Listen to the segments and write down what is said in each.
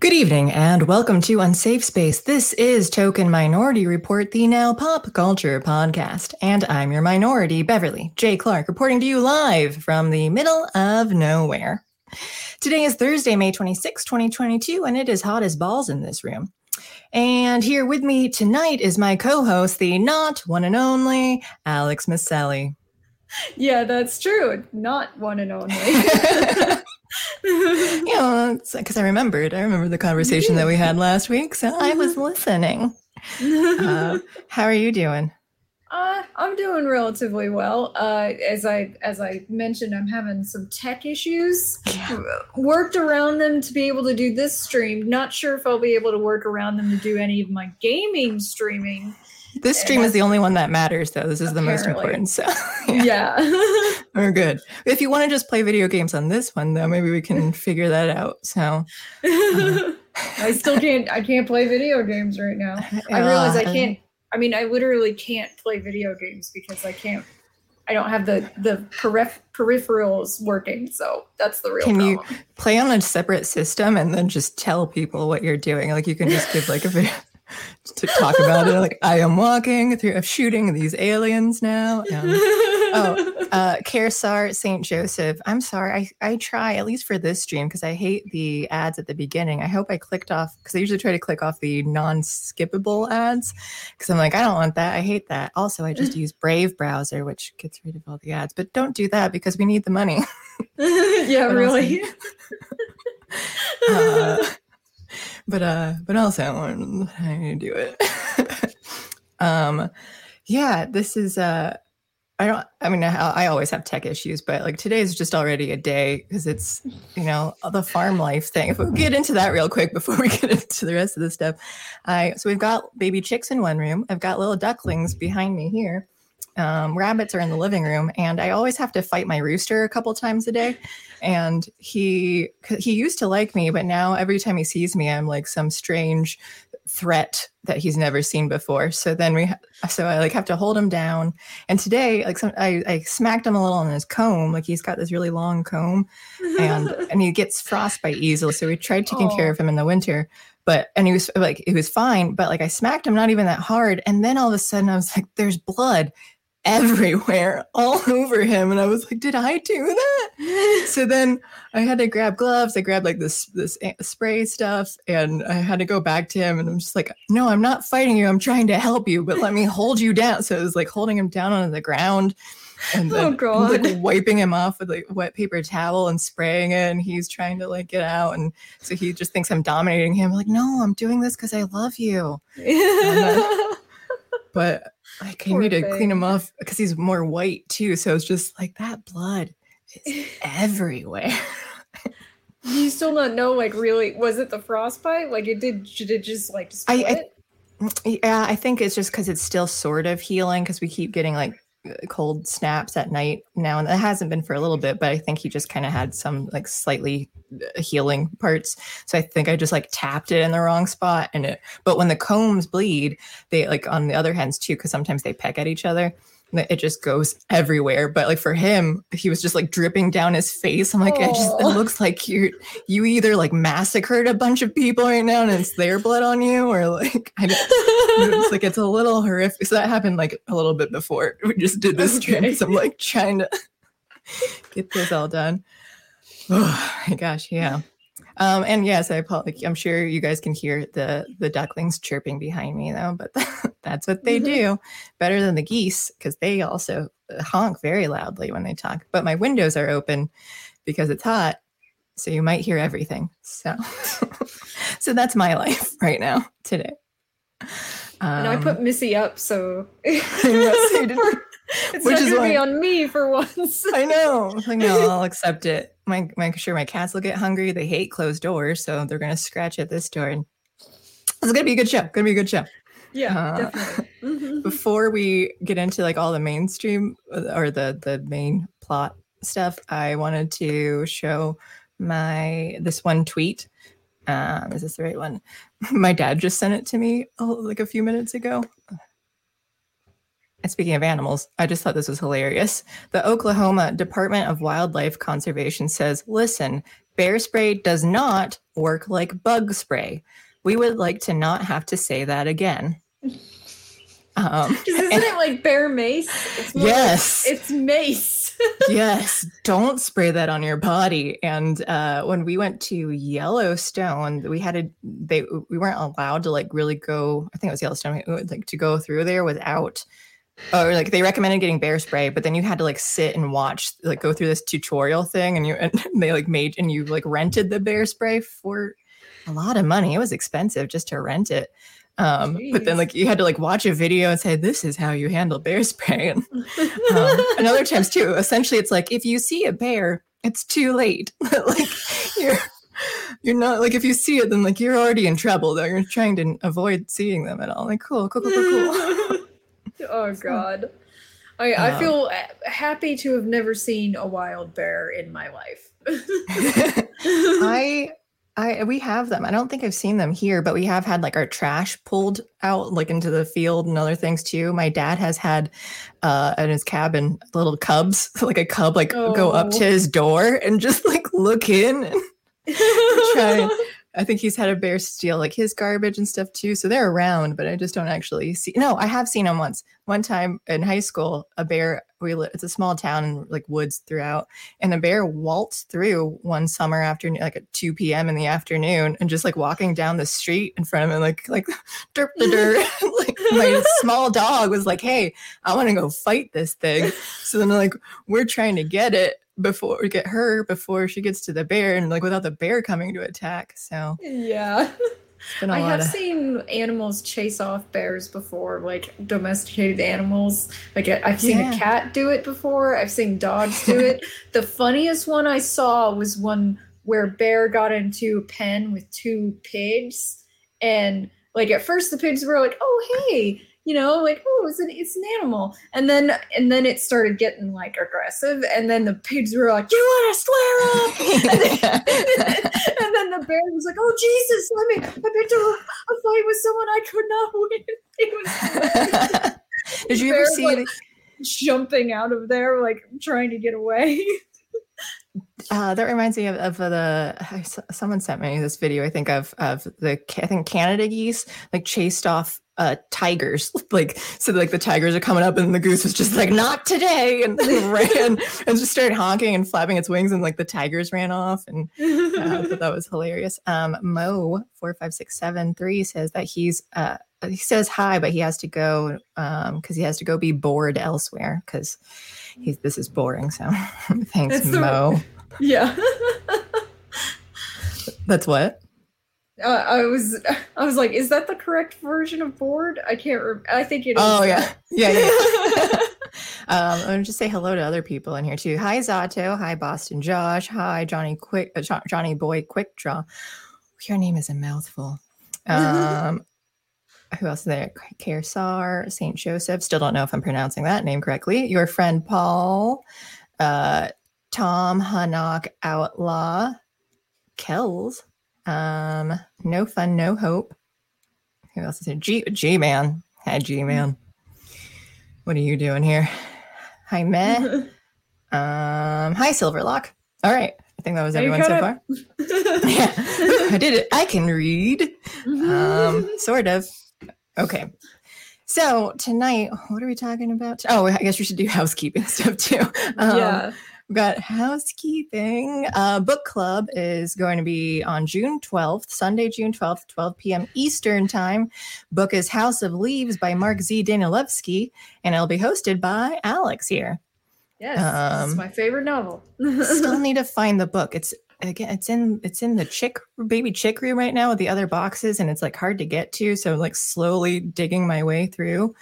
Good evening and welcome to Unsafe Space. This is Token Minority Report, the now pop culture podcast. And I'm your minority, Beverly J. Clark, reporting to you live from the middle of nowhere. Today is Thursday, May 26, 2022, and it is hot as balls in this room. And here with me tonight is my co host, the not one and only Alex Maselli. Yeah, that's true. Not one and only. you know, because I remembered. I remember the conversation that we had last week, so I was listening. Uh, how are you doing? Uh, I'm doing relatively well. Uh, as I as I mentioned, I'm having some tech issues. Yeah. Worked around them to be able to do this stream. Not sure if I'll be able to work around them to do any of my gaming streaming. This stream is the only one that matters, though. This is the most important. So Yeah. we're good. If you want to just play video games on this one, though, maybe we can figure that out. So I still can't. I can't play video games right now. I realize I Uh, can't. I mean, I literally can't play video games because I can't. I don't have the the periph- peripherals working. So that's the real Can problem. you play on a separate system and then just tell people what you're doing? Like you can just give like a video to talk about it. Like I am walking through, I'm shooting these aliens now. oh, uh, Kersar St. Joseph. I'm sorry. I, I try, at least for this stream, because I hate the ads at the beginning. I hope I clicked off, because I usually try to click off the non skippable ads, because I'm like, I don't want that. I hate that. Also, I just use Brave browser, which gets rid of all the ads. But don't do that because we need the money. yeah, really. uh, but uh but also I to do it. Um yeah this is uh i don't i mean I, I always have tech issues but like today is just already a day because it's you know the farm life thing. If we get into that real quick before we get into the rest of the stuff. I so we've got baby chicks in one room. I've got little ducklings behind me here um, rabbits are in the living room and i always have to fight my rooster a couple times a day. And he he used to like me but now every time he sees me i'm like some strange threat that he's never seen before. So then we so i like have to hold him down. And today like some i, I smacked him a little on his comb like he's got this really long comb and and he gets frostbite easily. So we tried taking care of him in the winter but and he was like he was fine but like i smacked him not even that hard. And then all of a sudden i was like there's blood everywhere all over him and i was like did i do that so then I had to grab gloves. I grabbed like this this spray stuff, and I had to go back to him. And I'm just like, "No, I'm not fighting you. I'm trying to help you, but let me hold you down." So it was like holding him down on the ground, and Oh, then God. like wiping him off with like wet paper towel and spraying it. And he's trying to like get out, and so he just thinks I'm dominating him. like, no, I'm doing this because I love you, uh, but like I need to clean him off because he's more white too. So it's just like that blood is everywhere. you still not know, like, really, was it the frostbite? Like, it did, did it just like I- split? Yeah, I think it's just because it's still sort of healing because we keep getting like cold snaps at night now, and it hasn't been for a little bit. But I think he just kind of had some like slightly uh, healing parts. So I think I just like tapped it in the wrong spot, and it. But when the combs bleed, they like on the other hands too, because sometimes they peck at each other. It just goes everywhere, but like for him, he was just like dripping down his face. I'm like, I just it looks like you you either like massacred a bunch of people right now and it's their blood on you, or like I it's like it's a little horrific. So that happened like a little bit before we just did this stream. Okay. So I'm like trying to get this all done. Oh my gosh, yeah. Um, and yes, I apologize. I'm sure you guys can hear the the ducklings chirping behind me though, but that's what they do. Better than the geese because they also honk very loudly when they talk. But my windows are open because it's hot, so you might hear everything. So, so that's my life right now today. and I Um, put Missy up, so Yes, you did. it's Which not is gonna be on me for once. I know. Like, no, I'll accept it. My, my sure my cats will get hungry. They hate closed doors, so they're gonna scratch at this door. And it's gonna be a good show. Gonna be a good show. yeah, Uh, definitely. Mhm. Before we get into like all the mainstream or the the main plot stuff, I wanted to show my this one tweet. Um, is this the right one? My dad just sent it to me oh, like a few minutes ago. And speaking of animals, I just thought this was hilarious. The Oklahoma Department of Wildlife Conservation says, listen, bear spray does not work like bug spray. We would like to not have to say that again. Um, isn't and, it like bear mace? It's yes, like, it's mace. yes, don't spray that on your body. And uh, when we went to Yellowstone, we had a they we weren't allowed to like really go. I think it was Yellowstone, like to go through there without or like they recommended getting bear spray, but then you had to like sit and watch, like go through this tutorial thing, and you and they like made and you like rented the bear spray for a lot of money. It was expensive just to rent it. Um, but then like you had to like watch a video and say this is how you handle bear spray. And, um, and other times too, essentially it's like if you see a bear, it's too late. like you're you're not like if you see it, then like you're already in trouble. Though you're trying to avoid seeing them at all. Like cool, cool, cool, cool, cool. oh god. I, I um, feel happy to have never seen a wild bear in my life. I I we have them. I don't think I've seen them here, but we have had like our trash pulled out like into the field and other things too. My dad has had uh in his cabin little cubs, like a cub like oh. go up to oh. his door and just like look in and try I think he's had a bear steal like his garbage and stuff too. So they're around, but I just don't actually see. No, I have seen him once. One time in high school, a bear. We live, it's a small town and like woods throughout, and a bear waltzed through one summer afternoon, like at two p.m. in the afternoon, and just like walking down the street in front of me, like like derp the derp. like my small dog was like, "Hey, I want to go fight this thing." So then like we're trying to get it before we get her before she gets to the bear and like without the bear coming to attack. So yeah. I have of... seen animals chase off bears before, like domesticated animals. Like I've seen yeah. a cat do it before. I've seen dogs do it. the funniest one I saw was one where bear got into a pen with two pigs, and like at first the pigs were like, "Oh hey, you know, like, oh, it's an it's an animal. And then and then it started getting like aggressive. And then the pigs were like, You want to square up? and, then, and, then, the bear was like, Oh Jesus, let me I picked a, a fight with someone I could not win. It was Did you ever see like, it? jumping out of there, like trying to get away? Uh, that reminds me of, of the someone sent me this video. I think of of the I think Canada geese like chased off uh, tigers. Like so, like the tigers are coming up, and the goose was just like, "Not today!" and ran and just started honking and flapping its wings, and like the tigers ran off, and uh, that was hilarious. Um, Mo four five six seven three says that he's uh, he says hi, but he has to go um because he has to go be bored elsewhere because he's this is boring. So thanks, Mo. yeah. That's what. Uh, I was I was like, is that the correct version of board? I can't. Re- I think it is. Oh yeah, yeah, yeah. um, I'm gonna just say hello to other people in here too. Hi Zato. Hi Boston Josh. Hi Johnny Quick. Uh, Johnny Boy Quick Draw. Your name is a mouthful. Um, who else is there? Kersar, Saint Joseph. Still don't know if I'm pronouncing that name correctly. Your friend Paul. Uh, Tom Hancock Outlaw. Kells. Um, no fun, no hope. Who else is here? G G man. Hi G man. What are you doing here? Hi Meh. um, hi Silverlock. All right. I think that was everyone so far. yeah. I did it. I can read. Um, sort of. Okay. So tonight, what are we talking about? Oh, I guess we should do housekeeping stuff too. Um, yeah. We've got housekeeping. Uh, book club is going to be on June 12th, Sunday, June 12th, 12 p.m. Eastern Time. Book is House of Leaves by Mark Z. Danielewski, and it'll be hosted by Alex here. Yes, um, it's my favorite novel. still need to find the book. It's again it's in it's in the chick baby chick room right now with the other boxes and it's like hard to get to so I'm like slowly digging my way through.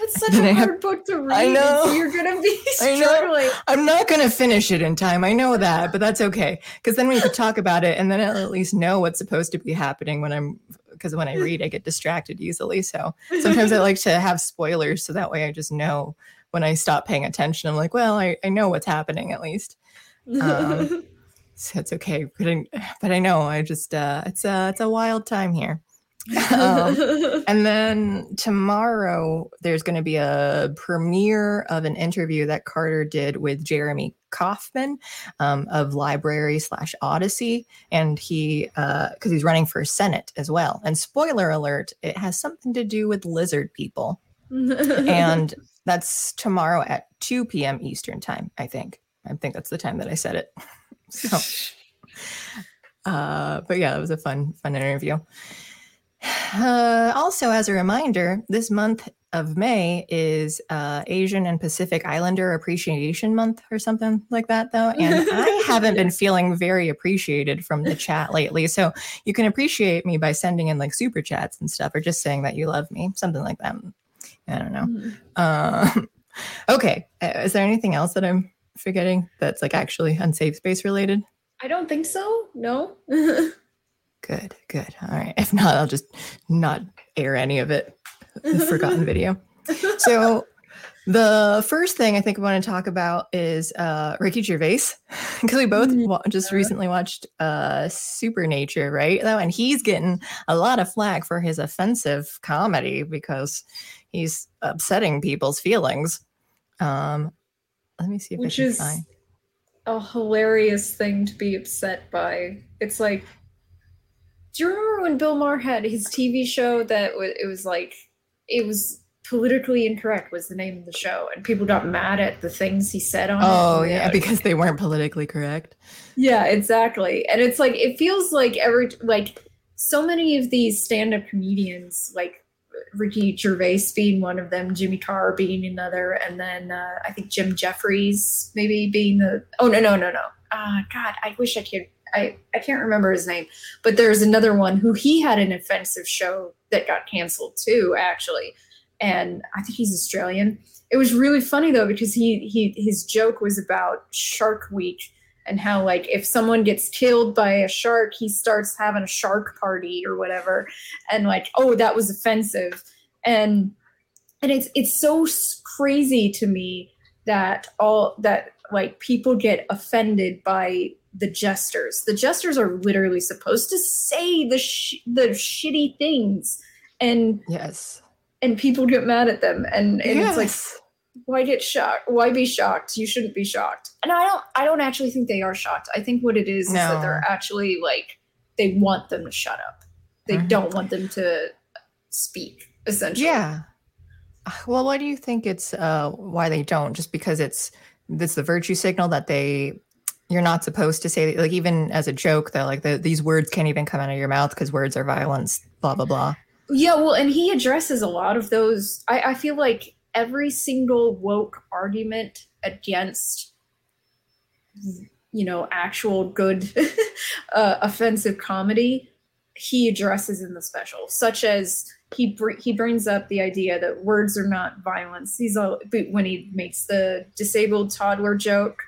It's such a hard have, book to read i know. so you're gonna be struggling. I'm not gonna finish it in time i know that but that's okay because then we could talk about it and then i'll at least know what's supposed to be happening when i'm because when i read i get distracted easily so sometimes i like to have spoilers so that way i just know when i stop paying attention i'm like well i, I know what's happening at least. Um, so it's okay. But I, but I know I just uh, it's a it's a wild time here. um, and then tomorrow there's going to be a premiere of an interview that Carter did with Jeremy Kauffman um, of LBRY slash Odysee, and he uh because uh, he's running for Senate as well. And spoiler alert, it has something to do with lizard people, and that's tomorrow at 2 p.m. Eastern time. I think. I think that's the time that I said it. So, uh, but yeah, it was a fun, fun interview. Uh, also, as a reminder, this month of May is uh, Asian and Pacific Islander Appreciation Month or something like that, though. And I haven't been feeling very appreciated from the chat lately. So you can appreciate me by sending in like super chats and stuff or just saying that you love me, something like that. I don't know. Mm-hmm. Um, okay. Uh, is there anything else that I'm forgetting that's like actually unsafe space related? I don't think so. No. Good, good. All right. If not, I'll just not air any of it. The forgotten video. So the first thing I think I want to talk about is uh, Ricky Gervais because we both mm-hmm. wa- just recently watched uh, Supernature, right? Though, and he's getting a lot of flack for his offensive comedy because he's upsetting people's feelings. Um, let me see if which is find. a hilarious thing to be upset by. It's like do you remember when Bill Maher had his TV show that w- it was like it was politically incorrect was the name of the show and people got mad at the things he said on oh it. Oh yeah because they weren't politically correct yeah exactly and it's like it feels like every like so many of these stand-up comedians like ricky gervais being one of them jimmy carr being another and then uh, i think jim jefferies maybe being the oh no no no no uh, god i wish i could I, I can't remember his name, but there's another one who he had an offensive show that got canceled too, actually. And I think he's Australian. It was really funny though because he he his joke was about Shark Week and how like if someone gets killed by a shark, he starts having a shark party or whatever, and like oh that was offensive, and and it's it's so crazy to me that all that like people get offended by the jesters. The jesters are literally supposed to say the sh- the shitty things, and yes, and people get mad at them, and, and yes. it's like, why get shocked? Why be shocked? You shouldn't be shocked. And I don't, I don't actually think they are shocked. I think what it is no. is that they're actually like they want them to shut up. They mm-hmm. don't want them to speak. Essentially, yeah. Well, why do you think it's uh, why they don't? Just because it's it's the virtue signal that they you're not supposed to say like even as a joke that like the, these words can't even come out of your mouth because words are violence blah blah blah yeah well and he addresses a lot of those I, I feel like every single woke argument against you know actual good uh, offensive comedy he addresses in the special such as he br- he brings up the idea that words are not violence. He's all when he makes the disabled toddler joke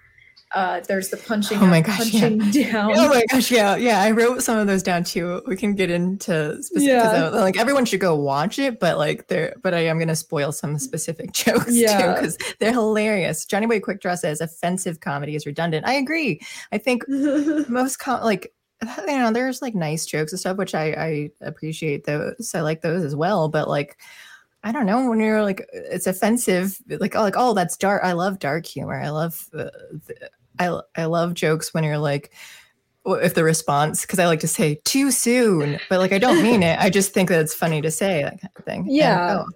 uh, there's the punching oh my up, gosh, punching yeah. down. Oh my gosh, yeah, yeah. I wrote some of those down too. We can get into specific. Yeah. like everyone should go watch it, but like they're, but I am gonna spoil some specific jokes yeah. too because they're hilarious. Johnny Boy Quick Draw says offensive comedy is redundant. I agree. I think most com- like you know there's like nice jokes and stuff which I I appreciate those. I like those as well, but like. I don't know when you're like it's offensive like oh like oh that's dark I love dark humor I love uh, I I love jokes when you're like if the response because I like to say too soon, but like I don't mean it. I just think that it's funny to say that kind of thing. Yeah. And, oh,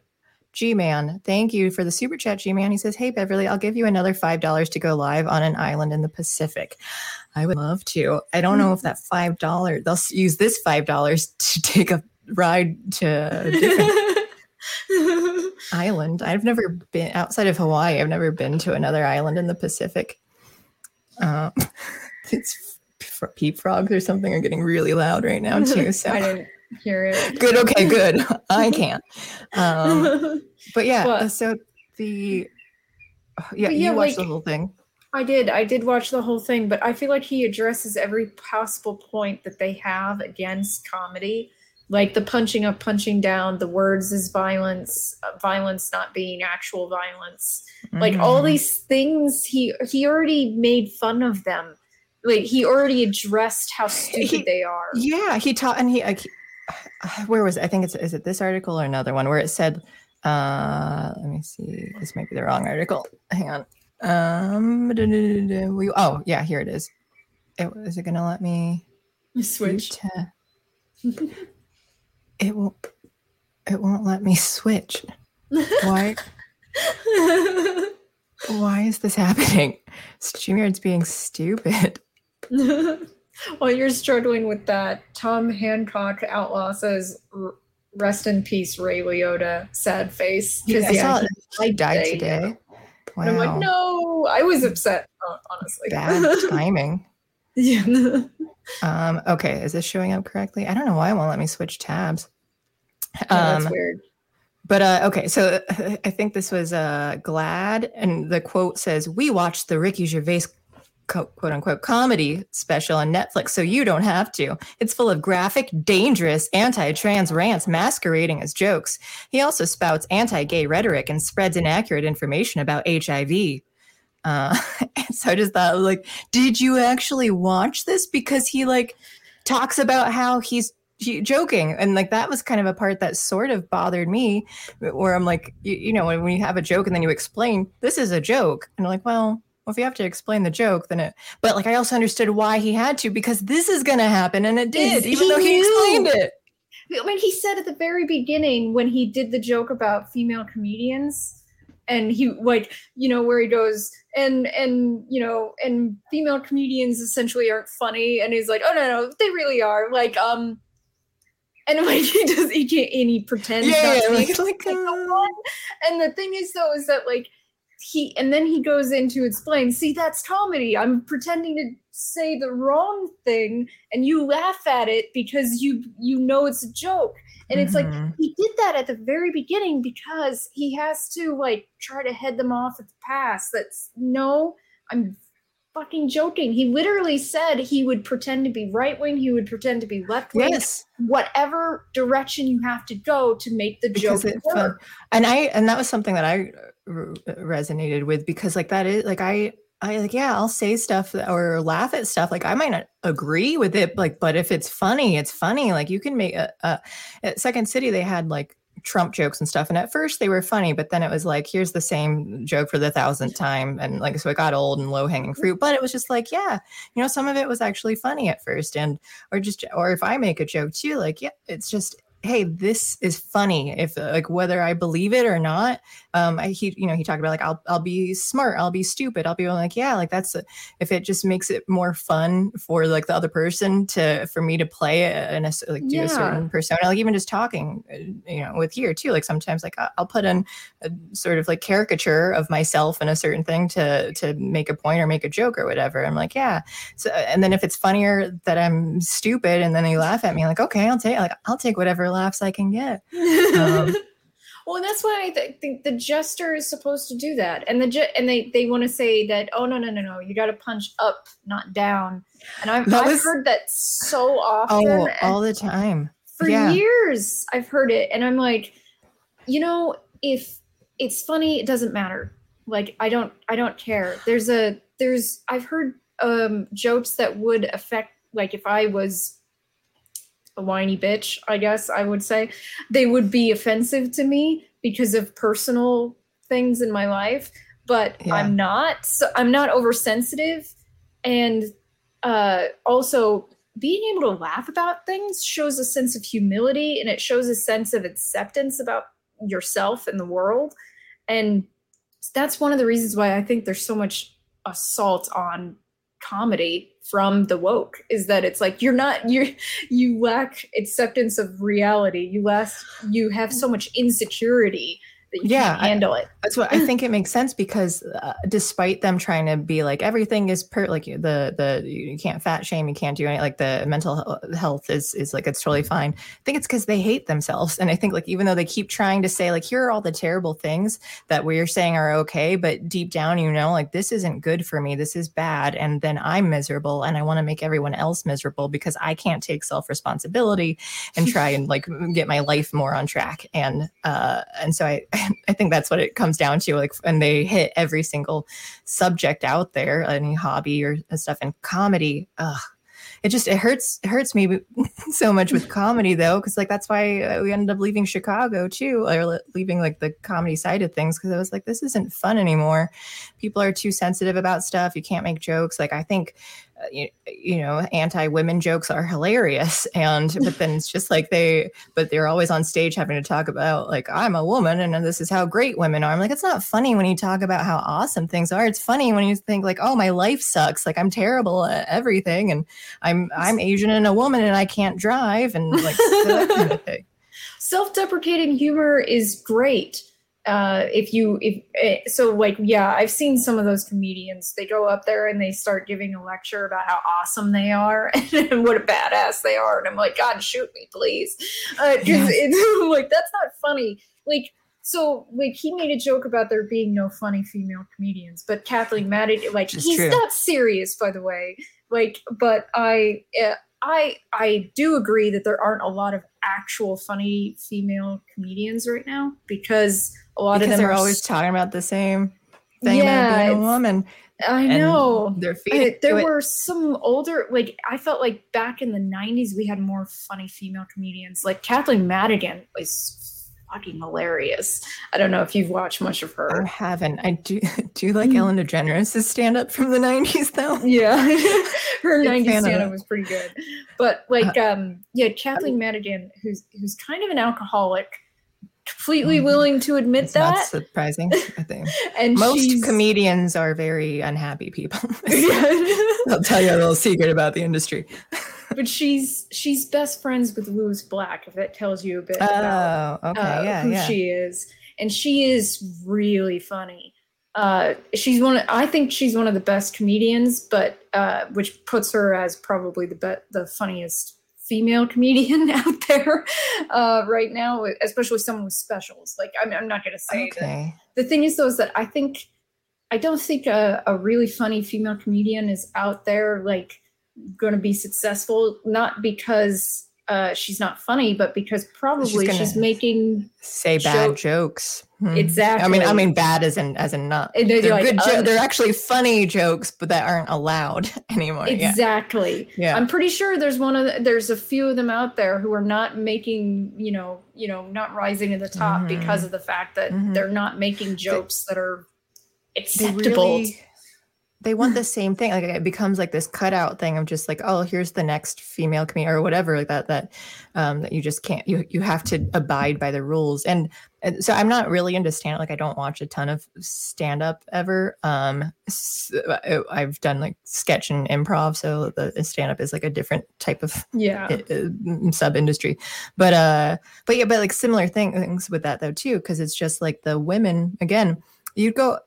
G Man, thank you for the super chat, G Man. He says, Hey Beverly, I'll give you another five dollars to go live on an island in the Pacific. I would love to. I don't know if that five dollars they'll use this five dollars to take a ride to a different island. I've never been outside of Hawaii. I've never been to another island in the Pacific. Um, it's peep frogs or something are getting really loud right now too. So I didn't hear it. Good. Okay. Good. I can't. Um, but yeah. But, so the yeah, yeah, you watched like, the whole thing. I did. I did watch the whole thing, but I feel like he addresses every possible point that they have against comedy like the punching up punching down the words is violence uh, violence not being actual violence mm-hmm. like all mm-hmm. these things he he already made fun of them like he already addressed how stupid he, they are yeah he taught and he like where was it? I think it's is it this article or another one where it said uh let me see this might be the wrong article hang on um we, oh yeah here it is it, is it gonna let me switch it won't it won't let me switch why why is this happening streamyard's being stupid While you're struggling with that, Tom Hancock Outlaw says, "Rest in peace, Ray Liotta." Sad face. Yeah, I yeah, he died today. today. Wow. I'm like, no, I was upset. Honestly, bad timing. yeah. Um. Okay, is this showing up correctly? I don't know why it won't let me switch tabs. Yeah, that's um, weird. But uh, okay, so I think this was uh, GLAAD, and the quote says, "We watched the Ricky Gervais quote unquote comedy special on Netflix, so you don't have to. It's full of graphic, dangerous, anti trans rants masquerading as jokes. He also spouts anti gay rhetoric and spreads inaccurate information about HIV. Uh, so I just thought, like, did you actually watch this? Because he, like, talks about how he's joking and like that was kind of a part that sort of bothered me where i'm like you, you know when, when you have a joke and then you explain this is a joke and I'm like well well, if you have to explain the joke, then it. But like, I also understood why he had to because this is going to happen, and it did, even he though he explained it. I mean, he said at the very beginning when he did the joke about female comedians, and he like you know where he goes and and you know and female comedians essentially aren't funny, and he's like, oh no no, they really are. Like um, and like he does he can't and he pretends yeah, not to like, like, uh... and the thing is though is that like he and then he goes in to explain see that's comedy. I'm pretending to say the wrong thing and you laugh at it because you you know it's a joke and it's mm-hmm. like he did that at the very beginning because he has to like try to head them off at the pass that's no i'm fucking joking he literally said he would pretend to be right wing he would pretend to be left wing yes whatever direction you have to go to make the because joke work. and i and that was something that i resonated with because like that is like I I like yeah I'll say stuff or laugh at stuff like I might not agree with it like but if it's funny it's funny like you can make a, a at Second City they had like Trump jokes and stuff and at first they were funny but then it was like here's the same joke for the thousandth time and like so it got old and low hanging mm-hmm. fruit but it was just like yeah you know some of it was actually funny at first and or just or if I make a joke too like yeah it's just hey this is funny if like whether i believe it or not um I, he you know he talked about like i'll i'll be smart i'll be stupid i'll be like yeah like that's a, if it just makes it more fun for like the other person to for me to play and like do yeah. a certain persona like even just talking uh, you know with here too like sometimes like i'll put in a sort of like caricature of myself in a certain thing to to make a point or make a joke or whatever i'm like yeah so and then if it's funnier that i'm stupid and then they laugh at me like okay i'll take like i'll take whatever laughs I can get. Um, well, that's why I th- think the jester is supposed to do that, and the ju- and they they want to say that oh no no no no you got to punch up not down, and I've, I've was, heard that so often, oh, all the time for yeah. years. I've heard it, and I'm like, you know, if it's funny, it doesn't matter. Like I don't I don't care. There's a there's I've heard um jokes that would affect like if I was a whiny bitch, I guess I would say, they would be offensive to me because of personal things in my life. But yeah. I'm not. So I'm not oversensitive, and uh, also being able to laugh about things shows a sense of humility and it shows a sense of acceptance about yourself and the world. And that's one of the reasons why I think there's so much assault on comedy from the woke is that it's like you're not you you lack acceptance of reality. You last you have so much insecurity that you yeah, can't handle I, it. That's what I think it makes sense because uh, despite them trying to be like everything is per like the the you can't fat shame, you can't do any like the mental health is is like it's totally fine. I think it's because they hate themselves, and I think like even though they keep trying to say like here are all the terrible things that we're saying are okay, but deep down you know like this isn't good for me, this is bad, and then I'm miserable, and I want to make everyone else miserable because I can't take self responsibility and try and like get my life more on track, and uh and so I I think that's what it comes down to. Like, and they hit every single subject out there, any hobby or stuff. And comedy, ugh, it just it hurts it hurts me so much with comedy though because like that's why uh, we ended up leaving chicago too or leaving like the comedy side of things because i was like this isn't fun anymore people are too sensitive about stuff you can't make jokes like i think you, you know anti-women jokes are hilarious. And but then it's just like they but they're always on stage having to talk about like i'm a woman and this is how great women are. I'm like it's not funny when you talk about how awesome things are. It's funny when you think like oh my life sucks. Like i'm terrible at everything and i'm i'm asian and a woman and i can't drive and like that kind of thing. Self-deprecating humor is great uh, if you if eh, so like yeah i've seen some of those comedians. They go up there and they start giving a lecture about how awesome they are and what a badass they are. And i'm like god shoot me please. Uh, it's like that's not funny. Like so like he made a joke about there being no funny female comedians but kathleen Madigan like he's true. not serious by the way. Like but i uh, I I do agree that there aren't a lot of actual funny female comedians right now because a lot because of them are always talking about the same thing yeah, about being a woman. I know. They're I, there were some older, like I felt like back in the '90s we had more funny female comedians. Like Kathleen Madigan was fucking hilarious. I don't know if you've watched much of her. I haven't. I do. Do you like mm. Ellen DeGeneres' stand up from the '90s though? Yeah, her '90s stand up was pretty good. But like, uh, um, yeah, Kathleen Madigan, who's who's kind of an alcoholic completely mm. willing to admit it's that. Not surprising, I think. and most comedians are very unhappy people. I'll tell you a little secret about the industry. but she's she's best friends with Lewis Black, if that tells you a bit oh, about okay, uh, yeah, who yeah. she is. And she is really funny. Uh, she's one. Of, I think she's one of the best comedians, but uh, which puts her as probably the be- the funniest female comedian out there uh, right now, especially someone with specials. Like, I'm, I'm not going to say okay. that. The thing is, though, is that I think, I don't think a, a really funny female comedian is out there, like, going to be successful, not because uh, she's not funny, but because probably she's, she's making say bad jokes. Hmm. Exactly. I mean, I mean, bad as in as in not. They're, they're like, good. Jo- they're actually funny jokes, but that aren't allowed anymore. Exactly. Yeah. yeah. I'm pretty sure there's one of the, there's a few of them out there who are not making you know you know not rising to the top mm-hmm. because of the fact that mm-hmm. they're not making jokes they, that are acceptable. Really, they want the same thing. Like it becomes like this cutout thing of just like oh here's the next female comedian or whatever like that that um that you just can't you you have to abide by the rules. And, and so i'm not really into stand up like i don't watch a ton of stand up ever. Um so i've done like sketch and improv so the stand up is like a different type of yeah. uh, sub industry but uh but yeah but like similar thing, things with that though too because it's just like the women again you go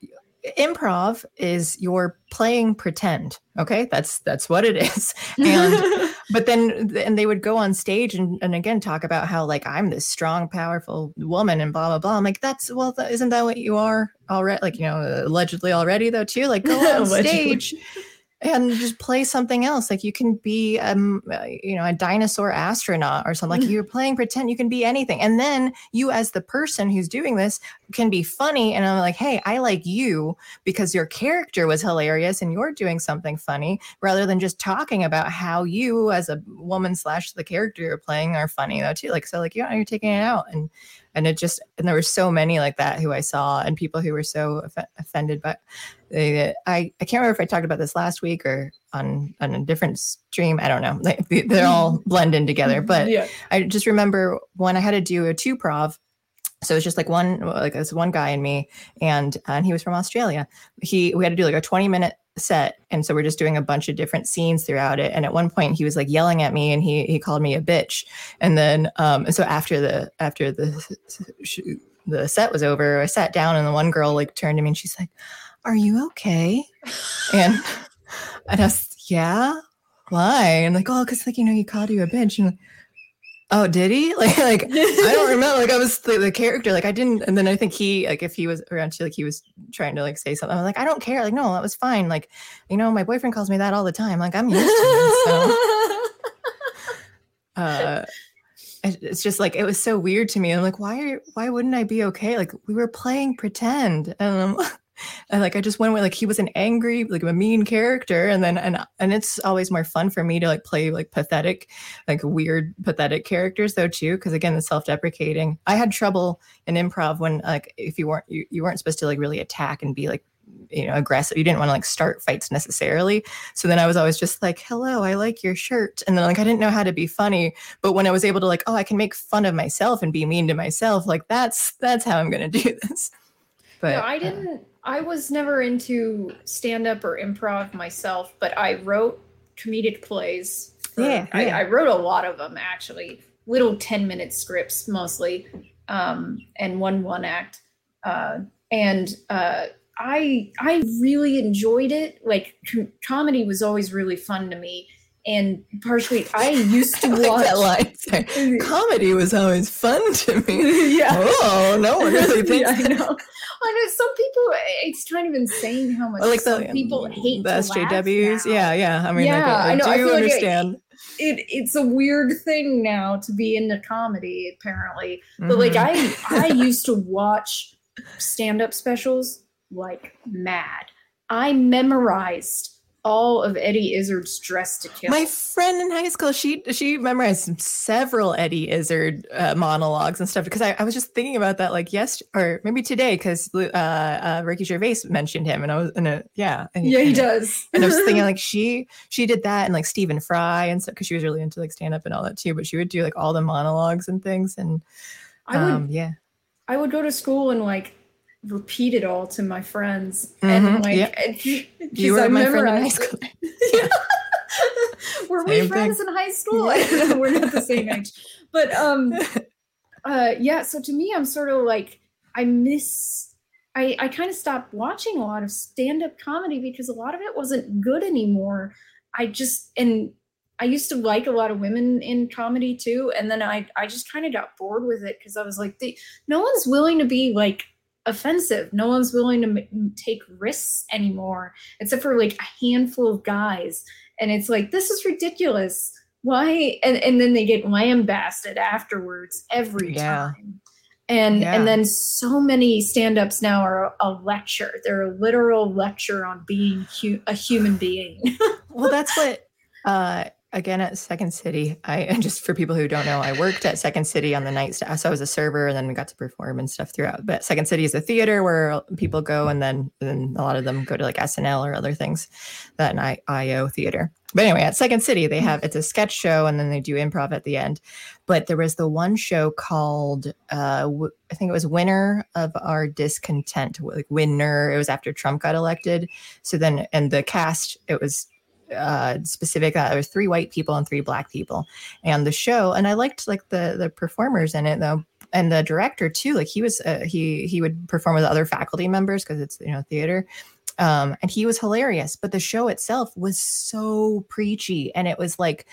improv is you're playing pretend okay? That's that's what it is. And but then and they would go on stage and, and again talk about how like i'm this strong powerful woman and blah blah blah. I'm like that's well isn't that what you are already like you know allegedly already though too? Like go on stage and just play something else. Like you can be um you know a dinosaur astronaut or something. Like you're playing pretend. You can be anything. And then you as the person who's doing this can be funny and i'm like hey i like you because your character was hilarious and you're doing something funny rather than just talking about how you as a woman slash the character you're playing are funny though too like so like yeah you're taking it out and and it just and there were so many like that who I saw and people who were so off- offended but they, I I can't remember if I talked about this last week or on on a different stream I don't know they, they're all blending together but yeah. I just remember when I had to do a two prov so it's just like one like this one guy and me and and he was from australia. He we had to do like a 20 minute set and so we're just doing a bunch of different scenes throughout it. And at one point he was like yelling at me and he he called me a bitch. And then um and so after the after the the set was over i sat down and the one girl like turned to me and she's like are you okay? And and i was yeah? Why? And like oh because like you know he called you a bitch. And like, Oh, did he? Like, like I don't remember. Like, I was the, the, character. Like, I didn't. And then I think he, like, if he was around, too, like, he was trying to like say something. I was like, I don't care. Like, no, that was fine. Like, you know, my boyfriend calls me that all the time. Like, I'm used to it. So, uh, it's just like it was so weird to me. I'm like, why are why wouldn't I be okay? Like, we were playing pretend, and and like I just went with like he was an angry, like a mean character, and then and and it's always more fun for me to like play like pathetic, like weird pathetic characters though too, because again the self-deprecating. I had trouble in improv when like if you weren't you, you weren't supposed to like really attack and be like you know aggressive. You didn't want to like start fights necessarily. So then i was always just like hello i like your shirt. And then like i didn't know how to be funny but when i was able to like oh i can make fun of myself and be mean to myself like that's that's how i'm going to do this but no, i uh, didn't uh, i was never into stand up or improv myself but i wrote comedic plays for, yeah, yeah. I, I, wrote a lot of them actually little 10 minute scripts mostly um, and one one act uh, and uh, I I really enjoyed it. Like com- comedy was always really fun to me, and partially I used to watch like that line. Comedy was always fun to me. yeah. Oh, no one really thinks. yeah, I know. I know some people. It's kind of insane how much like the, people hate the SJWs. Yeah, yeah. I mean, yeah, like, I, I, know. Do I understand. Like it, it's a weird thing now to be into comedy, apparently. But mm-hmm. like I I used to watch stand up specials like mad. I memorized all of Eddie Izzard's Dress to Kill. My friend in high school, she she memorized several Eddie Izzard uh, monologues and stuff because I, I was just thinking about that like yes or maybe today because uh, uh, Ricky Gervais mentioned him and I was in a yeah and, yeah he does and I was thinking like she she did that and like Stephen Fry and stuff because she was really into like stand up and all that too but she would do like all the monologues and things and I would, um, yeah I would go to school and like repeat it all to my friends. Mm-hmm, and like yep. you were I my friend in high school. Were we friends thing. in high school? We're not the same age. But um uh yeah so to me i'm sort of like i miss i i kind of stopped watching a lot of stand-up comedy because a lot of it wasn't good anymore. I just and I used to like a lot of women in comedy too, and then I I just kind of got bored with it because I was like, they, no one's willing to be like offensive. No one's willing to m- take risks anymore, except for like a handful of guys. And it's like, this is ridiculous. Why? And, and then they get lambasted afterwards every yeah. time. And yeah. and then so many stand-ups now are a lecture. They're a literal lecture on being hu- a human being. well, that's what uh again at Second City. I and just for people who don't know, I worked at Second City on the night staff. So I was a server and then we got to perform and stuff throughout. But Second City is a theater where people go and then then a lot of them go to like SNL or other things. That night IO theater. But anyway, at Second City, they have it's a sketch show and then they do improv at the end. But there was the one show called uh, w- I think it was Winner of Our Discontent, like Winner. It was after Trump got elected. So then and the cast, it was uh, specific. Uh, there was three white people and three black people, and the show. And I liked like the the performers in it though, and the director too. Like he was uh, he he would perform with other faculty members because it's you know theater. Um, and he was hilarious, but the show itself was so preachy, and it was like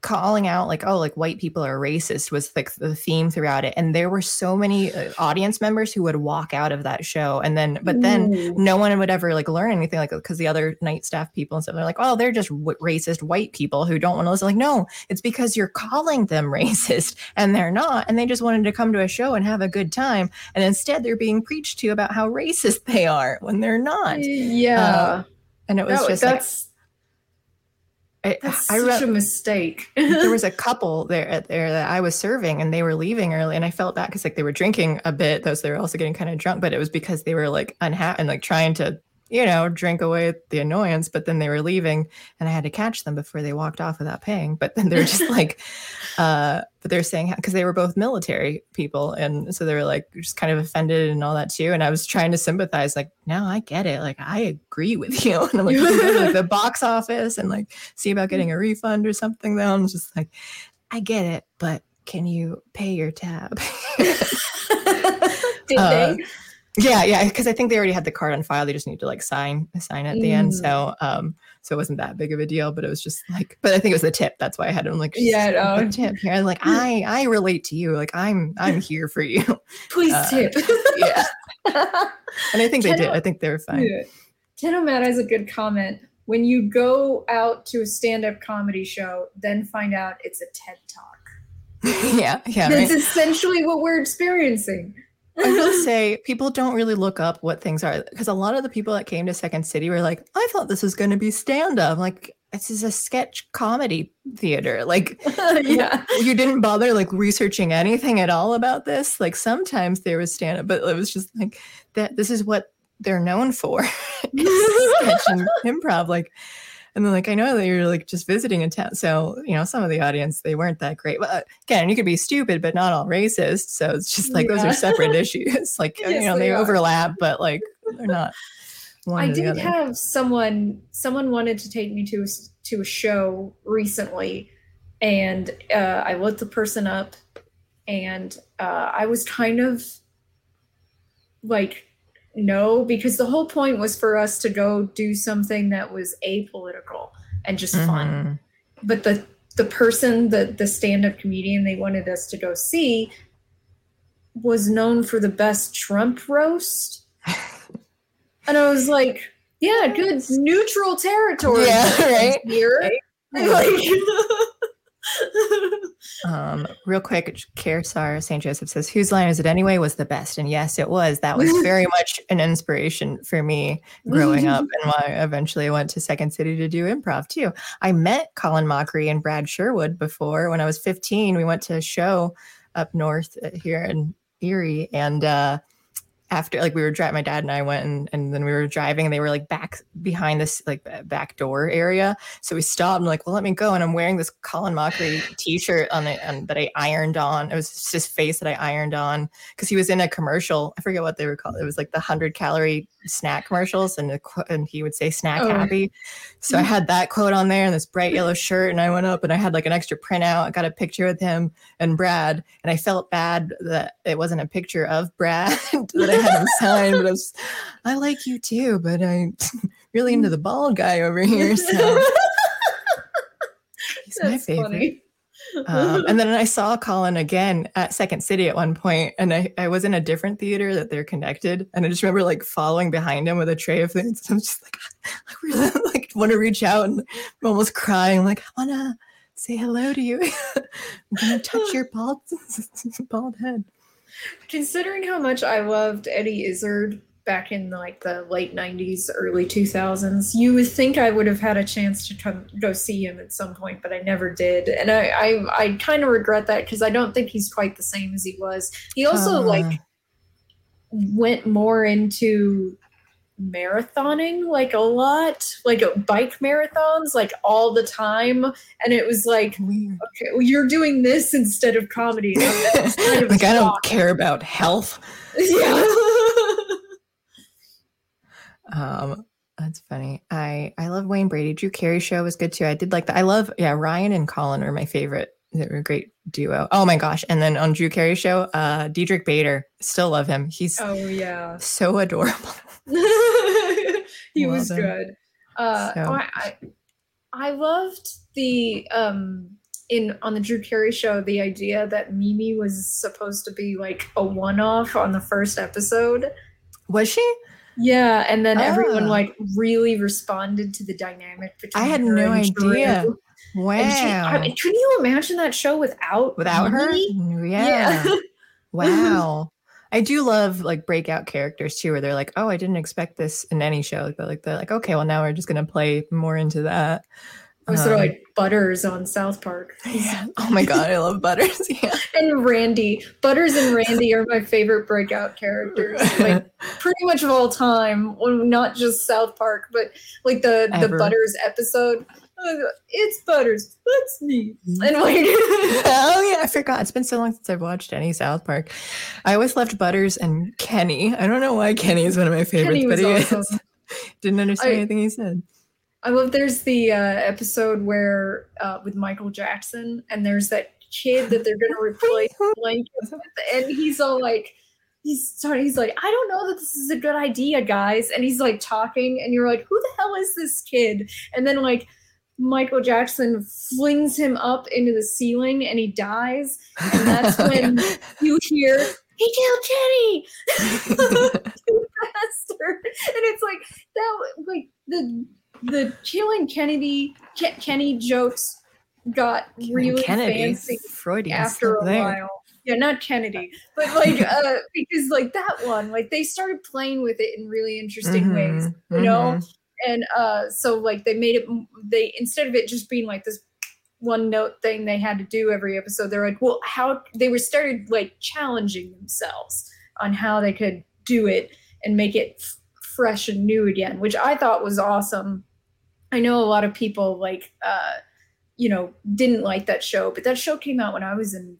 calling out like oh like white people are racist was like the theme throughout it. And there were so many uh, audience members who would walk out of that show and then but then Ooh. no one would ever like learn anything like because the other night staff people and stuff they're like oh they're just w- racist white people who don't want to listen. Like no it's because you're calling them racist and they're not and they just wanted to come to a show and have a good time and instead they're being preached to about how racist they are when they're not. Yeah. Uh, and it was just that's like, I, That's I such a mistake. there was a couple there uh, there that I was serving, and they were leaving early, and I felt bad because like they were drinking a bit, those they were also getting kind of drunk, but it was because they were like unhappy and like trying to you know, drink away the annoyance, but then they were leaving and I had to catch them before they walked off without paying. But then they're just like, uh, but they're saying, because they were both military people. And so they were like, just kind of offended and all that too. And I was trying to sympathize, like, no, I get it. Like, I agree with you. And I'm like, like the box office and like see about getting a refund or something. Though I'm just like, I get it, but can you pay your tab? Did uh, they? Yeah, yeah, because I think they already had the card on file. They just need to like sign sign at the mm. end. So um so it wasn't that big of a deal, but it was just like but I think it was the tip. That's why I had them like yeah, no. tip here. I like I I relate to you. Like I'm I'm here for you. Please uh, tip. yeah. and I think they did. I think they were fine. Yeah. Matt has a good comment. When you go out to a stand-up comedy show, then find out it's a TED talk. yeah, yeah. That's right. essentially what we're experiencing I will say people don't really look up what things are because a lot of the people that came to Second City were like, I thought this was going to be stand up. Like, this is a sketch comedy theater. Like, yeah, you, you, didn't bother like researching anything at all about this. Like, sometimes there was stand up, but it was just like that. This is what they're known for sketch and improv. Like, and then like I know that you're like just visiting a town, so you know some of the audience they weren't that great. But again, you could be stupid, but not all racist. So it's just like yeah. those are separate issues. Like yes, you know they, they overlap, but like they're not. One. I did have someone someone wanted to take me to a, to a show recently, and uh, I looked the person up, and uh, I was kind of like no, because the whole point was for us to go do something that was apolitical and just mm-hmm. fun. But the the person, the the stand-up comedian they wanted us to go see was known for the best Trump roast. and I was like, yeah, good neutral territory. Yeah, right. Here. Like, um, real quick, Kersar St. Joseph says, Whose line is it anyway? was the best. And yes, it was. That was very much an inspiration for me growing up and why I eventually went to Second City to do improv too. I met Colin Mochrie and Brad Sherwood before when I was 15. We went to a show up north uh, here in Erie. And uh, after like we were driving my dad and i went and, and then we were driving and they were like back behind this like back door area. So we stopped and like well let me go. And i'm wearing this colin mochrie t-shirt on it and that i ironed on. It was just his face that i ironed on because he was in a commercial. I forget what they were called. It was like the 100 calorie snack commercials and, and he would say snack oh. happy so i had that quote on there and this bright yellow shirt and i went up and i had like an extra printout i got a picture with him and brad and i felt bad that it wasn't a picture of brad that I had him sign, but I, was, I like you too, but I'm really into the bald guy over here. So he's That's my favorite. Um, and then I saw Colin again at Second City at one point, and I, I was in a different theater that they're connected, and I just remember like following behind him with a tray of things. I'm just like, I really like want to reach out and I'm almost crying, like I wanna say hello to you. I'm gonna touch your bald bald head. Considering how much I loved Eddie Izzard back in like the late 90s early 2000s you would think i would have had a chance to come go see him at some point but i never did and i i, I kind of regret that because i don't think he's quite the same as he was he also uh. like went more into marathoning like a lot, like bike marathons, like all the time. And it was like, Weird. okay, well, you're doing this instead of comedy. Kind of like, I don't care about health. Yeah. Um, that's funny. I I love Wayne Brady. Drew Carey show was good too. I did like that. I love yeah. Ryan and Colin are my favorite. They were a great duo. Oh my gosh! And then on Drew Carey show, uh, Diedrich Bader. Still love him. He's oh yeah, so adorable. he Love was him. good. Uh, so. I, I, I loved the um in on the Drew Carey show the idea that Mimi was supposed to be like a one off on the first episode. Was she? Yeah, and then oh. everyone ah. like really responded to the dynamic between. I had no idea. Wow! She, I can you imagine that show without without Mimi? her? Yeah. yeah. wow. I do love like breakout characters too, where they're like, "Oh, I didn't expect this in any show." But like they're like, "Okay, well now we're just gonna play more into that." Or sort of um, like Butters on South Park. Yeah. Oh my god, I love Butters. Yeah. and Randy. Butters and Randy are my favorite breakout characters, like pretty much of all time. Not just South Park, but like the Ever. the Butters episode it's Butters. That's me. Mm-hmm. And like, oh yeah, I forgot. It's been so long since I've watched any South Park. I always loved Butters and Kenny. I don't know why Kenny is one of my favorites, but he awesome. is. Didn't understand I, anything he said. I love. There's the uh, episode where uh, with Michael Jackson, and there's that kid that they're gonna replace with, and he's all like he's starting he's like i don't know that this is a good idea guys and he's like talking and you're like who the hell is this kid and then like Michael Jackson flings him up into the ceiling and he dies. And that's when you hear, he killed Kenny! Bastard. And it's like that like the the killing Kennedy Ke- Kenny jokes got really Kennedy. fancy Freudian after a there. while. yeah, not Kennedy, but like uh, because like that one, like they started playing with it in really interesting mm-hmm, ways, you mm-hmm. know. And uh, so like they made it, they instead of it just being like this one note thing they had to do every episode, they're like, well, how they were started like challenging themselves on how they could do it and make it f- fresh and new again, which I thought was awesome. I know a lot of people like, uh, you know, didn't like that show, but that show came out when I was in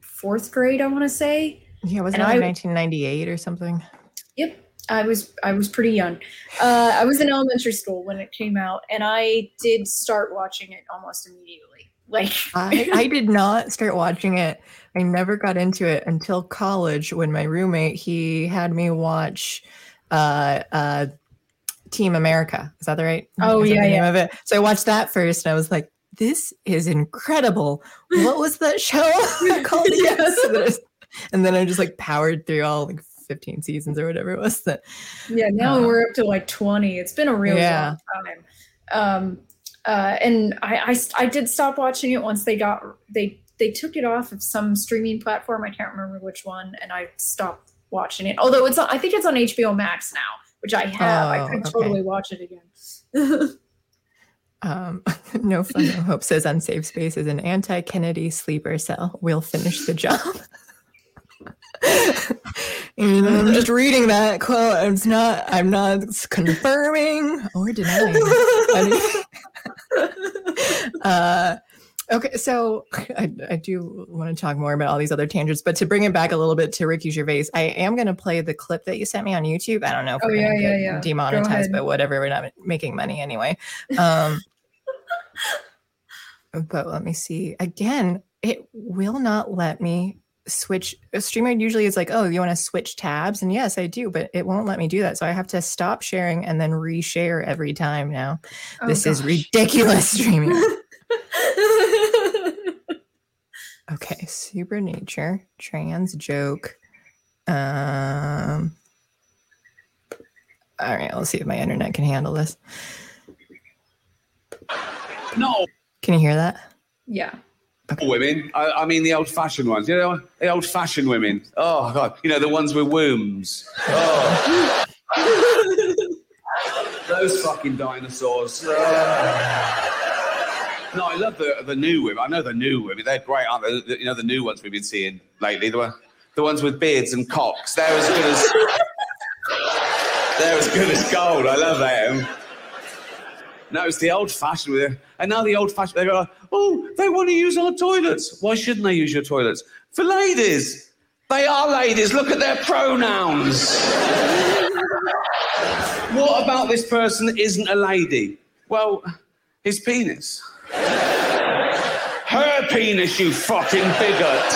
fourth grade, I want to say. Yeah, was it like 1998 or something? Yep. I was I was pretty young. Uh, I was in elementary school when it came out, and I did start watching it almost immediately. Like I, I did not start watching it. I never got into it until college when my roommate he had me watch uh, uh, Team America. Is that the right? Oh yeah, yeah. of it. So I watched that first, and I was like, "This is incredible." What was that show called? yes. and then I just like powered through all like 15 seasons or whatever it was. That yeah, now uh, we're up to like 20. It's been a real yeah. long time. Um, uh, and I, I I did stop watching it once they got they they took it off of some streaming platform. I can't remember which one, and I stopped watching it. Although it's on, I think it's on HBO Max now, which I have. Oh, I could okay. totally watch it again. um, no fun, no hope says unsafe space is an anti-Kennedy sleeper cell. We'll finish the job. and I'm just reading that quote. It's not. I'm not confirming or denying. uh, Okay, so I, I do want to talk more about all these other tangents, but to bring it back a little bit to Ricky Gervais, I am going to play the clip that you sent me on YouTube. I don't know if oh, we're yeah, yeah, yeah. demonetized, but whatever. We're not making money anyway. Um, but let me see. Again, it will not let me switch. A streamer usually is like, oh, you want to switch tabs? And yes, I do, but it won't let me do that. So I have to stop sharing and then reshare every time now. Oh, this gosh. is ridiculous streaming. Okay, super nature, trans joke. Um all right, let's see if my internet can handle this. No. Can you hear that? Yeah. Okay. Women, I, I, mean the old-fashioned ones. You know, the old-fashioned women. Oh God, you know the ones with wombs. Oh. Those fucking dinosaurs. Oh. No, I love the the new women. I know the new women. They're great, aren't they? The, you know the new ones we've been seeing lately. The the ones with beards and cocks. They're as good as they're as good as gold. I love them. No, it's the old fashioned with it. And now the old fashioned, they go, oh, they want to use our toilets. Why shouldn't they use your toilets? For ladies. They are ladies. Look at their pronouns. what about this person that isn't a lady? Well, his penis. Her penis, you fucking bigot.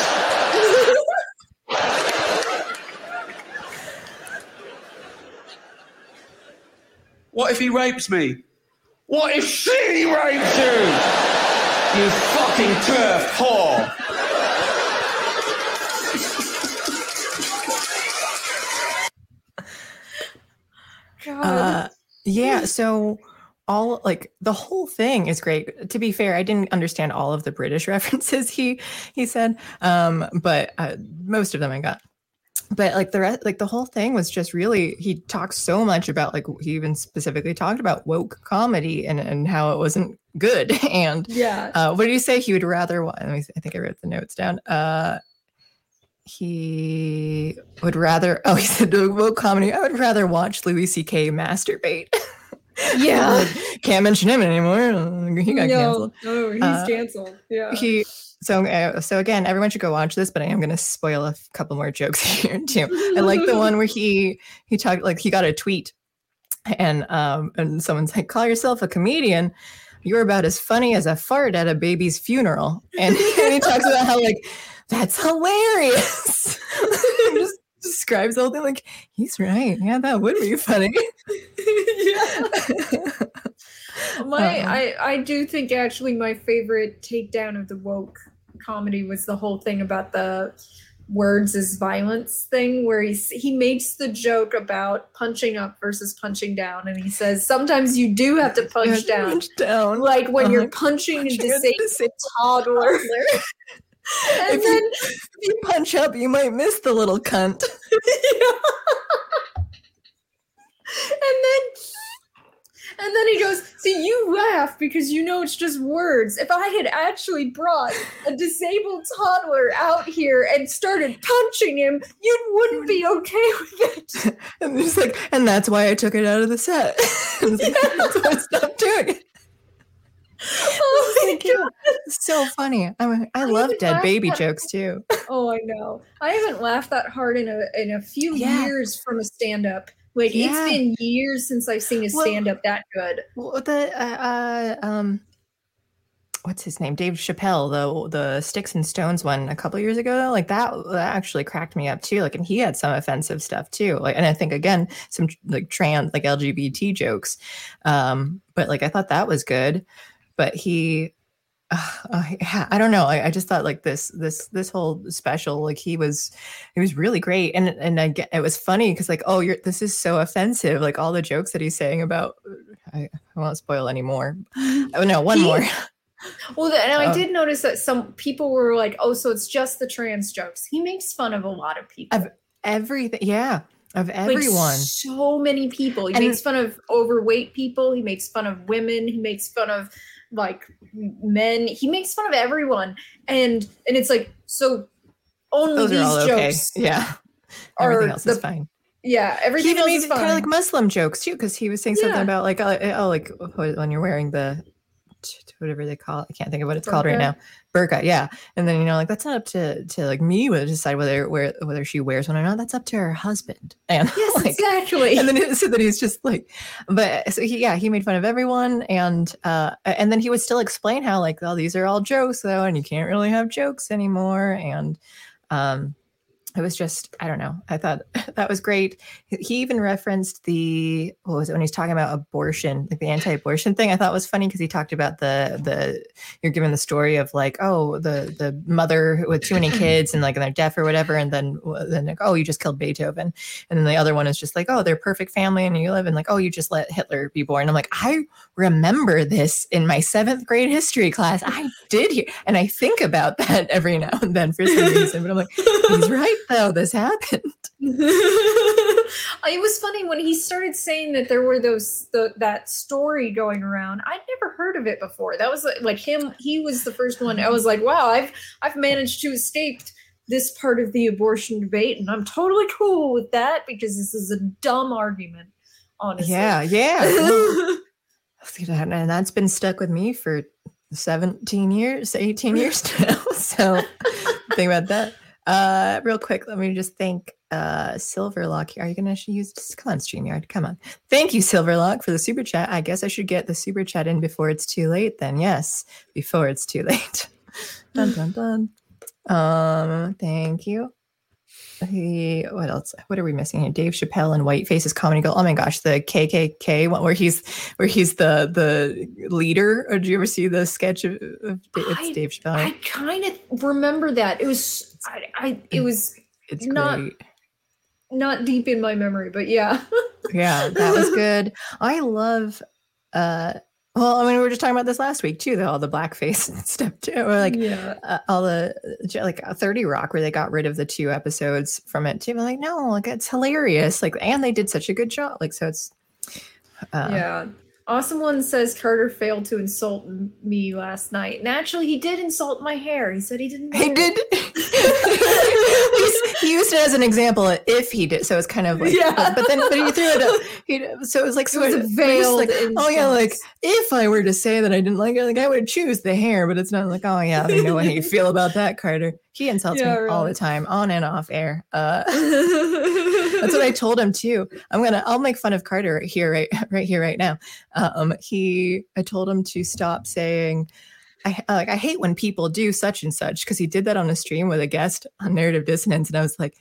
what if he rapes me? What if she rapes you? You fucking turf whore. Uh, yeah, so all like the whole thing is great. To be fair i didn't understand all of the british references he he said um but uh, most of them i got. But like the rest like the whole thing was just really he talks so much about like he even specifically talked about woke comedy and and how it wasn't good. And yeah. uh, what did he say he would rather i think i wrote the notes down. Uh he would rather oh he said woke comedy i would rather watch louis ck masturbate Yeah. Can't mention him anymore. He got no, canceled. Oh, he's uh, canceled. Yeah. He so uh, so again, everyone should go watch this, but I am going to spoil a couple more jokes here too. I like the one where he he talked like he got a tweet, and um and someone's like, "Call yourself a comedian." You're about as funny as a fart at a baby's funeral, and, and he talks about how like that's hilarious. just describes the whole like he's right. Yeah, that would be funny. yeah. my uh I I do think actually my favorite takedown of the woke comedy was the whole thing about the words as violence thing where he's he makes the joke about punching up versus punching down and he says sometimes you do have to punch, down. punch down like when uh-huh. you're punching, punching a disabled toddler if, then, you, if you punch up, you might miss the little cunt. yeah. and then and then he goes, See, you laugh because you know it's just words. If I had actually brought a disabled toddler out here and started punching him, you wouldn't be okay with it. and he's like, and that's why I took it out of the set. that's why I stopped doing it. Oh my god, so funny! I mean, I, I love dead baby that- jokes too. Oh, I know. I haven't laughed that hard in a in a few yeah. years from a stand up. Like yeah. it's been years since I've seen a stand up that good. Well, the uh, uh, um, what's his name? Dave Chappelle, the the Sticks and Stones one a couple years ago. Though, like that, that actually cracked me up too. Like, and he had some offensive stuff too. Like, and I think again some like trans like LGBT jokes. Um, but like I thought that was good. But he uh, yeah, I don't know. I, I, just thought like this, this, this whole special, like he was, he was really great, and and I get it was funny because like, oh, you're this is so offensive, like all the jokes that he's saying about. I, I won't spoil anymore. Oh no, one he, more. Well, and I uh, did notice that some people were like, "Oh, so it's just the trans jokes." He makes fun of a lot of people. Of everything, yeah, of everyone. Like so many people. He and, makes fun of overweight people. He makes fun of women. He makes fun of like men. He makes fun of everyone, and and it's like so. Only Those these jokes, okay. yeah. Everything else the, is fine. Yeah, everything he even made kind of like Muslim jokes too, because he was saying something yeah. about like oh, oh, like oh, when you're wearing the whatever they call it. I can't think of what it's burqa. called right now. Burqa, yeah. And then you know, like that's not up to to like me to decide whether where whether she wears one or not. That's up to her husband. And yes, like, exactly. And then so that he's just like, but so he yeah he made fun of everyone, and uh and then he would still explain how like oh these are all jokes though, and you can't really have jokes anymore, and um it was just i don't know. I thought that was great. He even referenced the what was it when he's talking about abortion like the anti-abortion thing i thought was funny because he talked about the the you're given the story of like oh the the mother with too many kids and like and they're deaf or whatever and then then like oh you just killed beethoven. And then the other one is just like oh they're perfect family and you live in like oh you just let hitler be born. I'm like i remember this in my seventh grade history class. I did hear and i think about that every now and then for some reason but i'm like he's right how this happened. it was funny when he started saying that there were those the, that story going around. I'd never heard of it before. That was like, like him. He was the first one. I was like, wow, I've I've managed to escape this part of the abortion debate, and I'm totally cool with that because this is a dumb argument. Honestly, yeah, yeah. and that's been stuck with me for 17 years, 18 years now. So think about that. Uh, real quick, let me just thank uh Silverlock here. Are you gonna use come on, StreamYard? Come on. Thank you, Silverlock, for the super chat. I guess I should get the super chat in before it's too late, then yes, before it's too late. dun dun dun. Um, thank you. He, what else? What are we missing here? Dave Chappelle and Whiteface's comedy gold. Oh my gosh, the KKK one where he's where he's the the leader. Or did you ever see the sketch of, of it's I, Dave Chappelle? I kind of remember that. It was I, I it was it's not great. not deep in my memory, but yeah. yeah, that was good. I love uh well, I mean, we were just talking about this last week too, though, all the blackface stuff too, or like yeah. uh, all the like uh, Thirty Rock, where they got rid of the two episodes from it too. I'm like, no, like it's hilarious, like, and they did such a good job, like, so it's uh, yeah. Awesome one says Carter failed to insult me last night. Naturally, he did insult my hair. He said he didn't. He did. he used it as an example if he did. So it's kind of like, yeah. But then, but he threw it. Up, he, so it was like sort it was of veiled. Like, oh yeah, like if I were to say that I didn't like it, like I would choose the hair. But it's not like, oh yeah, I know how you feel about that, Carter. He insults yeah, me really. all the time, on and off air. Uh, that's what I told him too. I'm gonna, I'll make fun of Carter right here, right, right here, right now. Um, he, I told him to stop saying. I like I hate when people do such and such because he did that on a stream with a guest on narrative dissonance, and I was like,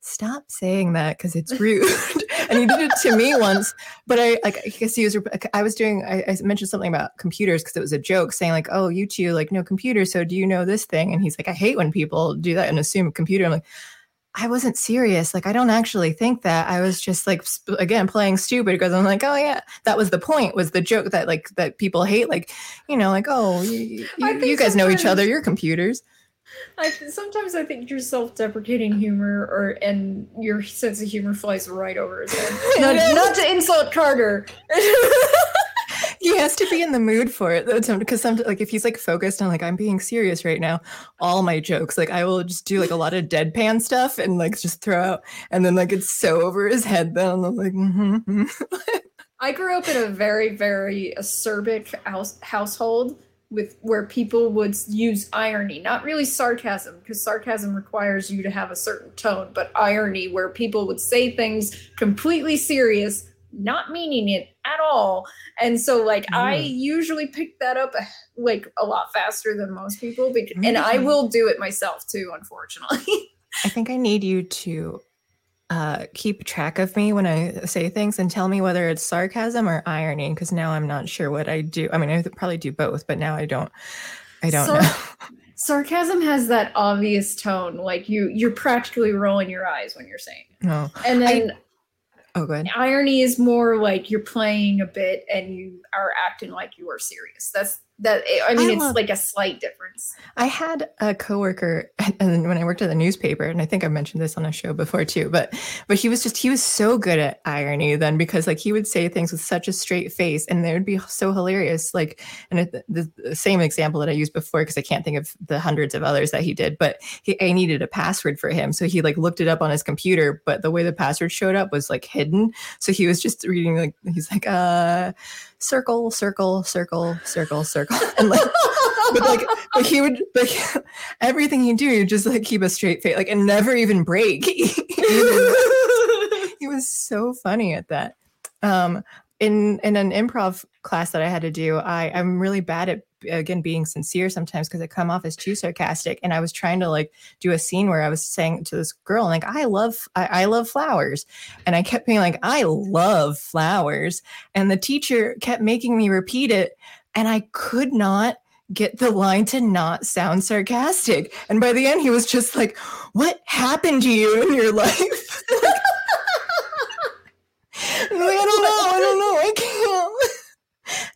stop saying that because it's rude. and he did it to me once, but I like I guess he was. I was doing. I, I mentioned something about computers because it was a joke, saying like, "Oh, you two like no computer, so do you know this thing?" And he's like, "I hate when people do that and assume a computer." I'm like. I wasn't serious. Like, I don't actually think that. I was just like, sp- again, playing stupid because I'm like, oh yeah, that was the point. Was the joke that like that people hate, like, you know, like, oh, you, you, you guys know each other. You're computers. I sometimes I think your self-deprecating humor or and your sense of humor flies right over his head. not, not to insult Carter. he has to be in the mood for it though because some like if he's like focused on like i'm being serious right now all my jokes like i will just do like a lot of deadpan stuff and like just throw out and then like it's so over his head then i'm like mm-hmm. i grew up in a very very acerbic house, household with where people would use irony, not really sarcasm, because sarcasm requires you to have a certain tone, but irony, where people would say things completely serious, not meaning it at all. And so, like, mm. I usually pick that up like a lot faster than most people, because, mm. and I will do it myself too, unfortunately. I think I need you to uh, keep track of me when I say things and tell me whether it's sarcasm or irony because now I'm not sure what I do. I mean, I probably do both, but now I don't. I don't Sar- know. sarcasm has that obvious tone, like you you're practically rolling your eyes when you're saying it. No, oh, and then. I, oh, good. Irony is more like you're playing a bit and you are acting like you are serious. That's that i mean I it's love, like a slight difference. I had a coworker and when i worked at the newspaper and i think i mentioned this on a show before too but but he was just he was so good at irony then because like he would say things with such a straight face and they would be so hilarious like and it, the, the, same example that i used before because i can't think of the hundreds of others that he did but he i needed a password for him. So he like looked it up on his computer but the way the password showed up was like hidden. So he was just reading like he's like uh circle, circle, circle, circle, circle, and like, but like, but he would like everything he do, he'd just like keep a straight face, like, and never even break. he was so funny at that. Um, in in an improv class that I had to do, I I'm really bad at again being sincere sometimes because I come off as too sarcastic. And I was trying to like do a scene where I was saying to this girl, like, I love I, I love flowers. And I kept being like, I love flowers. And the teacher kept making me repeat it. And I could not get the line to not sound sarcastic. And by the end, he was just like, What happened to you in your life? like, I don't know. I don't know. I.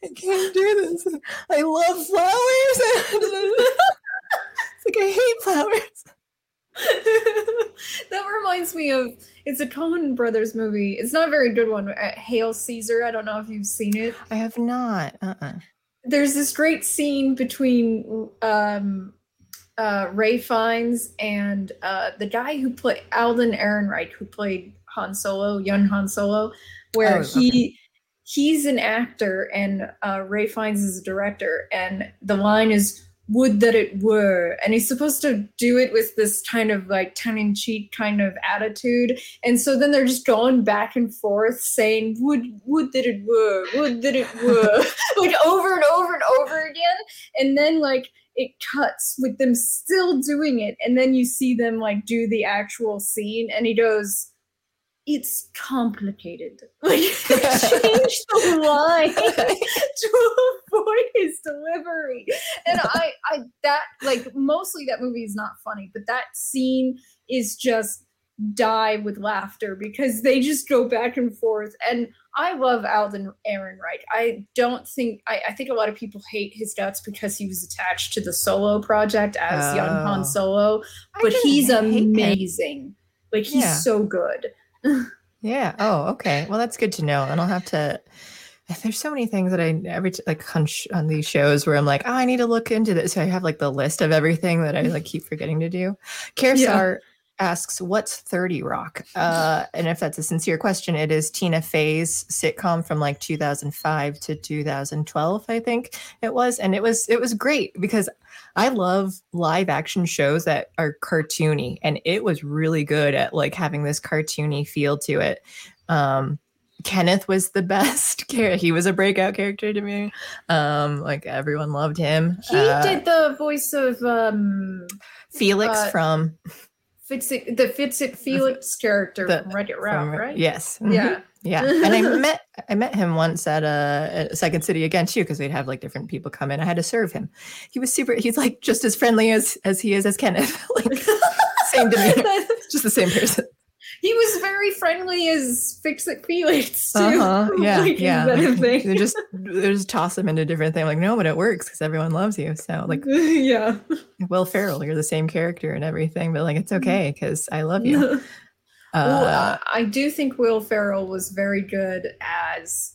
I can't do this. I love flowers. it's like I hate flowers. that reminds me of it's a Coen Brothers movie. It's not a very good one. Uh, Hail Caesar. I don't know if you've seen it. I have not. Uh-uh. There's this great scene between um, uh, Ralph Fiennes and uh, the guy who played Alden Ehrenreich, who played Han Solo, young Han Solo, where oh, he okay he's an actor and uh, Ralph Fiennes is a director, and the line is "Would that it were," and he's supposed to do it with this kind of like tongue-in-cheek kind of attitude, and so then they're just going back and forth saying "Would would that it were, would that it were," like over and over and over again, and then like it cuts with them still doing it. And then you see them like do the actual scene and he goes it's complicated. Like change the line to avoid his delivery. And I, I that like mostly that movie is not funny, but that scene is just die with laughter because they just go back and forth. And I love Alden Ehrenreich. I don't think I, I think a lot of people hate his guts because he was attached to the Solo project as oh. young Han Solo, but he's amazing. Like he's yeah. so good yeah. Oh, okay. Well, that's good to know. And I'll have to. Eh, there's so many things that I every like on, sh- on these shows where I'm like, oh, I need to look into this. So I have like the list of everything that I like keep forgetting to do. Yeah. Asks, "What's 30 Rock?" Uh, and if that's a sincere question, it is Tina Fey's sitcom from like 2005 to 2012, I think it was, and it was it was great because I love live action shows that are cartoony, and it was really good at like having this cartoony feel to it. Um, Kenneth was the best character. He was a breakout character to me. Um, like everyone loved him. He uh, did the voice of um, Felix uh, from Fix-It, the Fix-It Felix character the, from from, right? Yes. Mm-hmm. Yeah. Yeah, and I met I met him once at a, a Second City again too because we'd have like different people come in. I had to serve him. He was super. He's like just as friendly as as he is as Kenneth. like same demeanor, just the same person. He was very friendly as Fix It Felix too. Uh-huh. Yeah, like, yeah. Like, they just they just toss him into different things. Like, no, but it works because everyone loves you. So, like, yeah. Will Ferrell, you're the same character and everything, but like, it's okay because I love you. Uh, I do think Will Ferrell was very good as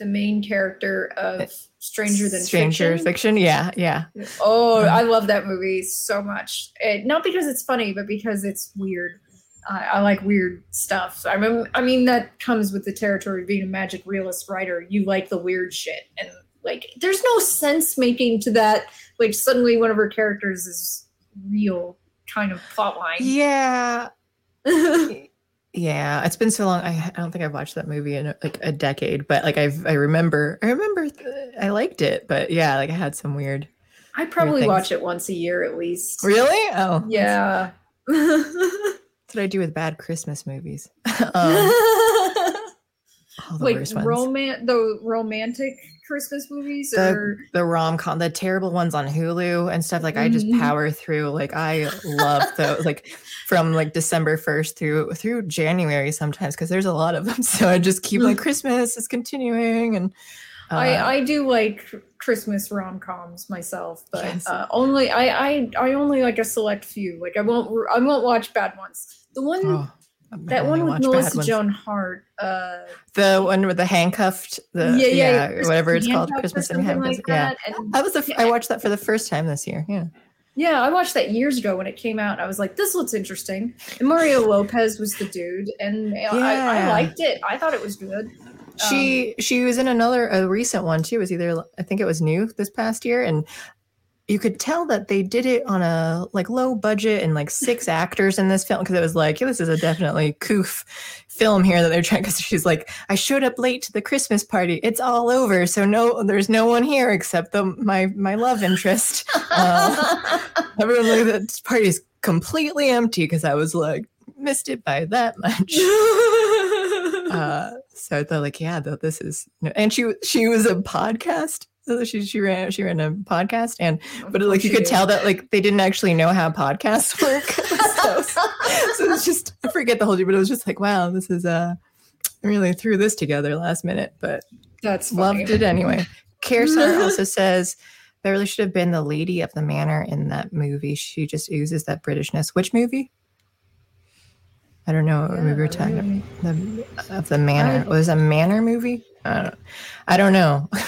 the main character of Stranger Than Stranger Fiction. Fiction. Yeah, yeah. Oh, I love that movie so much. It, not because it's funny, but because it's weird. I, I like weird stuff. I mean, I mean that comes with the territory of being a magic realist writer. You like the weird shit, and like, there's no sense making to that. Like, suddenly one of her characters is real kind of plot line. Yeah. yeah, it's been so long. I, I don't think I've watched that movie in like a decade, but like I've I remember I remember th- I liked it, but yeah, like I had some weird. I probably watch it once a year at least. Really? Oh, yeah. That's what I do with bad Christmas movies. um, like romance, the romantic Christmas movies, the, or the rom com, the terrible ones on Hulu and stuff. Like. I just mm-hmm. power through. Like I love those. like from like December first through through January sometimes because there's a lot of them. So I just keep like Christmas is continuing and. Uh, I, I do like Christmas rom coms myself, but yes. uh, only I, I I only like a select few. Like I won't I won't watch bad ones. The one oh, that one with Melissa Joan Hart. Uh, the one with the handcuffed, the yeah, yeah, yeah whatever it's called, Christmas in handcuffs. Like yeah, and, I was the, I watched that for the first time this year. Yeah. Yeah, I watched that years ago when it came out. I was like, this looks interesting. And Mario Lopez was the dude, and yeah. I, I liked it. I thought it was good. She um, she was in another a recent one too. It was either I think it was new this past year, and you could tell that they did it on a like low budget and like six actors in this film because it was like yeah, this is a definitely coof film here that they're trying because she's like I showed up late to the Christmas party. It's all over so no there's no one here except the my my love interest. Uh, everyone like that party is completely empty because I was like missed it by that much. Uh, so they're like yeah though this is and she she was a podcast she she ran she ran a podcast and but like you could tell that like they didn't actually know how podcasts work. so, so it's just I forget the whole deal, but it was just like wow, this is uh really threw this together last minute, but that's funny. loved it anyway. Caresar also says Beverly should have been the lady of the manor in that movie. She just oozes that Britishness. Which movie? I don't know what yeah, movie we're talking about. The, of the manor. Was a manor movie? I don't, I don't know.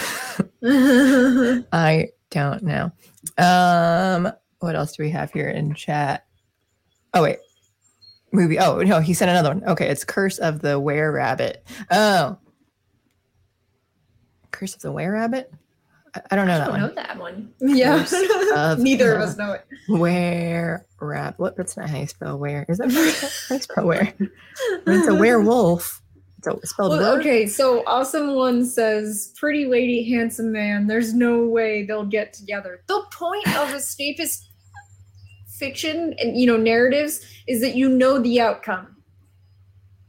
I don't know. Um, what else do we have here in chat? Oh wait, movie. Oh no, he sent another one. Okay, it's Curse of the Were Rabbit. Oh, Curse of the Were Rabbit. I, don't know I that don't one. Know that one. Yeah, of neither of us know it. Where rabbit? What? That's not how you spell where. Is that how you spell where? It's a werewolf. So spelled well, okay, so awesome one says, "Pretty lady, handsome man. There's no way they'll get together." The point of escapist fiction and you know narratives is that you know the outcome,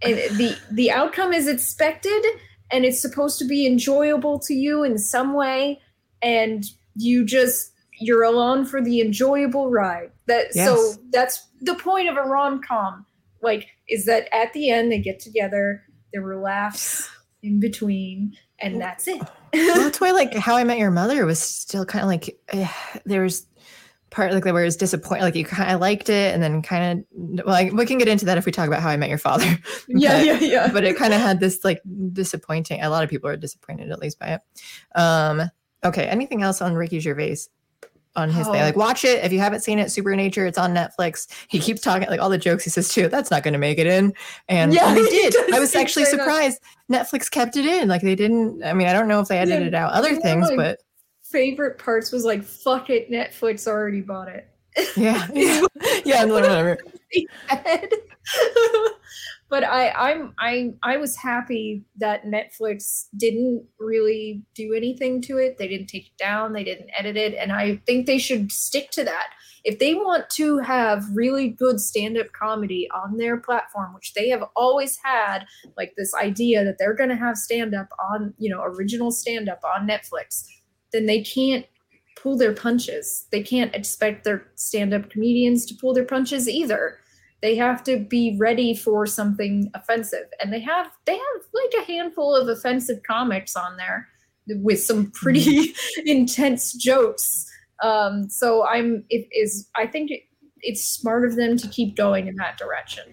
and the the outcome is expected, and it's supposed to be enjoyable to you in some way, and you just you're along for the enjoyable ride. That yes. so that's the point of a rom com. Like, is that at the end they get together there were laughs in between, and that's it. well, that's why, like, How I Met Your Mother was still kind of like eh, there was part like where it was disappointing. Like you kind of liked it, and then kind of well, like, we can get into that if we talk about How I Met Your Father. yeah, but, yeah, yeah. But it kind of had this like disappointing. A lot of people are disappointed at least by it. Um, okay. Anything else on Ricky Gervais? On his oh. thing. Like, oh. watch it if you haven't seen it. Supernature, it's on Netflix. He keeps talking like all the jokes he says too. That's not going to make it in, and yeah, they did. I was actually surprised. Netflix kept it in. Like they didn't. I mean, I don't know if they edited yeah, out other things, but favorite parts was like, "Fuck it, Netflix already bought it." Yeah, yeah, yeah. Whatever. but I, I'm I I was happy that Netflix didn't really do anything to it. They didn't take it down. They didn't edit it, and I think they should stick to that. If they want to have really good stand-up comedy on their platform, which they have always had, like this idea that they're going to have stand-up on, you know, original stand-up on Netflix, then they can't pull their punches. They can't expect their stand-up comedians to pull their punches either they have to be ready for something offensive. And they have they have like a handful of offensive comics on there with some pretty mm-hmm. intense jokes. Um so i'm it is i think it, it's smart of them to keep going in that direction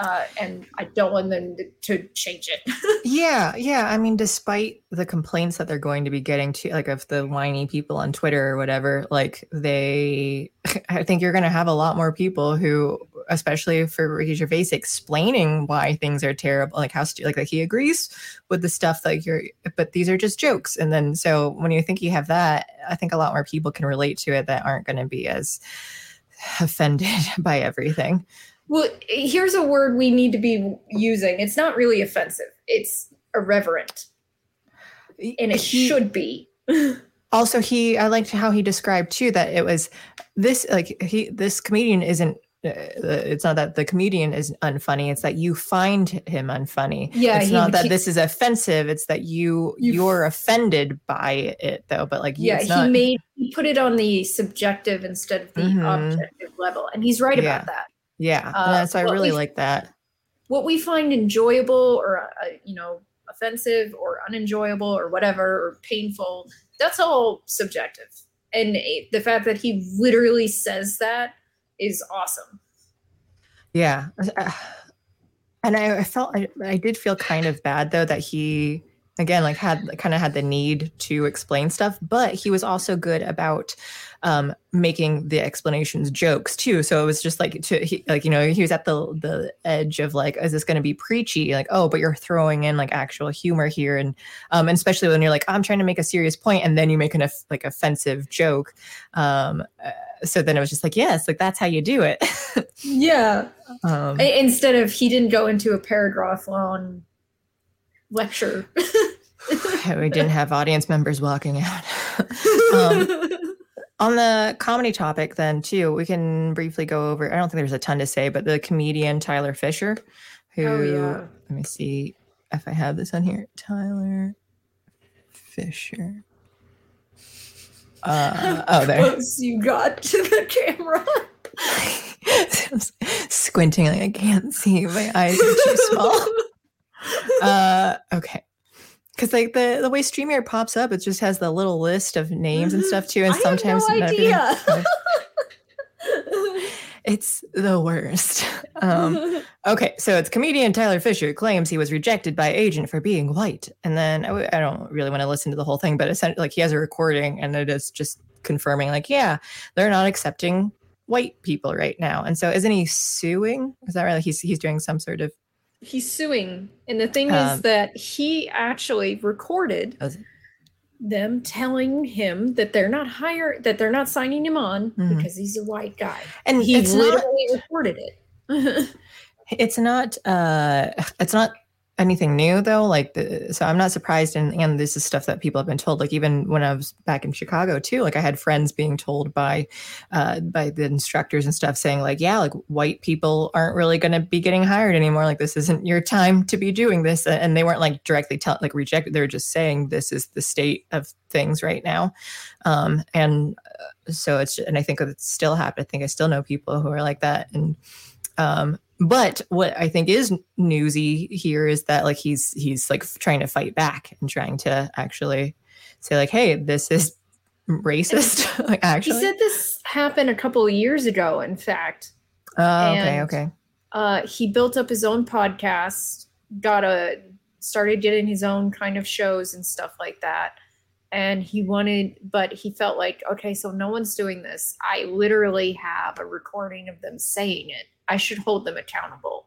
uh, and I don't want them to, change it. yeah, yeah. I mean, despite the complaints that they're going to be getting to, like of the whiny people on Twitter or whatever, like they, I think you're going to have a lot more people who, especially for Ricky Gervais, explaining why things are terrible, like how like, like he agrees with the stuff that you're, but these are just jokes. And then so when you think you have that, I think a lot more people can relate to it that aren't going to be as offended by everything. Well, here's a word we need to be using. It's not really offensive. It's irreverent. And it he, should be. also, he I liked how he described too that it was this like he this comedian isn't uh, it's not that the comedian is unfunny it's that you find him unfunny yeah it's he, not that he, this is offensive it's that you, you you're offended by it though but like yeah he not, made he put it on the subjective instead of the mm-hmm. objective level and he's right yeah. about that yeah, uh, so I really we, like that. What we find enjoyable or uh, you know offensive or unenjoyable or whatever or painful, that's all subjective. And the fact that he literally says that is awesome. Yeah. Uh, and I, I felt I, I did feel kind of bad though that he again like had kind of had the need to explain stuff but he was also good about um, making the explanations jokes too. So it was just like to he, like you know he was at the the edge of like is this going to be preachy? Like oh but you're throwing in like actual humor here. And um and especially when you're like i'm trying to make a serious point and then you make an like offensive joke um uh, so then it was just like yes like that's how you do it. Yeah. Um, instead of he didn't go into a paragraph long lecture. we didn't have audience members walking out. um, on the comedy topic, then too, we can briefly go over. I don't think there's a ton to say, but the comedian Tyler Fischer, who oh, yeah. let me see if I have this on here. Tyler Fischer. Uh, oh, there. Close you got to the camera. squinting like I can't see. My eyes are too small uh, okay. Because like the the way Streamyard pops up, it just has the little list of names and stuff too, and I sometimes no idea. it's the worst. Um, okay, so it's comedian Tyler Fischer claims he was rejected by agent for being white, and then I, I don't really want to listen to the whole thing, but essentially, like he has a recording, and it is just confirming, like, yeah, they're not accepting white people right now, and so isn't he suing? Is that right? he's he's doing some sort of he's suing. And the thing um, is that he actually recorded them telling him that they're not hired that they're not signing him on mm-hmm. because he's a white guy. And he literally not, recorded it. It's not uh it's not anything new though? Like the, so i'm not surprised and and this is stuff that people have been told like even when i was back in chicago too like i had friends being told by uh by the instructors and stuff saying like yeah like white people aren't really going to be getting hired anymore. Like this isn't your time to be doing this. And they weren't like directly tell like rejected they were just saying this is the state of things right now. Um and uh, so it's and i think it's still happening. I think i still know people who are like that and um but what I think is newsy here is that like he's he's like trying to fight back and trying to actually say like, hey, this is racist. like actually, he said this happened a couple of years ago. In fact. Oh, okay, okay. Uh, he built up his own podcast, got a started getting his own kind of shows and stuff like that. And he wanted, but he felt like, okay, so no one's doing this. I literally have a recording of them saying it I should hold them accountable.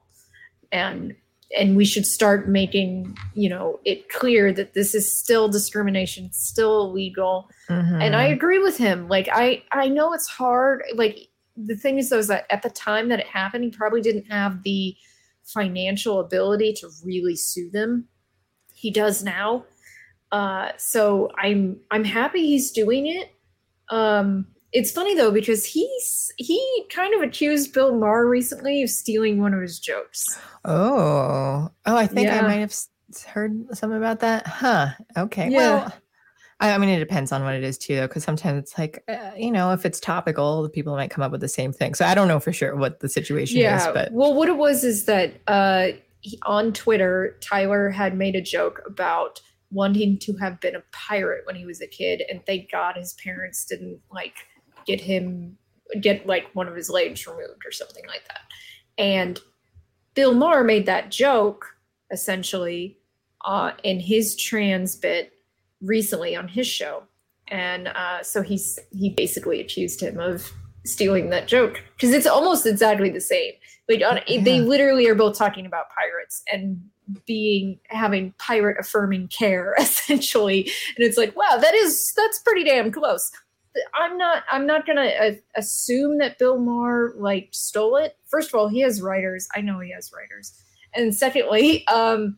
And and we should start making, you know, it clear that this is still discrimination, still illegal. Mm-hmm. And I agree with him. Like I I know it's hard. Like the thing is though is that at the time that it happened, he probably didn't have the financial ability to really sue them. He does now. Uh, so I'm I'm happy he's doing it. Um, it's funny though because he's he kind of accused Bill Maher recently of stealing one of his jokes. Oh, oh, I think yeah. I might have heard something about that. Huh. Okay. Yeah. Well, I, I mean, it depends on what it is too, though, because sometimes it's like, uh, you know, if it's topical, the people might come up with the same thing. So I don't know for sure what the situation yeah. is. But well, what it was is that uh, he, on Twitter, Tyler had made a joke about wanting to have been a pirate when he was a kid, and thank God his parents didn't like get him get like one of his legs removed or something like that. And Bill Maher made that joke essentially uh, in his trans bit recently on his show, and uh, so he's he basically accused him of stealing that joke because it's almost exactly the same. Like on, yeah. they literally are both talking about pirates and being having pirate affirming care essentially, and it's like wow, that is that's pretty damn close. I'm not I'm not gonna uh, assume that Bill Maher like stole it. First of all, he has writers. I know he has writers, and secondly, um,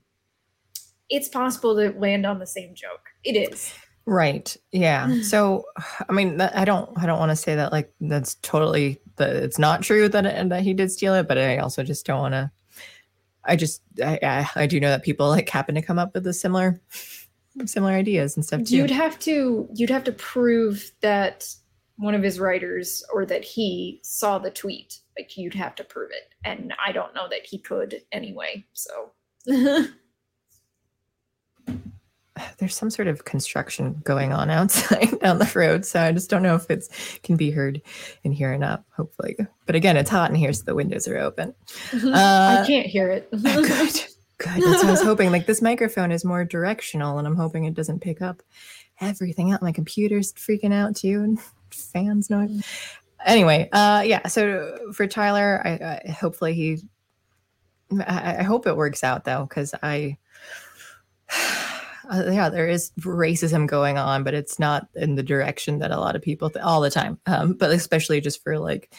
it's possible to land on the same joke. It is. Right. Yeah. So, I mean, I don't, I don't want to say that like that's totally that it's not true that it, that he did steal it, but I also just don't want to. I just, I, I, I do know that people like happen to come up with a similar, similar ideas and stuff too. You'd have to, you'd have to prove that one of his writers or that he saw the tweet. Like you'd have to prove it, and I don't know that he could anyway. So. there's some sort of construction going on outside down the road so i just don't know if it's can be heard in here or not hopefully but again it's hot in here so the windows are open uh, i can't hear it good good that's what i was hoping like this microphone is more directional and i'm hoping it doesn't pick up everything out my computer's freaking out too and fans noise mm. anyway uh yeah so for tyler i, I hopefully he I, I hope it works out though because i uh, yeah, there is racism going on, but it's not in the direction that a lot of people th- all the time. Um, but especially just for like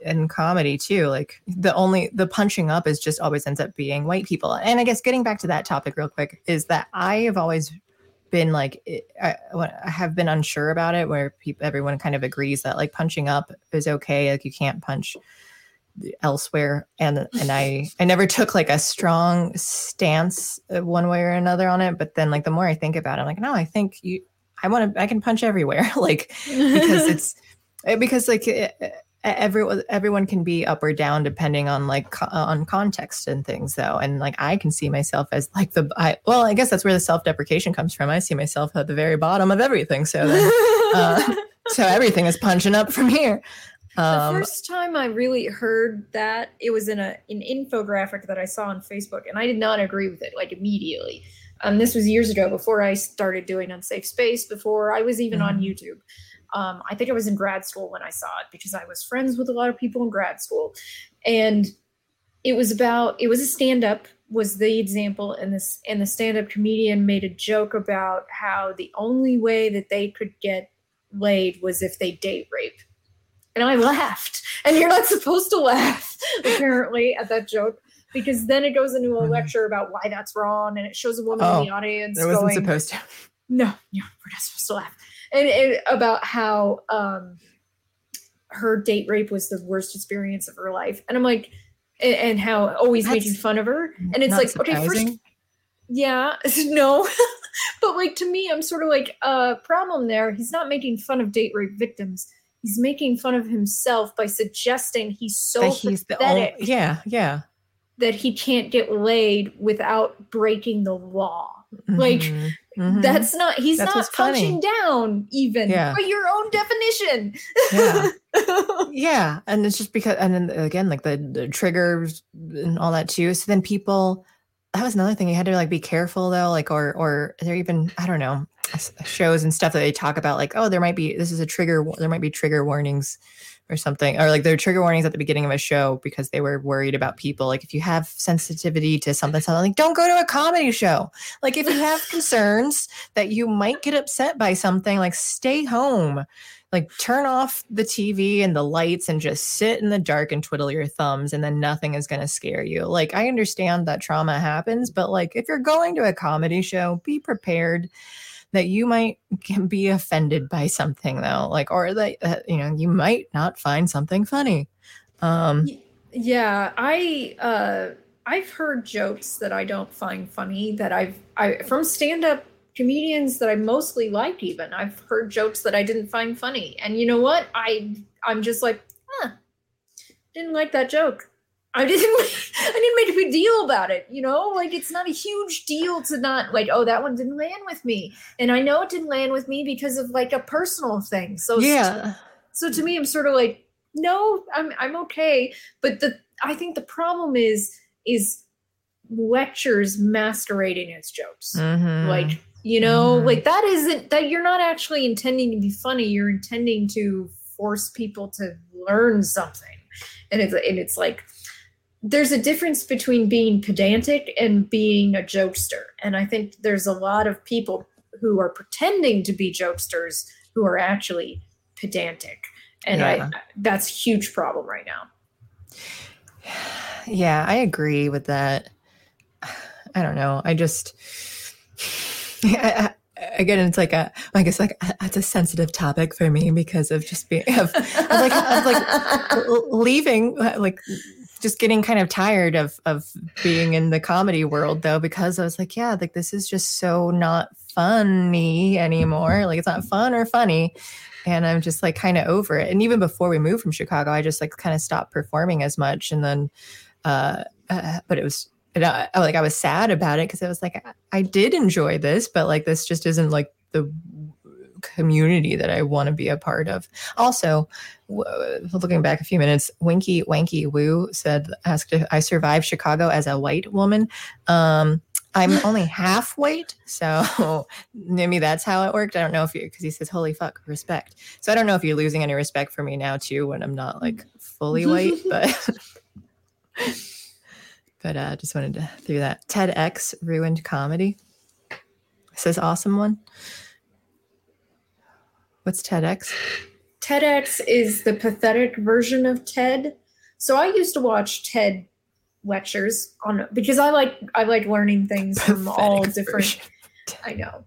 in comedy too, like the only the punching up is just always ends up being white people. And I guess getting back to that topic real quick is that I have always been like I, I have been unsure about it, where people everyone kind of agrees that like punching up is okay, like you can't punch elsewhere. And and i i never took like a strong stance uh, one way or another on it. But then like the more i think about it i'm like no i think you i want to i can punch everywhere. Like because it's eh, because like eh, eh, everyone everyone can be up or down depending on like co- on context and things though and like i can see myself as like the i well i guess that's where the self-deprecation comes from i see myself at the very bottom of everything so then, uh, so everything is punching up from here um, the first time I really heard that, it was in a an infographic that I saw on Facebook, and I did not agree with it like immediately. Um, this was years ago, before I started doing Unsafe Space, before I was even mm-hmm. on YouTube. Um, I think I was in grad school when I saw it because I was friends with a lot of people in grad school, and it was about it was a stand up was the example and this and the stand up comedian made a joke about how the only way that they could get laid was if they date rape and I laughed. And you're not supposed to laugh, apparently, at that joke because then it goes into a mm-hmm. lecture about why that's wrong, and it shows a woman oh, in the audience. It wasn't going, supposed to. No, no, we're not supposed to laugh. And it, about how um, her date rape was the worst experience of her life, and I'm like, and, and how always that's making fun of her, and it's like, surprising. okay, first, yeah, no. but like to me, I'm sort of like a uh, problem there. He's not making fun of date rape victims he's making fun of himself by suggesting he's so that he's pathetic. The yeah, yeah. That he can't get laid without breaking the law. Mm-hmm. Like mm-hmm. that's not he's that's not punching funny. down even yeah. by your own definition. yeah. yeah. And it's just because and then again, like the, the triggers and all that too. So then people that was another thing you had to like be careful though like or or there even i don't know shows and stuff that they talk about like oh there might be this is a trigger there might be trigger warnings or something or like there are trigger warnings at the beginning of a show because they were worried about people. Like if you have sensitivity to something something like don't go to a comedy show. Like if you have concerns that you might get upset by something like stay home. Like turn off the TV and the lights and just sit in the dark and twiddle your thumbs and then nothing is going to scare you. Like I understand that trauma happens, but like if you're going to a comedy show, be prepared that you might be offended by something though like or that uh, you know you might not find something funny um yeah i uh i've heard jokes that i don't find funny that i've i from stand up comedians that I mostly like even. I've heard jokes that I didn't find funny. And you know what? I I'm just like, huh, didn't like that joke. I didn't I didn't make a big deal about it, you know? Like it's not a huge deal to not like, oh, that one didn't land with me. And I know it didn't land with me because of like a personal thing. So Yeah. So to me I'm sort of like, no, I'm I'm okay. But the I think the problem is is lectures masquerading as jokes. Mm-hmm. Like you know mm-hmm. like that isn't that you're not actually intending to be funny you're intending to force people to learn something and it's and it's like there's a difference between being pedantic and being a jokester. And i think there's a lot of people who are pretending to be jokesters who are actually pedantic. And yeah. i that's a huge problem right now. Yeah i agree with that. I don't know. I just yeah, again, it's like a, I guess like it's a sensitive topic for me because of just being of, of like of like leaving, like just getting kind of tired of of being in the comedy world though because I was like, yeah, like this is just so not funny anymore. Like it's not fun or funny. And I'm just like kind of over it. And even before we moved from Chicago, I just like kind of stopped performing as much. And then, uh, uh but it was and I, like I was sad about it because I was like I, I did enjoy this, but like this just isn't like the community that I want to be a part of. Also, w- looking back a few minutes, Winky Wanky Woo said, "Asked if I survived Chicago as a white woman." Um, I'm only half white, so maybe that's how it worked. I don't know if you because he says, "Holy fuck, respect." So I don't know if you're losing any respect for me now too when I'm not like fully white, but. But uh, just wanted to through that. TEDx ruined comedy. Says awesome one. What's TEDx? TEDx is the pathetic version of TED. So I used to watch TED lectures on because I like I like learning things from all different. I know.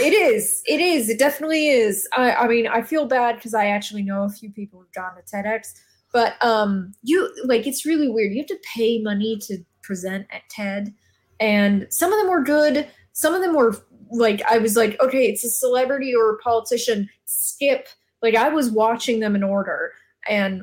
It is. It is. It definitely is. I, I mean, I feel bad because I actually know a few people who've gone to TEDx, but um you like it's really weird you have to pay money to present at ted and some of them were good some of them were like i was like okay it's a celebrity or a politician skip like i was watching them in order and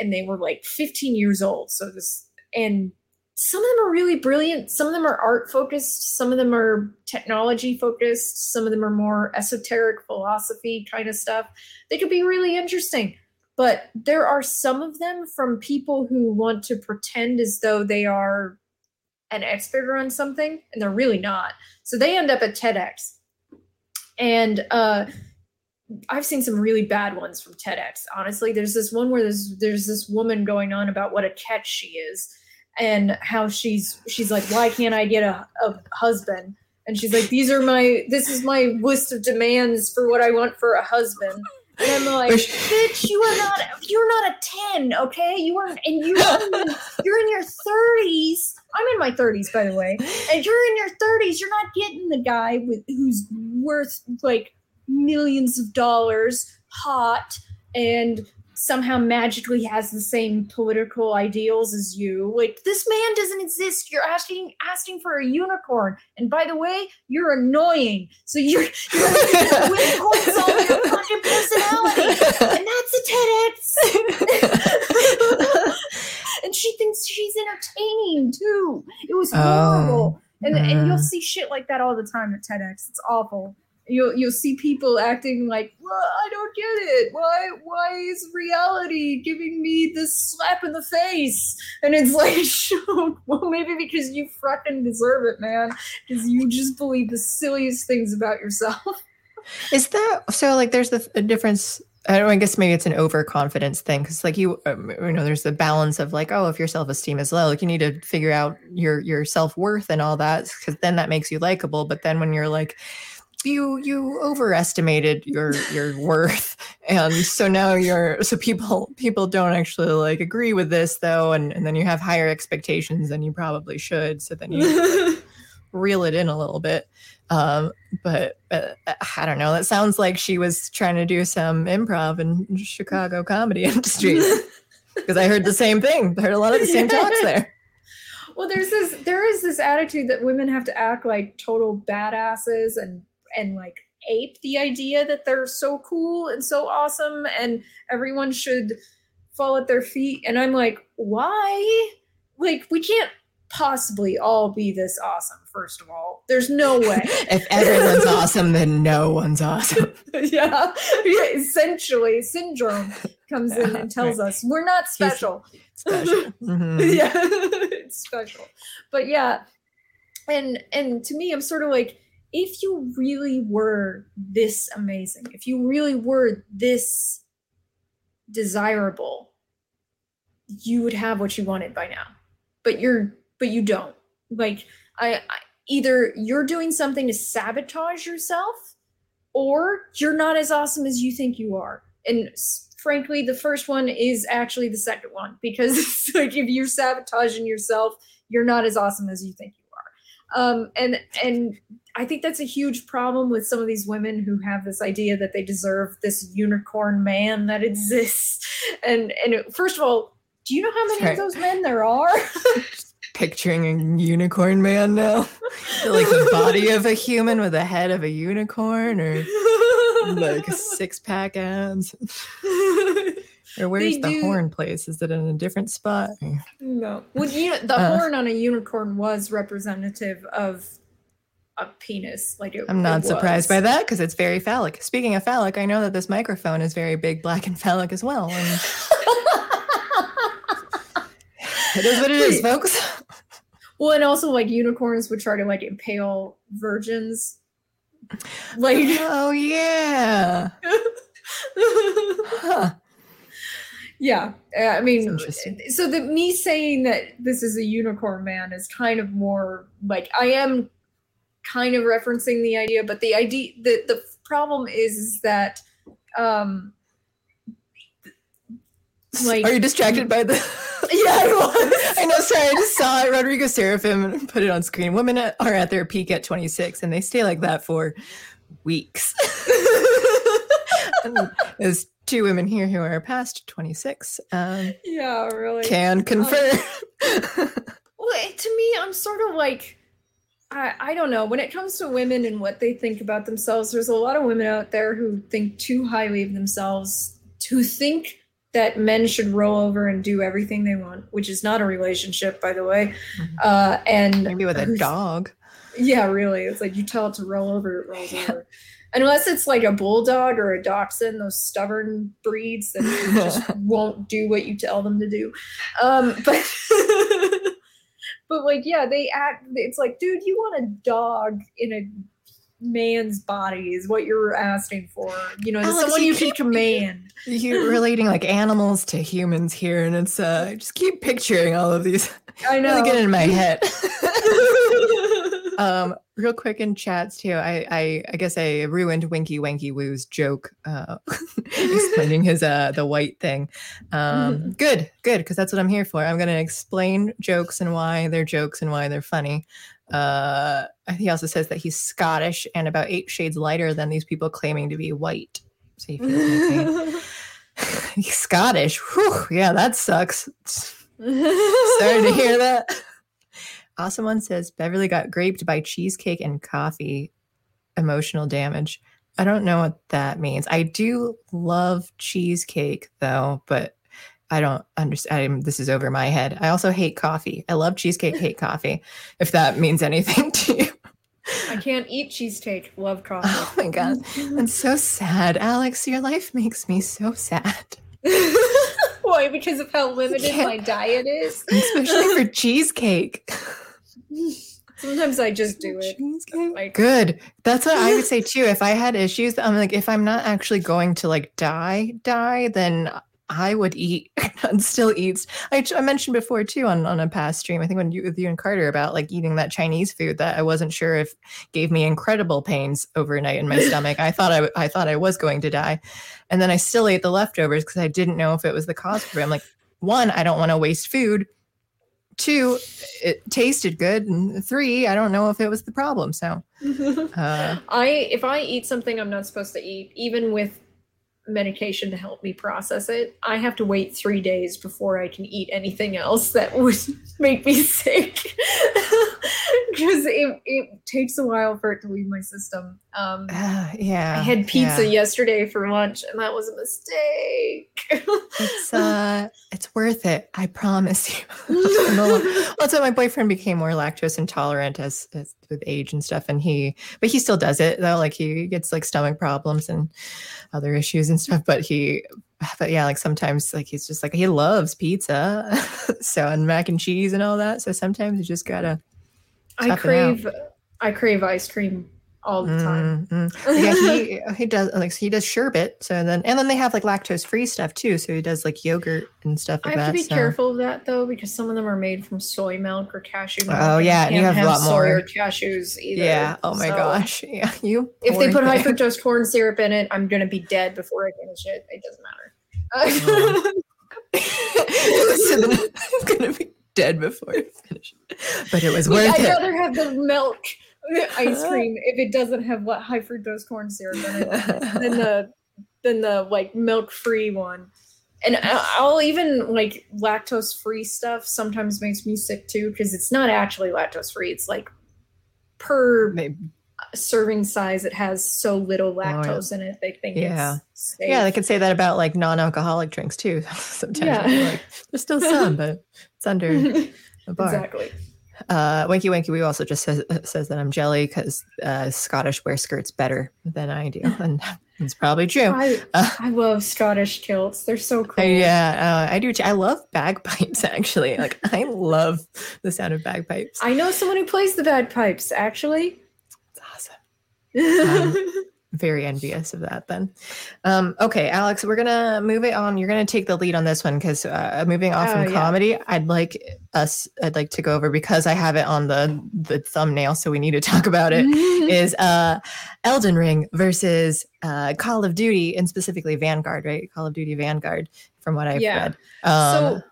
and they were like 15 years old so this and some of them are really brilliant some of them are art focused some of them are technology focused some of them are more esoteric philosophy kind of stuff they could be really interesting but there are some of them from people who want to pretend as though they are an expert on something and they're really not so they end up at tedx. And uh, i've seen some really bad ones from tedx honestly there's this one where there's there's this woman going on about what a catch she is and how she's she's like why can't i get a, a husband and she's like these are my this is my list of demands for what i want for a husband and I'm like, bitch, you are not you're not a 10, okay? You are and you you're in your 30s. I'm in my 30s, by the way. And you're in your 30s. You're not getting the guy with who's worth like millions of dollars, hot, and somehow magically has the same political ideals as you. Like this man doesn't exist. You're asking asking for a unicorn. And by the way, you're annoying. So you're you're winning points on your fucking personality. And that's a TEDx. and she thinks she's entertaining too. It was oh, horrible. Oh. And, and you'll see shit like that all the time at TEDx. It's awful you'll you'll see people acting like well, I don't get it. Why why is reality giving me this slap in the face? And it's like, well, maybe because you fucking deserve it, man. Because you just believe the silliest things about yourself. Is that so? Like, there's the difference. I don't. I guess maybe it's an overconfidence thing because, like, you, um, you know, there's the balance of like, oh, if your self esteem is low, like, you need to figure out your your self worth and all that because then that makes you likable. But then when you're like, you you overestimated your your worth. And so now you're so people people don't actually like agree with this though and, and then you have higher expectations than you probably should so then you reel it in a little bit. Um, but uh, i don't know that sounds like she was trying to do some improv in chicago comedy industry. Because i heard the same thing. I heard a lot of the same talks there. Well, there's this there is this attitude that women have to act like total badasses and and like ape the idea that they're so cool and so awesome and everyone should fall at their feet. And I'm like, why? Like, we can't possibly all be this awesome first of all there's no way if everyone's awesome then no one's awesome yeah. yeah essentially syndrome comes in and tells right. us we're not special special mm-hmm. yeah it's special but yeah and and to me i'm sort of like if you really were this amazing if you really were this desirable you would have what you wanted by now but you're but you don't. Like I, I either you're doing something to sabotage yourself or you're not as awesome as you think you are. And frankly, the first one is actually the second one because like if you're sabotaging yourself, you're not as awesome as you think you are. Um, and and I think that's a huge problem with some of these women who have this idea that they deserve this unicorn man that exists. And and first of all, do you know how many of those men there are? picturing a unicorn man now. like the body of a human with the head of a unicorn or like six pack abs. or where's they the do... horn place? Is it in a different spot? No. Well, you know, the uh, horn on a unicorn was representative of a penis. Like it, I'm not surprised by that because it's very phallic. Speaking of phallic, I know that this microphone is very big, black, and phallic as well. And... it is what it is, folks. Well, and also like unicorns would try to like impale virgins. Like oh yeah. huh. Yeah, I mean, so the me saying that this is a unicorn man is kind of more like I am kind of referencing the idea, but the idea the the problem is, that um like are you distracted by the yeah i was. I know sorry i just saw it rodrigo seraphim put it on screen. Women are at their peak at 26 and they stay like that for weeks. There's two women here who are past 26 um, yeah really. can confirm. um, well to me i'm sort of like I, I don't know. When it comes to women and what they think about themselves, there's a lot of women out there who think too highly of themselves, who think that men should roll over and do everything they want, which is not a relationship, by the way. Mm-hmm. Uh, and maybe with a dog. Yeah, really. It's like you tell it to roll over, it rolls yeah. over. Unless it's like a bulldog or a dachshund, those stubborn breeds that just won't do what you tell them to do. Um, but but like, yeah, they act. It's like, dude, you want a dog in a man's body is what you're asking for. You know, Alex, someone you, you can command. You're relating like animals to humans here, and it's uh just keep picturing all of these. I know. Really get in my head. um, real quick in chats too. I, I I guess I ruined Winky Wanky Woo's joke, uh, explaining his uh the white thing. Um, mm-hmm. good, good, because that's what I'm here for. I'm gonna explain jokes and why they're jokes and why they're funny. Uh, he also says that he's Scottish and about eight shades lighter than these people claiming to be white. So he feels Scottish. Whew, yeah, that sucks. Sorry to hear that. Awesome one says Beverly got graped by cheesecake and coffee. Emotional damage. I don't know what that means. I do love cheesecake though, but I don't understand. This is over my head. I also hate coffee. I love cheesecake, hate coffee. If that means anything to you. I can't eat cheesecake. Love coffee. Oh my god, that's so sad, Alex. Your life makes me so sad. Why? Because of how limited my diet is, especially for cheesecake. Sometimes I just do it. Like, Good. That's what I would say too. If I had issues, I'm like, if I'm not actually going to like die, die, then I would eat and still eat. I, I, mentioned before too on, on a past stream, I think when you with you and Carter about like eating that Chinese food that I wasn't sure if gave me incredible pains overnight in my stomach. I thought I, I thought I was going to die. And then I still ate the leftovers because I didn't know if it was the cause for it. I'm like, one, I don't want to waste food. Two, it tasted good. And three, I don't know if it was the problem. So uh, I if I eat something I'm not supposed to eat, even with medication to help me process it. I have to wait three days before I can eat anything else that would make me sick because it, it takes a while for it to leave my system. Um, uh, yeah. I had pizza yeah. yesterday for lunch and that was a mistake. it's uh, it's worth it. I promise you. also, my boyfriend became more lactose intolerant as, as with age and stuff, and he, but he still does it though. Like he gets like stomach problems and other issues and stuff. But he, but yeah, like sometimes like he's just like he loves pizza, so and mac and cheese and all that. So sometimes you just gotta. I crave, I crave ice cream all the time. Mm-hmm. Yeah, he he does like he does sherbet. So then and then they have like lactose free stuff too. So he does like yogurt and stuff. Like I have that, to be so. careful of that though because some of them are made from soy milk or cashew milk. Oh yeah, and you have, have a lot soy more or cashews either. Yeah. Oh my so gosh. Yeah. You. If they put high fructose corn syrup in it, I'm gonna be dead before I finish it. It doesn't matter. So I'm gonna be dead before I finish. It. But it was worth I'd it. I'd rather have the milk ice cream if it doesn't have what high fructose corn syrup in it than the than the like milk free one. And I'll even like lactose free stuff sometimes makes me sick too because it's not actually lactose free. It's like per Maybe. serving size, it has so little lactose oh, yeah. in it. They think yeah. Yeah, they could say that about like non-alcoholic drinks too. Sometimes yeah. like, there's still some, but it's under a bar. Exactly. Uh, Winky Winky we also just says, says that I'm jelly because uh, Scottish wear skirts better than I do, and it's probably true. I, uh, I love Scottish kilts; they're so cool. Yeah, uh, I do. Too. I love bagpipes. Actually, like I love the sound of bagpipes. I know someone who plays the bagpipes. Actually, it's awesome. Um, very envious of that then um, okay alex we're gonna move it on you're gonna take the lead on this one because uh, moving off from oh, yeah. comedy i'd like us i'd like to go over because i have it on the the thumbnail so we need to talk about it. is uh elden ring versus uh call of duty and specifically vanguard right call of duty vanguard from what i've yeah. read um, so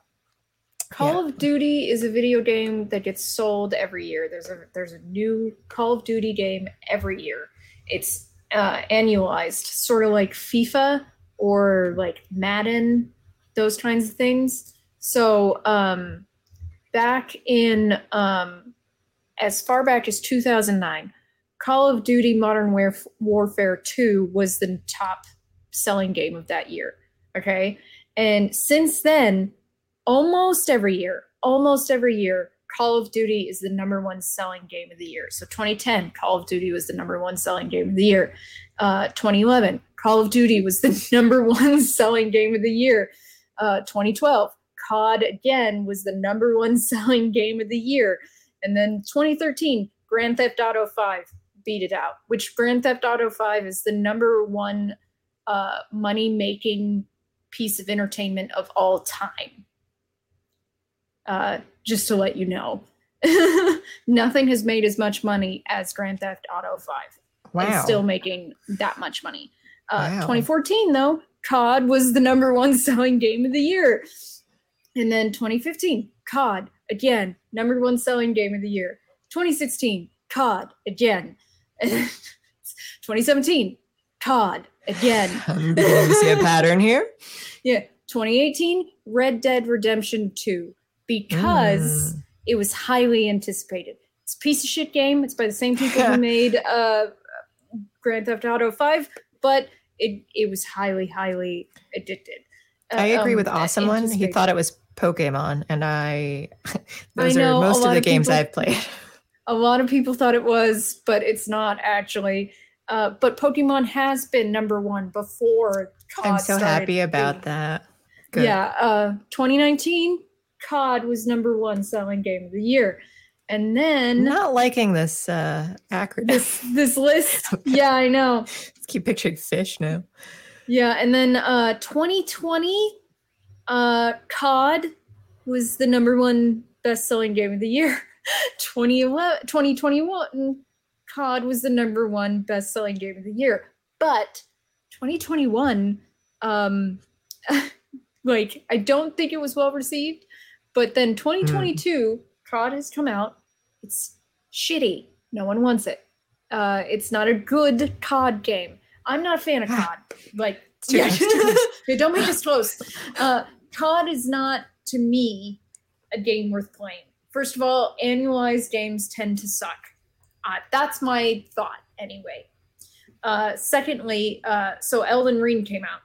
Call yeah. of Duty is a video game that gets sold every year. There's a there's a new Call of Duty game every year. It's uh, annualized, sort of like FIFA or like Madden, those kinds of things. So um, back in um, as far back as 2009, Call of Duty Modern Warf- Warfare 2 was the top selling game of that year. Okay. And since then, almost every year, almost every year, Call of Duty is the number one selling game of the year. So 2010, Call of Duty was the number one selling game of the year. Uh, 2011, Call of Duty was the number one selling game of the year. Uh, 2012, COD again was the number one selling game of the year. And then 2013, Grand Theft Auto 5 beat it out, which Grand Theft Auto 5 is the number one uh, money making piece of entertainment of all time. Uh, just to let you know. Nothing has made as much money as Grand Theft Auto 5. Wow. It's still making that much money. Uh, wow. 2014, though, COD was the number one selling game of the year. And then 2015, COD, again, number one selling game of the year. 2016, COD, again. 2017, COD, again. I'm beginning to see a pattern here. Yeah. 2018, Red Dead Redemption 2 because mm. it was highly anticipated. It's a piece of shit game. It's by the same people who made uh, Grand Theft Auto 5, but it, it was highly, highly addicted. Uh, I agree um, with Awesome One. He thought it was Pokemon, and I those I know, are most of the games people, I've played. A lot of people thought it was, but it's not actually. Uh, but Pokemon has been number one before. COD I'm so happy about being, that. Good. Yeah, uh, 2019 COD was number one selling game of the year. And then not liking this uh acronym. This this list. okay. Yeah, I know. Let's keep picturing fish now. Yeah, and then uh 2020 uh COD was the number one best selling game of the year. 2011 2021 COD was the number one best selling game of the year. But 2021 um like I don't think it was well received but then 2022, mm. COD has come out. It's shitty. No one wants it. Uh, it's not a good COD game. I'm not a fan of COD. Like yeah. don't make us close. Uh, COD is not to me a game worth playing. First of all, annualized games tend to suck. Uh, that's my thought anyway. Uh, secondly, uh, so Elden Ring came out.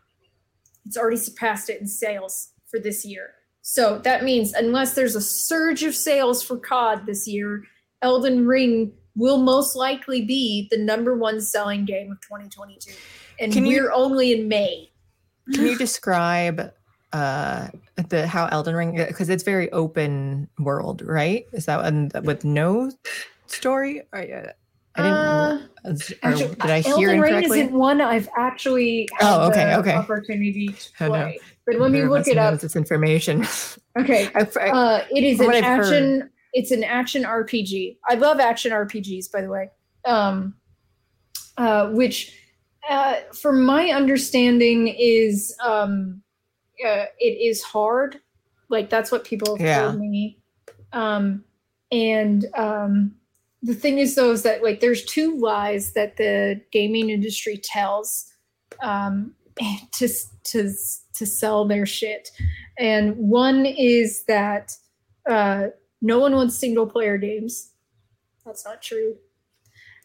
It's already surpassed it in sales for this year. So that means unless there's a surge of sales for COD this year, Elden Ring will most likely be the number one selling game of 2022. And Can we're you, only in May. Can you describe uh the how Elden Ring because it's very open world, right? Is that and with no story? Or, uh, I didn't. Uh, actually, did I hear Elden Ring isn't one I've actually oh okay okay opportunity to play. Oh. But when you look it up, this information. Okay, I, I, uh, it is an action. Heard. It's an action RPG. I love action RPGs, by the way. Um, uh, which, uh, from my understanding, is um, uh, it is hard. Like that's what people have yeah. told me. Um, and um, the thing is, though, is that like there's two lies that the gaming industry tells um, to to to sell their shit, and one is that uh, no one wants single player games. That's not true.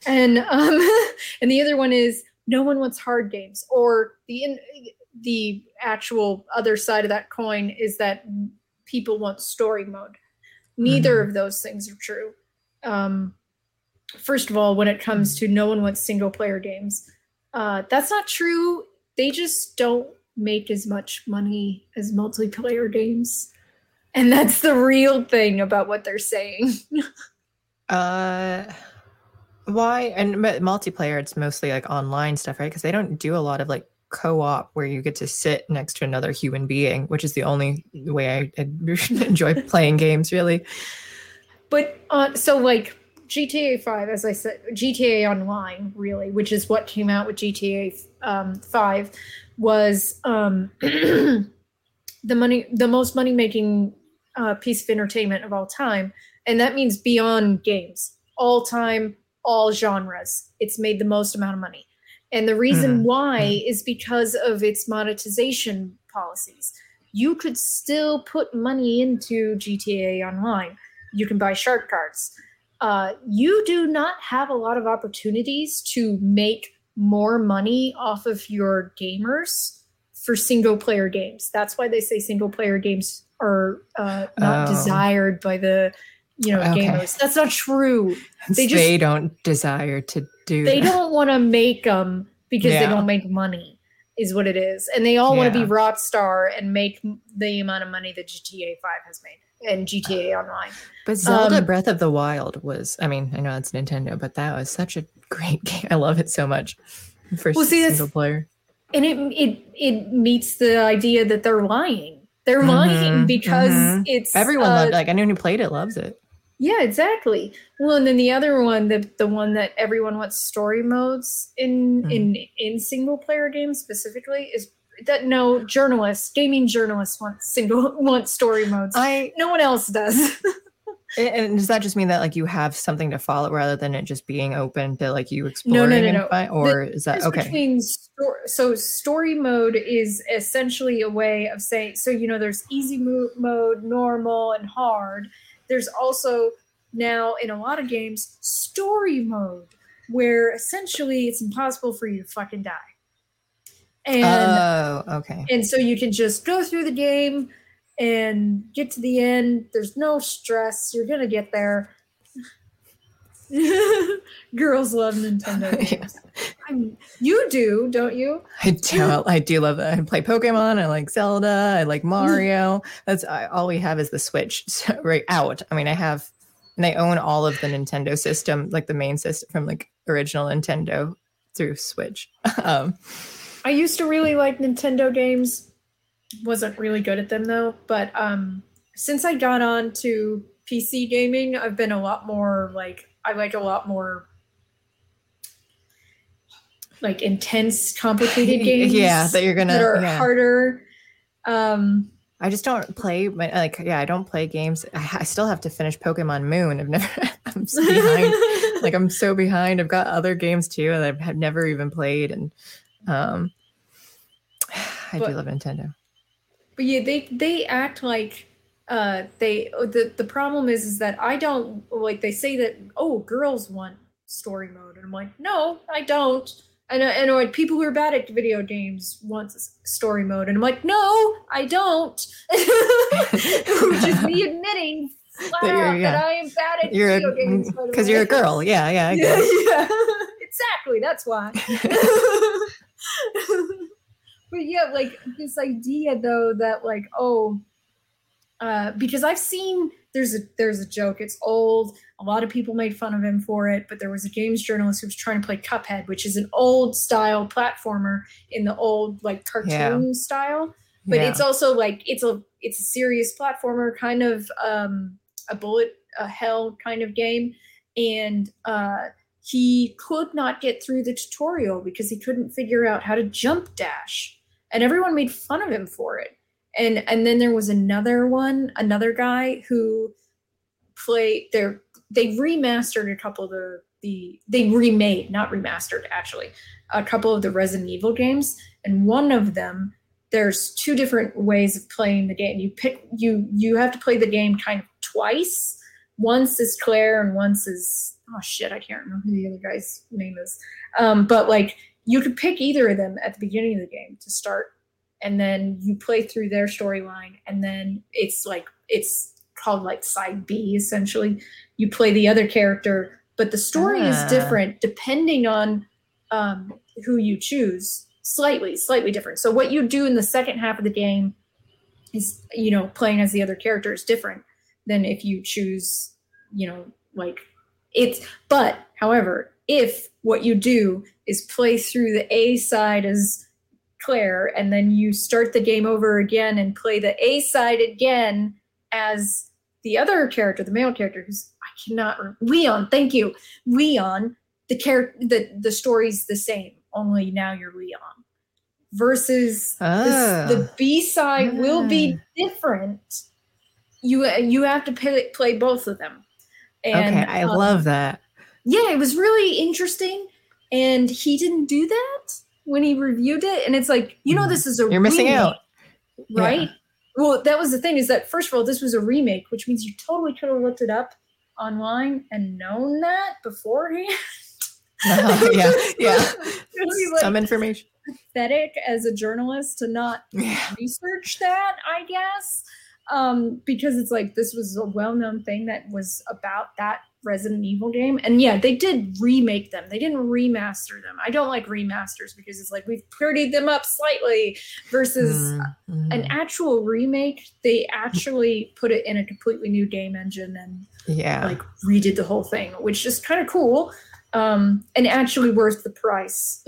And um, and the other one is no one wants hard games or the the actual other side of that coin is that people want story mode. Neither mm-hmm. of those things are true. Um, first of all, when it comes to no one wants single player games, uh, that's not true. They just don't make as much money as multiplayer games. And that's the real thing about what they're saying. uh why and multiplayer it's mostly like online stuff right because they don't do a lot of like co-op where you get to sit next to another human being, which is the only way I, enjoy playing games really. But uh, so like GTA 5, as I said, GTA Online, really, which is what came out with GTA um, 5, was um, the money, the most money making uh, piece of entertainment of all time, and that means beyond games, all time, all genres. It's made the most amount of money. And the reason mm. why mm. is because of its monetization policies. You could still put money into GTA Online. You can buy shark cards. Uh, you do not have a lot of opportunities to make more money off of your gamers for single player games. That's why they say single player games are uh, not oh. desired by the you know okay. gamers. That's not true. They just they don't desire to do. They that. don't want to make them because yeah. they don't make money. Is what it is, and they all yeah. want to be Rockstar and make the amount of money that GTA Five has made and GTA Online. But Zelda um, Breath of the Wild was, I mean, I know it's Nintendo, but that was such a great game. I love it so much. First well, see, single player. And it it it meets the idea that they're lying. They're mm-hmm, lying because mm-hmm. it's everyone uh, loved like anyone who played it loves it. Yeah, exactly. Well, and then the other one, the the one that everyone wants story modes in mm. in in single player games specifically is that no journalists, gaming journalists want single want story modes. I no one else does. and does that just mean that like you have something to follow rather than it just being open to like you exploring? No, no, no, no. or the, is that okay? So story mode is essentially a way of saying so you know there's easy mo- mode, normal, and hard there's also now in a lot of games story mode where essentially it's impossible for you to fucking die. And oh, okay. And so you can just go through the game and get to the end. There's no stress. You're gonna get there. Girls love Nintendo games. yeah. you do, don't you? I do. I do love it. I play Pokemon. I like Zelda. I like Mario. That's I, all we have is the Switch so, right out. I mean, I have, and I own all of the Nintendo system, like the main system from like original Nintendo through Switch. um, I used to really like Nintendo games. Wasn't really good at them though. But um, since I got on to PC gaming, I've been a lot more like I like a lot more like intense, complicated games. yeah, that you're gonna that are yeah. harder. Um, I just don't play my like yeah I don't play games. I, I still have to finish Pokemon Moon. I've never I'm so behind. like I'm so behind. I've got other games too that I've never even played and um I but, do love Nintendo. But yeah, they they act like uh they the the problem is is that I don't like they say that oh girls want story mode and I'm like no I don't and and like people who are bad at video games want story mode and I'm like no I don't which is me admitting flat yeah. that I am bad at you're video a, games because you're a girl yeah yeah yeah, yeah. exactly that's why but yeah like this idea though that like oh uh, because I've seen there's a there's a joke. It's old. A lot of people made fun of him for it, but there was a games journalist who was trying to play Cuphead, which is an old style platformer in the old like cartoon yeah. style. But yeah. it's also like it's a it's a serious platformer, kind of um, a bullet a hell kind of game, and uh, he could not get through the tutorial because he couldn't figure out how to jump dash, and everyone made fun of him for it. And and then there was another one another guy who played their they remastered a couple of the the they remade not remastered actually a couple of the resident evil games. And one of them there's two different ways of playing the game. You pick you you have to play the game kind of twice once is claire and once is oh shit i can't remember who the other guy's name is. Um, but like you could pick either of them at the beginning of the game to start and then you play through their storyline and then it's like it's called like side b essentially. You play the other character but the story is ah. different depending on um, who you choose. Slightly slightly different. So what you do in the second half of the game is you know playing as the other character is different than if you choose you know like it's but however if what you do is play through the a side as Claire, and then you start the game over again and play the A side again as the other character, the male character, who's I cannot Leon. Thank you, Leon. The character, the the story's the same, only now you're Leon. Versus oh. the ah. B side will be different. You you have to play, play both of them. And, okay, I um, love that. Yeah, it was really interesting, and he didn't do that when he reviewed it, and it's like, you know, mm-hmm. this is a you're missing out, right? Yeah. Well, that was the thing is that first of all, this was a remake, which means you totally could have looked it up online and known that beforehand. Uh, yeah, yeah. really, like, Some information. Pathetic as a journalist to not yeah. research that, I guess, um, because it's like this was a well-known thing that was about that Resident Evil game. And yeah, they did remake them. They didn't remaster them. I don't like remasters because it's like we've prettied them up slightly versus mm-hmm. an actual remake. They actually put it in a completely new game engine and yeah, like redid the whole thing, which is kind of cool. Um, and actually worth the price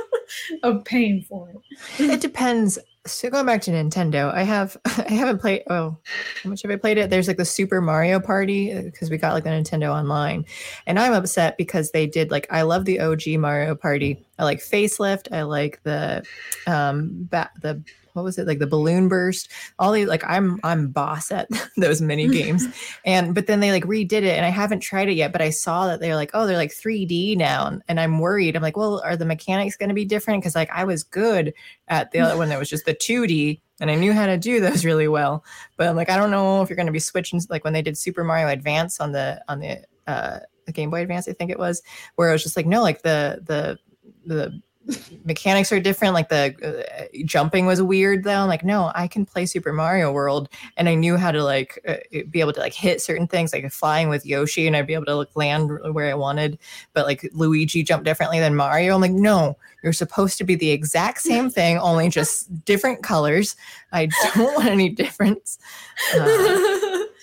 of paying for it. it depends so going back to Nintendo, I have I haven't played. Oh, how much have I played it? There's like the Super Mario Party because uh, we got like the Nintendo Online, and I'm upset because they did like I love the OG Mario Party. I like facelift. I like the um ba- the what was it like the balloon burst? All these like i'm i'm boss at those mini games. And but then they like redid it and i haven't tried it yet but i saw that they're like oh they're like 3d now. And i'm worried. I'm like well are the mechanics going to be different? Because like i was good at the other one that was just the 2d and I knew how to do those really well. But I'm like, I don't know if you're going to be switching like when they did Super Mario Advance on the on the uh, the Game Boy Advance, I think it was, where it was just like, no, like the the the mechanics are different. Like the uh, jumping was weird though. I'm like, no, I can play Super Mario World, and I knew how to like uh, be able to like hit certain things, like flying with Yoshi, and I'd be able to like land where I wanted. But like Luigi jumped differently than Mario. I'm like, no, you're supposed to be the exact same thing, only just different colors. I don't want any difference. Uh,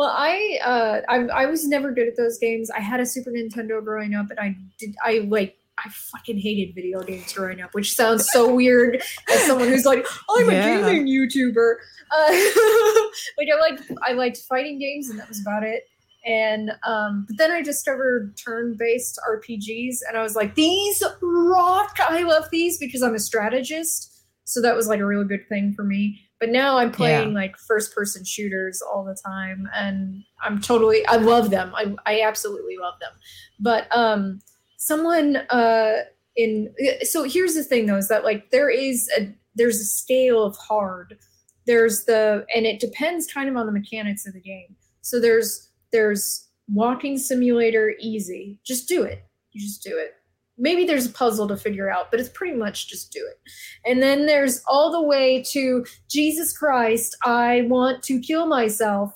Well, I, uh, I I was never good at those games. I had a Super Nintendo growing up, and I did I like I fucking hated video games growing up, which sounds so weird as someone who's like, I'm yeah. a gaming YouTuber. Uh, like I liked I liked fighting games, and that was about it. And um, but then I discovered turn-based RPGs, and I was like, these rock! I love these because I'm a strategist. So that was like a really good thing for me. But now I'm playing yeah. like first-person shooters all the time, and I'm totally I love them. I I absolutely love them. But um someone uh in so here's the thing though is that like there is a there's a scale of hard. There's the and it depends kind of on the mechanics of the game. So there's there's walking simulator easy. Just do it. You just do it. Maybe there's a puzzle to figure out, but it's pretty much just do it. And then there's all the way to Jesus Christ, I want to kill myself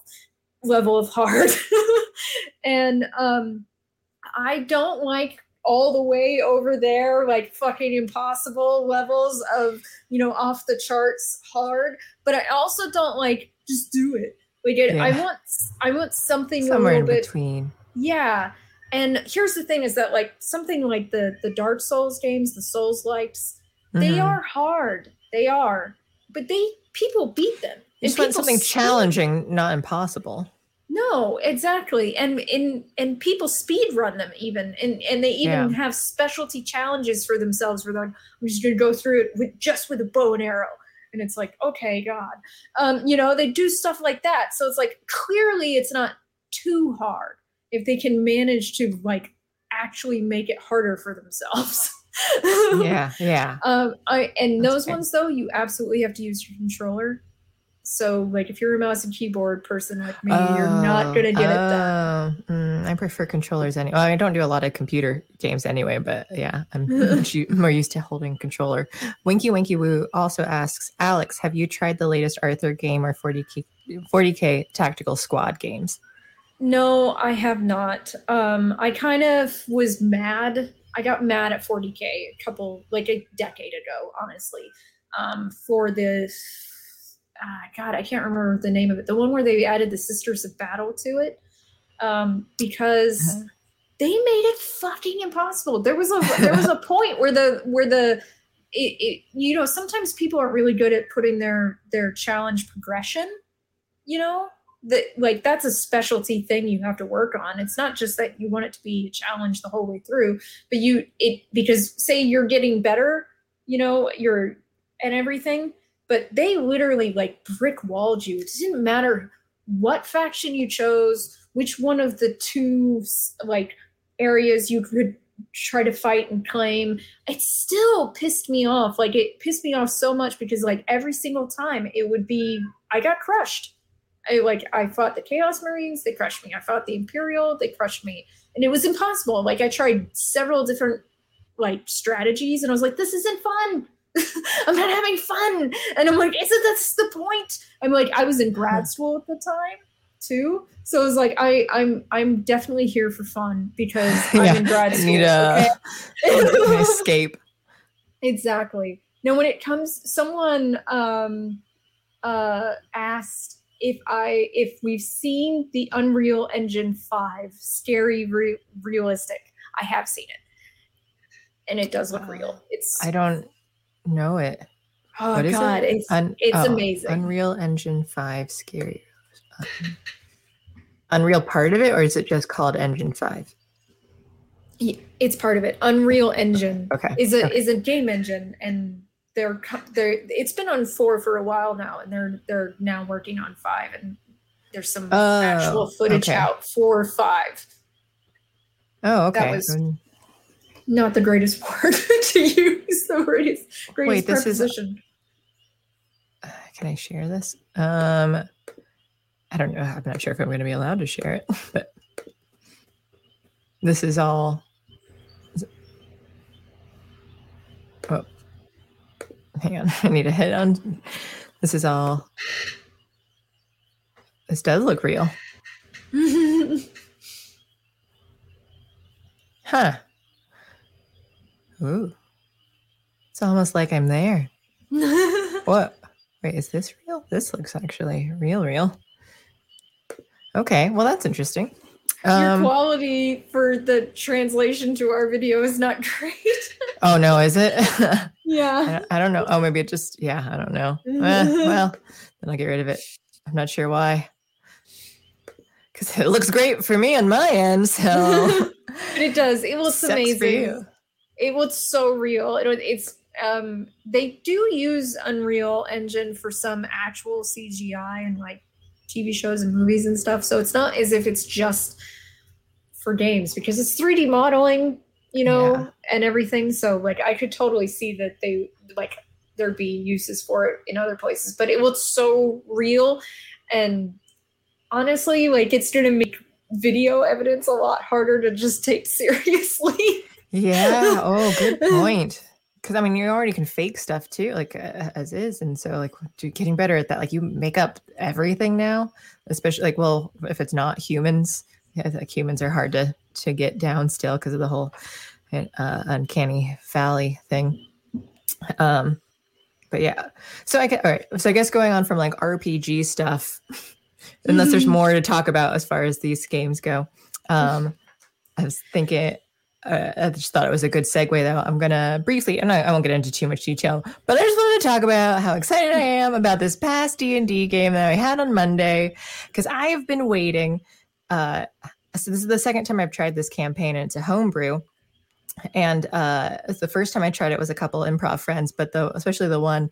level of hard. and um I don't like all the way over there, like fucking impossible levels of, you know, off the charts hard. But I also don't like just do it. Like it, yeah. I want, I want something somewhere a in bit, between. Yeah, and here's the thing: is that like something like the the Dark Souls games, the Souls likes, mm-hmm. they are hard. They are, but they people beat them. You just want something challenging, not impossible. No, exactly. And in and people speed run them even and and they even yeah. have specialty challenges for themselves where they're like, I'm just gonna go through it with just with a bow and arrow. And it's like, okay, God. Um, you know, they do stuff like that. So it's like clearly it's not too hard if they can manage to like actually make it harder for themselves. yeah, yeah. Um, I and That's those ones though, you absolutely have to use your controller so, like, if you're a mouse and keyboard person like me, oh, you're not going to get oh, it done. Oh, mm, I prefer controllers anyway. Well, I don't do a lot of computer games anyway, but yeah, I'm more used to holding controller. Winky Winky Woo also asks Alex, have you tried the latest Arthur game or 40K, 40K Tactical Squad games? No, I have not. Um, I kind of was mad. I got mad at 40K a couple, like a decade ago, honestly, um, for this uh, God, I can't remember the name of it. The one where they added the Sisters of Battle to it, um, because uh-huh. they made it fucking impossible. There was a there was a point where the where the it, it, you know sometimes people are really good at putting their their challenge progression you know that like that's a specialty thing you have to work on it's not just that you want it to be a challenge the whole way through but you it because say you're getting better you know you're and everything but they literally like brick walled you. It didn't matter what faction you chose, which one of the two like areas you could try to fight and claim. It still pissed me off. Like it pissed me off so much because like every single time it would be I got crushed. I like I fought the Chaos Marines, they crushed me. I fought the Imperial, they crushed me. And it was impossible. Like I tried several different like strategies and I was like, this isn't fun. I'm not having fun. And I'm like, isn't that's the point? I'm like, I was in grad school at the time too. So it was like I I'm I'm definitely here for fun because I'm yeah, in grad school. Need a, okay? escape. Exactly. Now when it comes someone um uh asked if I if we've seen the Unreal Engine 5 scary re- realistic. I have seen it. And it does look uh, real. It's I don't know it. Oh what God, it? it's Un- it's oh, amazing. Unreal Engine Five scary. Um, Unreal part of it, or is it just called Engine Five? Yeah, it's part of it. Unreal Engine okay. is a okay. is a game engine, and they're they're it's been on four for a while now, and they're they're now working on five, and there's some oh, actual footage okay. out for five. Oh, okay. That was not the greatest word to use. The greatest, greatest Wait, this preposition. Is, can I share this? Um, I don't know. I'm not sure if I'm going to be allowed to share it, but this is all. Oh, hang on. I need to hit on. This is all. This does look real. huh. Ooh. It's almost like I'm there. what? Wait, is this real? This looks actually real, real. Okay, well, that's interesting. Um, Your quality for the translation to our video is not great. oh, no, is it? yeah. I, I, don't know. Oh, maybe it just, yeah, I don't know. eh, well, then I'll get rid of it. I'm not sure why. Because it looks great for me on my end, so. but it does. It looks Sucks amazing it was so real. It, it's um they do use Unreal Engine for some actual CGI and like TV shows and movies and stuff. So it's not as if it's just for games because it's 3D modeling, you know, yeah. and everything. So like I could totally see that they like there'd be uses for it in other places. But it was so real and honestly, like it's gonna make video evidence a lot harder to just take seriously. Yeah. Oh, good point. Because I mean, you already can fake stuff too, like uh, as is, and so like getting better at that. Like you make up everything now, especially like well, if it's not humans, yeah, like humans are hard to to get down still because of the whole uh, uncanny valley thing. Um, but yeah, so I get all right. So I guess going on from like RPG stuff, unless there's more to talk about as far as these games go. Um, I was thinking. Uh, I just thought it was a good segue, though. I'm gonna briefly, and I, I, won't get into too much detail, but I just wanted to talk about how excited I am about this past D and D game that I had on Monday because I have been waiting. Uh, so this is the second time I've tried this campaign, and it's a homebrew and uh the first time i tried it was a couple improv friends but the especially the one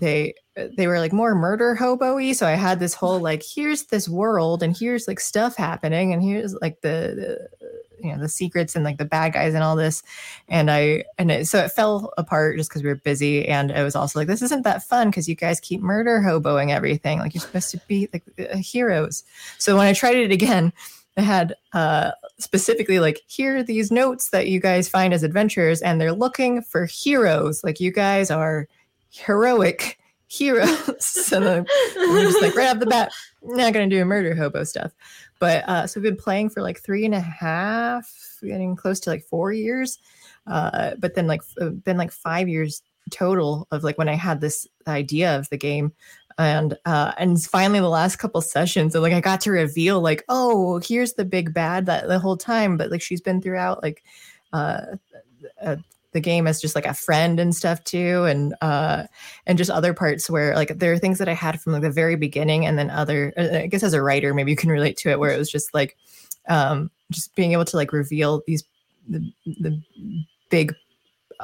they they were like more murder hobo-y so i had this whole like here's this world and here's like stuff happening and here's like the, the you know the secrets and like the bad guys and all this and i and it, so it fell apart just because we were busy and it was also like this isn't that fun because you guys keep murder hoboing everything like you're supposed to be like uh, heroes so when i tried it again I had uh, specifically like here are these notes that you guys find as adventurers, and they're looking for heroes. Like you guys are heroic heroes. so we're just like right off the bat, not gonna do a murder hobo stuff. But uh, so we've been playing for like three and a half, getting close to like four years. Uh, but then like been like five years total of like when I had this idea of the game and uh and finally the last couple sessions like i got to reveal like oh here's the big bad that the whole time but like she's been throughout like uh, uh the game as just like a friend and stuff too and uh and just other parts where like there are things that i had from like the very beginning and then other uh, i guess as a writer maybe you can relate to it where it was just like um just being able to like reveal these the, the big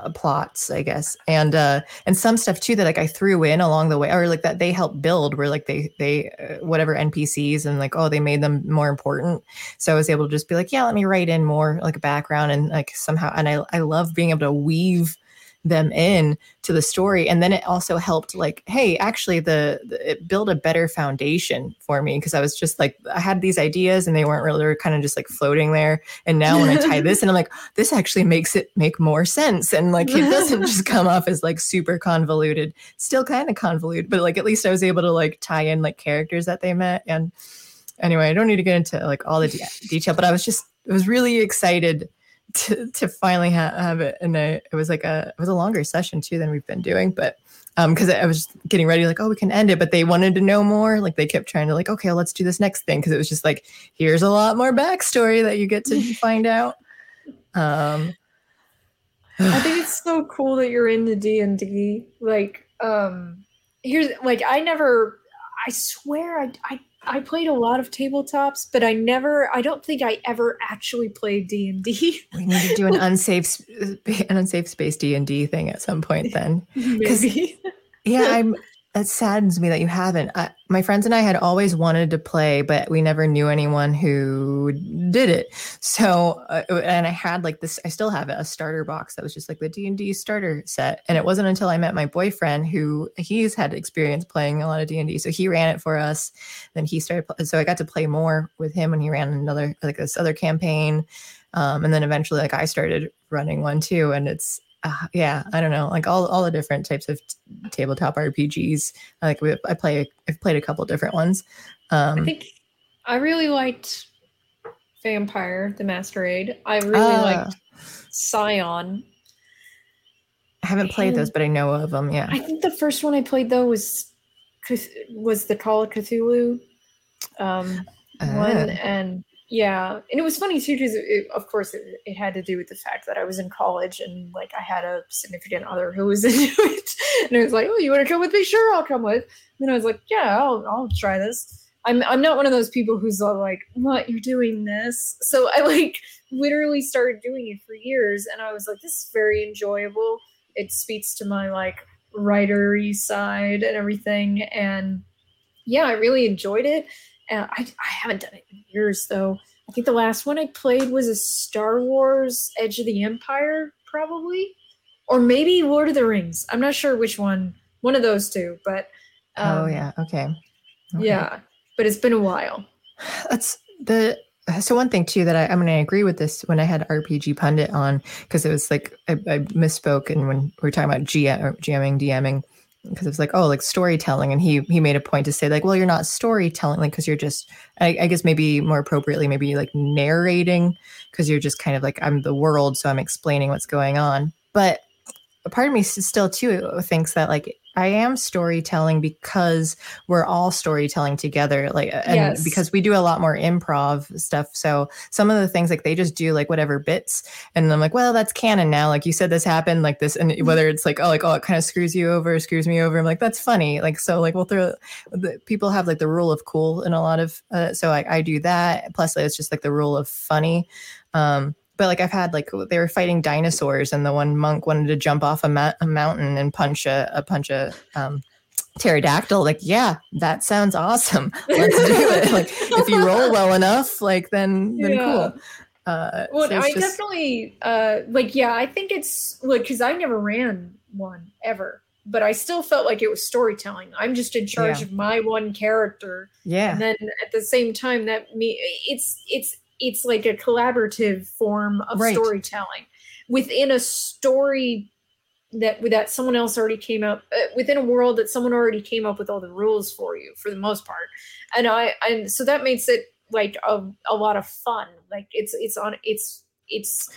uh, plots i guess. And uh and some stuff too that like i threw in along the way or like that they helped build where like they they uh, whatever npcs and like oh they made them more important. So i was able to just be like yeah let me write in more like a background and like somehow and i i love being able to weave them in to the story. And then it also helped like hey actually the, the it built a better foundation for me because i was just like i had these ideas and they weren't really were kind of just like floating there. And now when i tie this and i'm like this actually makes it make more sense. And like it doesn't just come off as like super convoluted. Still kind of convoluted but like at least i was able to like tie in like characters that they met. And anyway i don't need to get into like all the de- detail but i was just I was really excited to, to finally ha- have it. And I, it was like a, it was a longer session too than we've been doing, but um, cause I was getting ready, like, oh, we can end it, but they wanted to know more. Like they kept trying to like, okay, let's do this next thing. Cause it was just like, here's a lot more backstory that you get to find out. Um, I think it's so cool that you're in the D and D. Like, um, here's like, I never, I swear I, I I played a lot of tabletops, but I never. I don't think I ever actually played D and D. We need to do an unsafe, an unsafe space D and D thing at some point. Then, maybe. yeah, I'm it saddens me that you haven't. I, my friends and I had always wanted to play, but we never knew anyone who did it. So, uh, and I had like this. I still have it, a starter box that was just like the D and D starter set. And it wasn't until I met my boyfriend who he's had experience playing a lot of D and D, so he ran it for us. Then he started. So I got to play more with him when he ran another like this other campaign. Um, and then eventually, like I started running one too, and it's uh, yeah, I don't know, like all all the different types of t- tabletop RPGs. Like we, I play, I've played a couple different ones. Um, I think I really liked Vampire: The Masquerade. I really uh, liked Scion. I haven't played and those, but I know of them. Yeah, I think the first one I played though was was the Call of Cthulhu um, uh. one, and yeah, and it was funny too because, of course, it, it, had to do with the fact that I was in college and like I had a significant other who was into it, and it was like, "Oh, you want to come with me? Sure, I'll come with." And I was like, "Yeah, I'll I'll try this." I'm I'm not one of those people who's like, "What you're doing this?" So I like literally started doing it for years, and I was like, "This is very enjoyable." It speaks to my like writery side and everything, and yeah, I really enjoyed it uh, I, I haven't done it in years though. I think the last one I played was a Star Wars Edge of the Empire, probably. or maybe Lord of the Rings. I'm not sure which one. One of those two, but oh, um, oh yeah, okay. okay. yeah. But it's been a while. That's the so one thing too that I, I mean I agree with this when I had RPG pundit on because it was like I, I, misspoke and when we were talking about GM, GMing DMing because it was like oh like storytelling. And he he made a point to say like well you're not storytelling like because you're just I, I, guess maybe more appropriately maybe like narrating because you're just kind of like I'm the world so I'm explaining what's going on. But a part of me still too thinks that like I am storytelling because we're all storytelling together. Like, and yes. because we do a lot more improv stuff. So some of the things like they just do like whatever bits. And I'm like, well, that's canon now. Like you said, this happened like this. And whether it's like, oh, like, oh, it kind of screws you over, screws me over. I'm like, that's funny. Like, so like we'll throw, the, people have like the rule of cool in a lot of, uh, so I, I do that. Plus it's just like the rule of funny. Um, but like I've had like they were fighting dinosaurs, and the one monk wanted to jump off a, ma- a mountain and punch a, a punch a um, pterodactyl. Like, yeah, that sounds awesome. Let's do it. like, if you roll well enough, like then then yeah. cool. Uh, well, so I just... definitely uh, like. Yeah, I think it's like because I never ran one ever, but I still felt like it was storytelling. I'm just in charge yeah. of my one character. Yeah, and then at the same time, that me, it's it's it's like a collaborative form of right. storytelling. Within a story that that someone else already came up uh, within a world that someone already came up with all the rules for you for the most part. And i and so that makes it like a, a lot of fun. Like it's it's on it's it's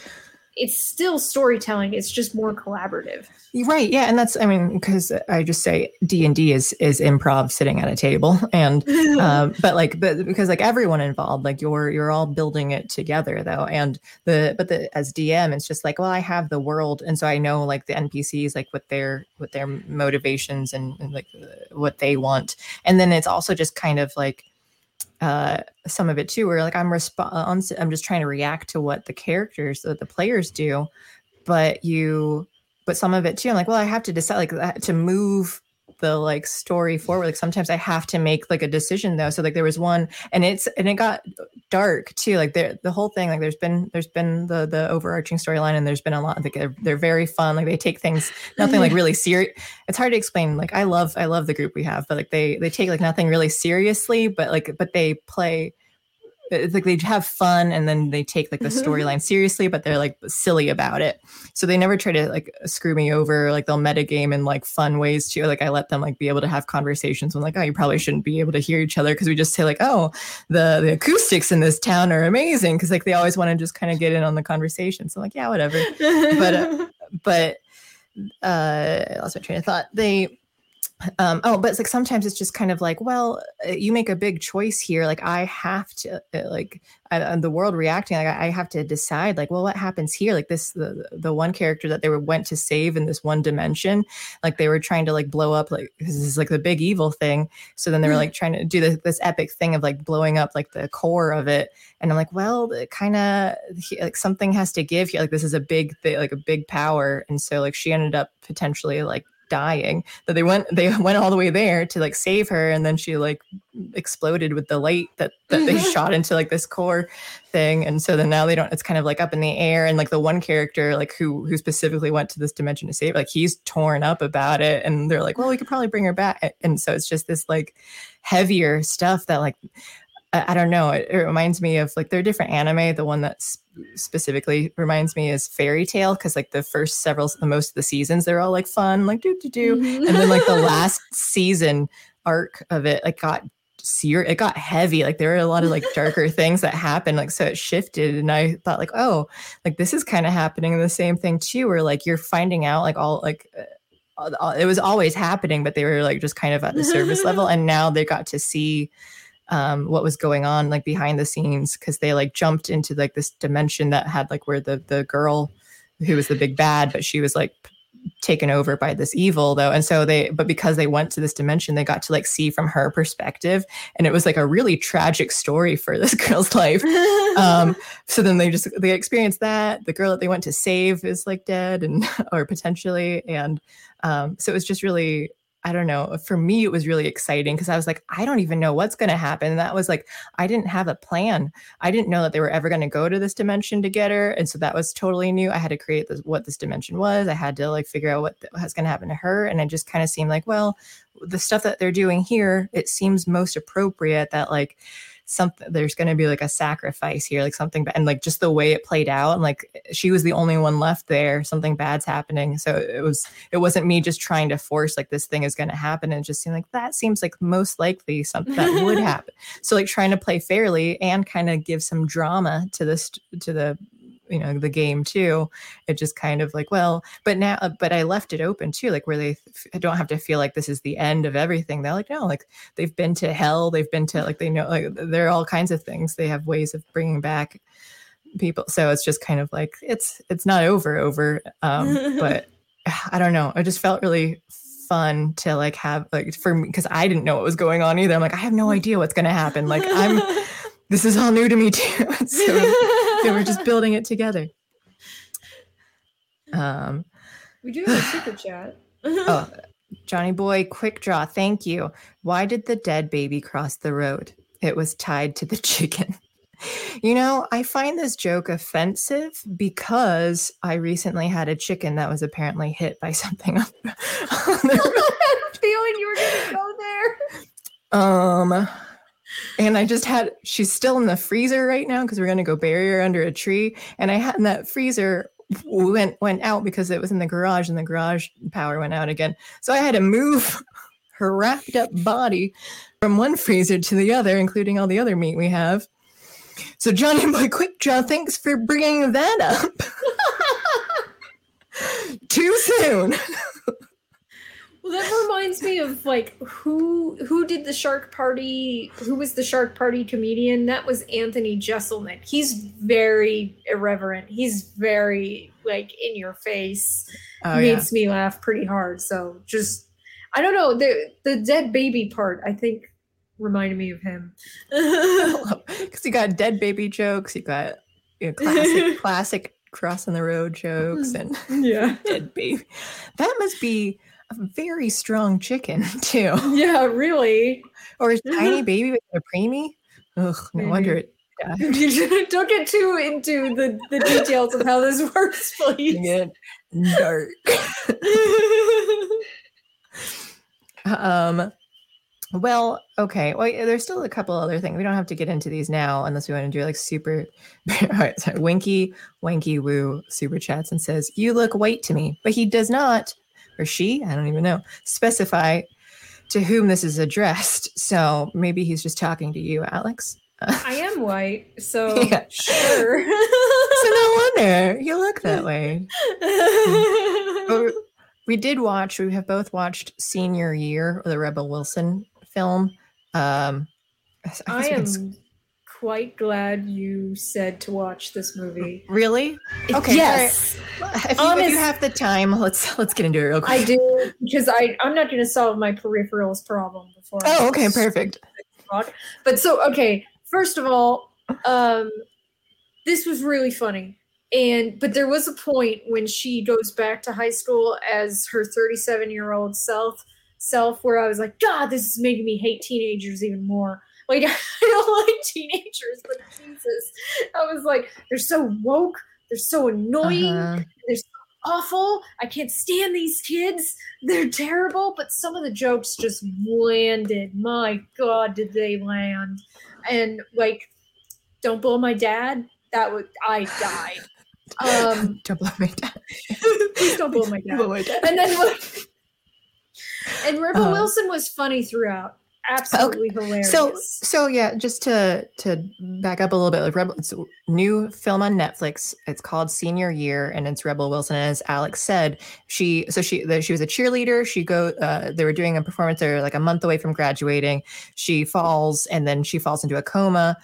it's still storytelling it's just more collaborative. Right yeah and that's i mean because i just say d&d is is improv sitting at a table and um, but like but because like everyone involved like you're you're all building it together though and the but the as dm it's just like well i have the world and so i know like the npcs like what their what their motivations and, and like what they want and then it's also just kind of like uh, some of it too, where like I'm response, I'm just trying to react to what the characters, that the players do, but you, but some of it too, I'm like, well, I have to decide like to move the like story forward. Like sometimes i have to make like a decision though. So like there was one and it's and it got dark too. Like there the whole thing like there's been there's been the the overarching storyline and there's been a lot like they're, they're very fun. Like they take things nothing like mm-hmm. really serious it's hard to explain. Like i love i love the group we have but like they they take like nothing really seriously but like but they play it's like they have fun and then they take like the storyline seriously, but they're like silly about it. So they never try to like screw me over. Like they'll metagame in like fun ways too. Like I let them like be able to have conversations when like, oh, you probably shouldn't be able to hear each other because we just say like, oh, the the acoustics in this town are amazing because like they always want to just kind of get in on the conversation. So I'm like, yeah, whatever. but uh, but uh, I lost my train of thought. They um, oh, but it's like sometimes it's just kind of like, well, uh, you make a big choice here. Like I have to, uh, like I, the world reacting. Like I have to decide. Like, well, what happens here? Like this, the the one character that they were went to save in this one dimension. Like they were trying to like blow up. Like this is like the big evil thing. So then they were mm-hmm. like trying to do this, this epic thing of like blowing up like the core of it. And I'm like, well, kind of like something has to give here. Like this is a big thing, like a big power. And so like she ended up potentially like dying that they went they went all the way there to like save her and then she like exploded with the light that that they mm-hmm. shot into like this core thing and so then now they don't it's kind of like up in the air and like the one character like who who specifically went to this dimension to save like he's torn up about it and they're like well we could probably bring her back and so it's just this like heavier stuff that like I, don't know. It, it, reminds me of like there are different anime. The one that specifically reminds me is Fairy Tail because like the first several, the most of the seasons, they're all like fun, like do do do, mm-hmm. and then like the last season arc of it like got serious. It got heavy. Like there were a lot of like darker things that happened. Like so it shifted, and I thought like, oh, like this is kind of happening. The same thing too, where like you're finding out like all like. Uh, it was always happening, but they were like just kind of at the service level, and now they got to see um, what was going on like behind the scenes because they like jumped into like this dimension that had like where the the girl who was the big bad, but she was like taken over by this evil though. And so they but because they went to this dimension they got to like see from her perspective and it was like a really tragic story for this girl's life. Um so then they just they experienced that. The girl that they went to save is like dead and or potentially and um so it was just really I don't know. For me, it was really exciting because I was like, I don't even know what's going to happen. And that was like, I didn't have a plan. I didn't know that they were ever going to go to this dimension to get her. And so that was totally new. I had to create this, what this dimension was. I had to like figure out what was going to happen to her. And it just kind of seemed like, well, the stuff that they're doing here, it seems most appropriate that like, something there's going to be like a sacrifice here like something and like just the way it played out and like she was the only one left there something bad's happening so it was it wasn't me just trying to force like this thing is going to happen and just seemed like that seems like most likely something that would happen. So like trying to play fairly and kind of give some drama to this to the you know the game too it just kind of like well but now uh, but i left it open too like where they f- don't have to feel like this is the end of everything they're like no like they've been to hell they've been to like they know like there are all kinds of things they have ways of bringing back people so it's just kind of like it's it's not over over um but i don't know i just felt really fun to like have like for me because i didn't know what was going on either i'm like i have no idea what's going to happen like i'm this is all new to me too so yeah, we're just building it together. Um, we do have a super chat. oh, Johnny Boy, quick draw. Thank you. Why did the dead baby cross the road? It was tied to the chicken. You know, I find this joke offensive because I recently had a chicken that was apparently hit by something on, on the road. feeling you were going to go there. Um, and I just had she's still in the freezer right now because we're gonna go bury her under a tree. And I had that freezer went went out because it was in the garage and the garage power went out again. So I had to move her wrapped up body from one freezer to the other, including all the other meat we have. So Johnny Boy Quick Draw, thanks for bringing that up. Too soon. Well, that reminds me of like who who did the Shark Party? Who was the Shark Party comedian? That was Anthony Jeselnik. He's very irreverent. He's very like in your face. Oh, Makes yeah. me laugh pretty hard. So just I don't know the the dead baby part. I think reminded me of him because you got dead baby jokes. You got you know, classic classic crossing the road jokes mm. and yeah dead baby. That must be a very strong chicken too. Yeah, really. Or a tiny baby with a preemie. Ugh, no wonder it. Don't get too into the, the details of how this works, please. Get dark. um. Well, okay. Well, there's still a couple other things. We don't have to get into these now unless we want to do like super. All right, Winky Wanky Woo super chats and says, "You look white to me," but he does not or she, I don't even know, specify to whom this is addressed. So maybe he's just talking to you, Alex. I am white, so yeah. sure. so no wonder you look that way. we did watch. We have both watched Senior Year, the Rebel Wilson film. Um, I, I am quite glad you said to watch this movie. Really? Okay. Yes. If you, Honest, if you, have the time, let's let's get into it real quick. I do because I I'm not going to solve my peripherals problem before. Oh, okay, perfect. But so okay, first of all, um, this was really funny. And but there was a point when she goes back to high school as her 37 year old self self where I was like, God, this is making me hate teenagers even more like I don't like teenagers, but Jesus, I was like, they're so woke, they're so annoying, uh-huh. they're so awful. I can't stand these kids. They're terrible. But some of the jokes just landed. My God, did they land? And like, don't blow my dad. That would I died. Um, don't blow my dad. please don't blow my dad. Blow my dad. And then and Rebel uh, Wilson was funny throughout absolutely okay. hilarious. So, so yeah, just to to back up a little bit, like Rebel, it's a new film on Netflix. It's called Senior Year, and it's Rebel Wilson. And as Alex said, she so she the, she was a cheerleader. She go uh, they were doing a performance. They're like a month away from graduating. She falls, and then she falls into a coma.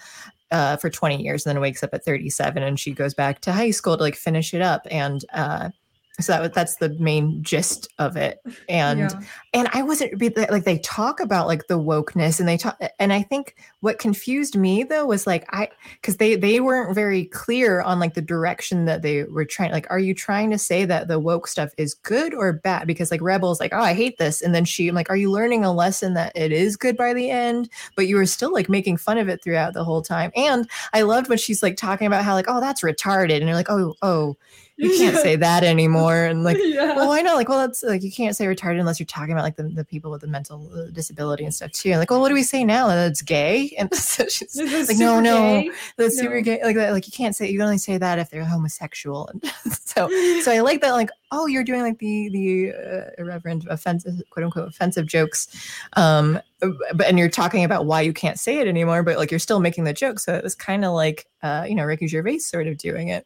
Uh, for 20 years and then wakes up at 37 and she goes back to high school to like finish it up and uh, so that that's the main gist of it. And yeah. and i wasn't like they talk about like the wokeness and they talk and i think what confused me though was like i because they they weren't very clear on like the direction that they were trying like are you trying to say that the woke stuff is good or bad? Because like rebels like oh i hate this. And then she I'm like are you learning a lesson that it is good by the end? But you were still like making fun of it throughout the whole time. And i loved when she's like talking about how like oh that's retarded. And you're like oh oh you can't say that anymore. And like, yeah. well, I know, like, well, that's like, you can't say retarded unless you're talking about like the, the people with the mental uh, disability and stuff too. And like, well, what do we say now? That it's gay? And so she's like, no, no, gay? that's no. super gay. Like that, like you can't say, you only say that if they're homosexual. And so, so I like that, like, oh, you're doing like the, the uh, irreverent, offensive, quote unquote, offensive jokes. Um, but, and you're talking about why you can't say it anymore, but like, you're still making the joke. So it was kind of like, uh, you know, Ricky Gervais sort of doing it.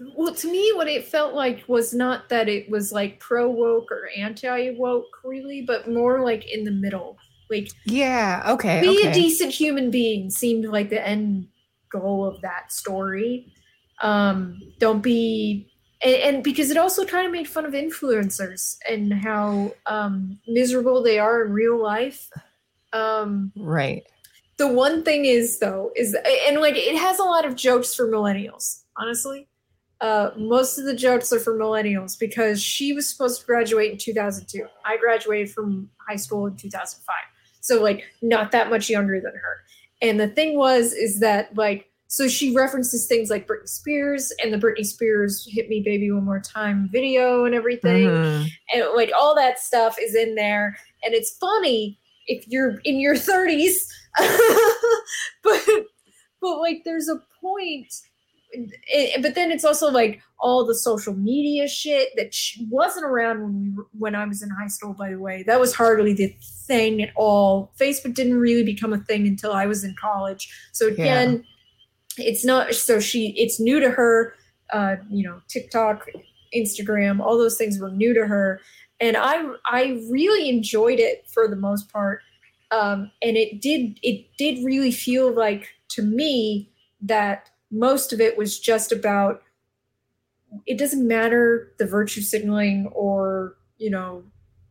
Well, to me, what it felt like was not that it was like pro woke or anti woke, really, but more like in the middle. Like, yeah, okay. Be okay. a decent human being seemed like the end goal of that story. Um, don't be, and, and because it also kind of made fun of influencers and how um, miserable they are in real life. Um, right. The one thing is, though, is, and like it has a lot of jokes for millennials, honestly uh, most of the jokes are for millennials because she was supposed to graduate in 2002. I graduated from high school in 2005. So, like, not that much younger than her. And the thing was, is that, like, so she references things like Britney Spears and the Britney Spears Hit Me Baby One More Time video and everything. Mm-hmm. And, like, all that stuff is in there. And it's funny if you're in your 30s. but, but, like, there's a point it, but then it's also like all the social media shit that wasn't around when we when I was in high school. By the way, that was hardly the thing at all. Facebook didn't really become a thing until I was in college. So again, yeah. it's not. So she, it's new to her. Uh, you know, TikTok, Instagram, all those things were new to her, and I I really enjoyed it for the most part. Um, and it did it did really feel like to me that most of it was just about it doesn't matter the virtue signaling or you know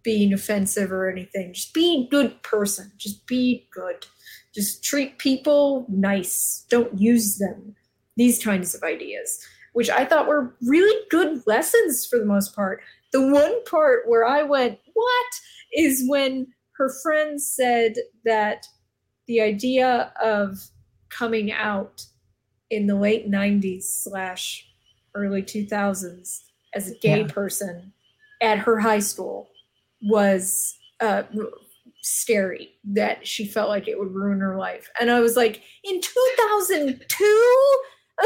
being offensive or anything. Just be a good person. Just be good. Just treat people nice. Don't use them. These kinds of ideas which i thought were really good lessons for the most part. The one part where i went what? is when her friend said that the idea of coming out in the late 90s slash early 2000s as a gay yeah. person at her high school was uh, scary that she felt like it would ruin her life. And I was like, in 2002?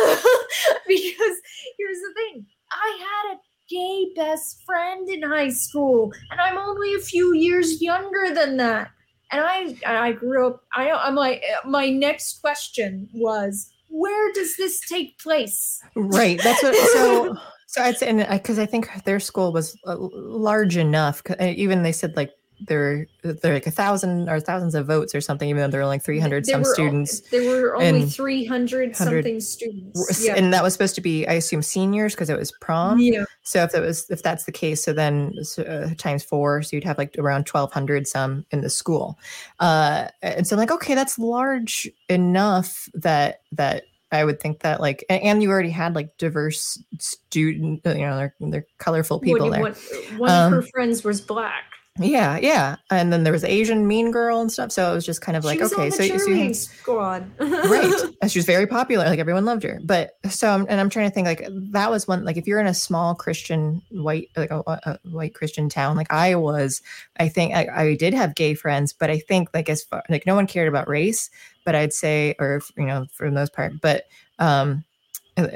because here's the thing I had a gay best friend in high school, and I'm only a few years younger than that. And I, I grew up. I, I'm like, my next question was, where does this take place? Right. That's what. So, so I'd say, and because I think their school was uh, large enough, even they said like there there like a thousand or thousands of votes or something, even though there were like 300 there some students. there were only 300 something students. Yeah. And that was supposed to be, I assume, seniors because it was prom. Yeah. So if that was, if that's the case, so then uh, times four, so you'd have like around 1200 some in the school. Uh, and so I'm like, okay, that's large enough that, that I would think that like, and you already had like diverse student, you know, they're, they're colorful people there. One, one um, of her friends was black. Yeah, yeah, and then there was Asian mean girl and stuff. So it was just kind of like, okay, so, so you squad, right? And she was very popular, like everyone loved her. But so, and I'm trying to think, like that was one, like if you're in a small Christian white, like a, a white Christian town, like I was, I think I, I, did have gay friends, but I think like as far like no one cared about race, but I'd say, or you know, for the most part, but um, uh,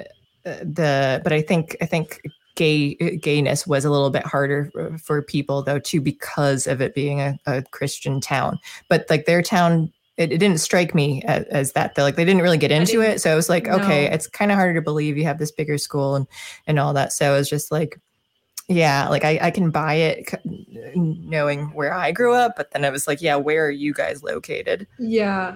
the but I think I think gay uh, gayness was a little bit harder for, for people though too because of it being a, a christian town. But like their town it, it didn't strike me as, as that though. Like they didn't really get into it. So it was like no. okay it's kind of harder to believe you have this bigger school and and all that. So it was just like yeah like I, I can buy it knowing where i grew up but then it was like yeah where are you guys located? Yeah.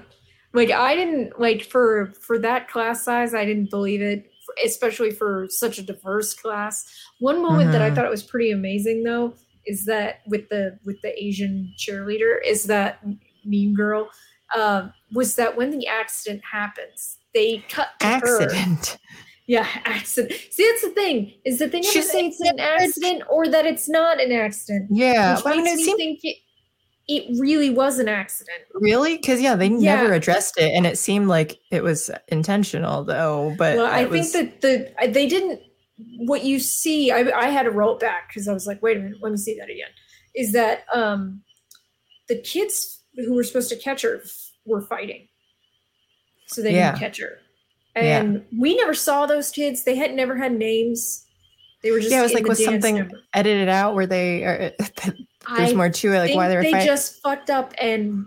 Like i didn't like for for that class size i didn't believe it especially for such a diverse class. One moment mm-hmm. that I mm-hmm. thought was pretty amazing though is that with the with the Asian cheerleader is that mean girl um, was that when the accident happens, they cut accident. Her. Yeah, accident. See, that's the thing is that they never She's say it's an accident or that it's not an accident. Yeah, which I mean, me seemed- think it, it really was an accident. Really? Because yeah, they yeah. never addressed it, and it seemed like it was intentional, though. But well, I was... think that the they didn't. What you see, I, I had to roll it back because I was like, wait a minute, let me see that again. Is that um the kids who were supposed to catch her were fighting, so they yeah. didn't catch her, and yeah. we never saw those kids. They had never had names. They were just yeah. It was like was something number. edited out where they are there's I more to it, like why they're they fighting. just fucked up and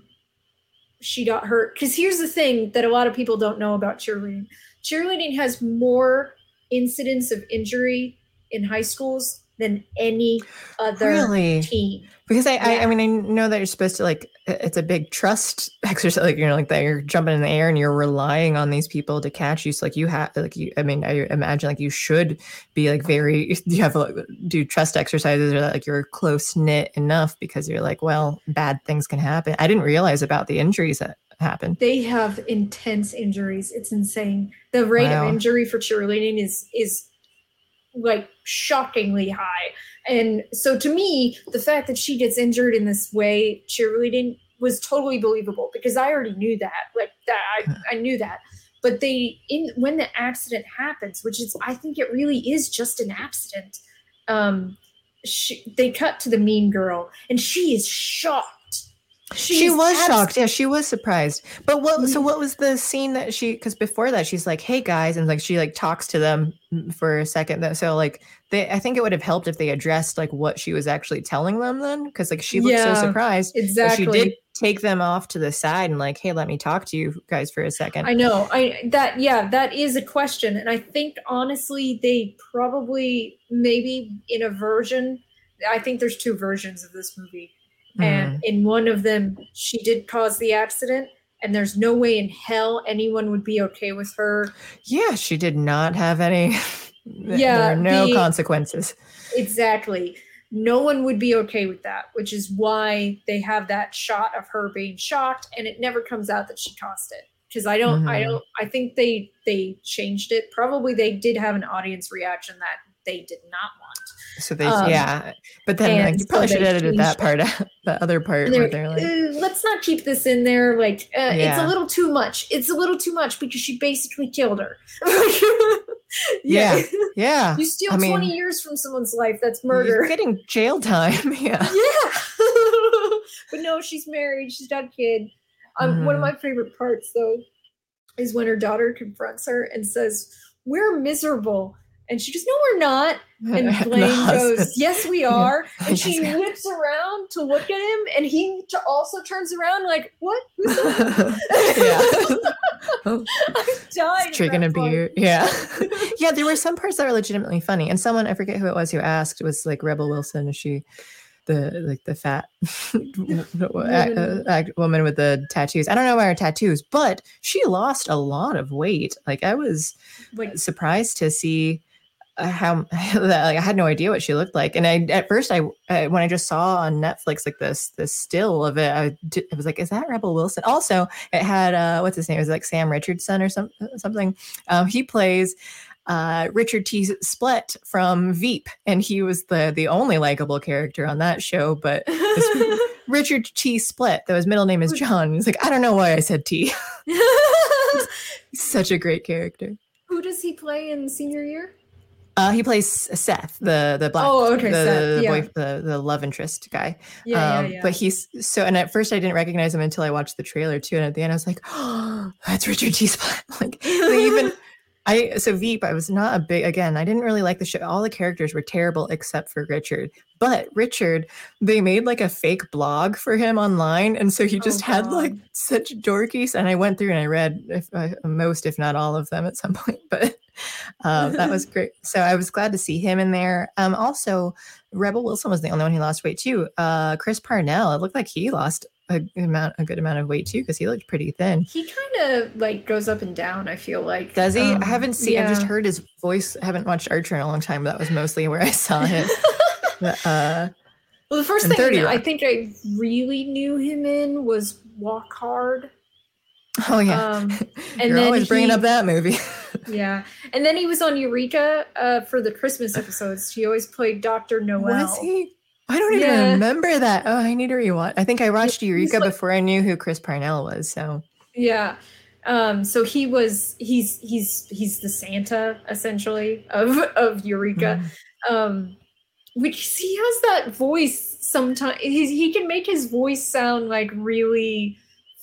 she got hurt. Because here's the thing that a lot of people don't know about cheerleading: cheerleading has more incidents of injury in high schools than any other really? team. Because I, yeah. I, I, mean, I know that you're supposed to like, it's a big trust exercise. Like, you know, like that you're jumping in the air and you're relying on these people to catch you. So like you have, like you, I mean, I imagine like you should be like very, you have like do trust exercises or that like you're close knit enough because you're like, well, bad things can happen. I didn't realize about the injuries that happened. They have intense injuries. It's insane. The rate wow. of injury for cheerleading is, is like shockingly high. And so to me, the fact that she gets injured in this way cheerleading was totally believable because I already knew that. Like that I, I knew that. But they in when the accident happens, which is I think it really is just an accident. Um she, they cut to the mean girl and she is shocked She's she was abs- shocked. Yeah, she was surprised. But what? So mm-hmm. what was the scene that she? Because before that, she's like, "Hey guys," and like she like talks to them for a second. That So like they, I think it would have helped if they addressed like what she was actually telling them then, because like she looked yeah, so surprised. Exactly. she did take them off to the side and like, "Hey, let me talk to you guys for a second. I know. I that yeah, that is a question, and I think honestly, they probably maybe in a version. I think there's two versions of this movie Mm. And in one of them, she did cause the accident. And there's no way in hell anyone would be okay with her. Yeah, she did not have any. yeah, there are no the, consequences. Exactly. No one would be okay with that, which is why they have that shot of her being shocked, and it never comes out that she caused it. Because I don't, mm-hmm. I don't, I think they they changed it. Probably they did have an audience reaction that they did not want. So they, um, yeah, but then like, you probably so should edited that part out, the other part where they're like, uh, let's not keep this in there. Like, uh, yeah. it's a little too much. It's a little too much because she basically killed her. yeah. yeah, yeah. You steal I mean, twenty years from someone's life. That's murder. You're getting jail time. Yeah, yeah. but no, she's married. She's got a kid. Um, mm-hmm. One of mm-hmm. my favorite parts, though, is when her daughter confronts her and says, "We're miserable." And she just, No, we're not. And Blaine goes, Yes, we are. And she whips around to look at him, and he t- also turns around, like, What? Who's that? yeah. I died. Drinking a beer. Yeah. yeah, there were some parts that were legitimately funny. And someone, I forget who it was who asked, was like Rebel Wilson. Is she the like the fat woman. woman with the tattoos. I don't know about her tattoos, but she lost a lot of weight. Like I was like, surprised to see uh, how like I had no idea what she looked like, and I at first I uh, when I just saw on Netflix like this this still of it, I, did, I was like, is that Rebel Wilson? Also, it had uh, what's his name? Is like Sam Richardson or some, something? Um, he plays uh, Richard T. Splett from Veep, and he was the the only likable character on that show. But Richard T. Splett, though his middle name is John, he's like, I don't know why I said T. Such a great character. Who does he play in senior year? Uh, he plays Seth, the the black, oh, okay, the, Seth, yeah. boy, the the love interest guy. Yeah, um, yeah, yeah, But he's so, and at first I didn't recognize him until I watched the trailer too, and at the end I was like, oh, that's Richard T. Splett. like even I so Veep, I was not a big again, I didn't really like the show. All the characters were terrible except for Richard. But Richard, they made like a fake blog for him online. And so he oh, just oh, had like such dorkies. And I went through and I read if, uh, most, if not all of them at some point. But um, that was great. So I was glad to see him in there. Um, also, Rebel Wilson was the only one who lost weight too. Uh, Chris Parnell, it looked like he lost a amount a good amount of weight too because he looked pretty thin. He kind of like goes up and down. I feel like. Does he? Um, I haven't seen. Yeah. I've just heard his voice. I haven't watched Archer in a long time. But that was mostly where I saw him. uh, well, the first thing I think I really knew him in was Walk Hard. Oh yeah, um, and You're then always bringing up that movie. yeah, and then he was on Eureka uh, for the Christmas episodes. He always played Doctor Noel. Was he? I don't even yeah. remember that. Oh, I need to rewatch. I think I watched Eureka like, before I knew who Chris Parnell was. So yeah, um, so he was he's he's he's the Santa essentially of of Eureka. Mm. Um, which he has that voice sometimes he, he can make his voice sound like really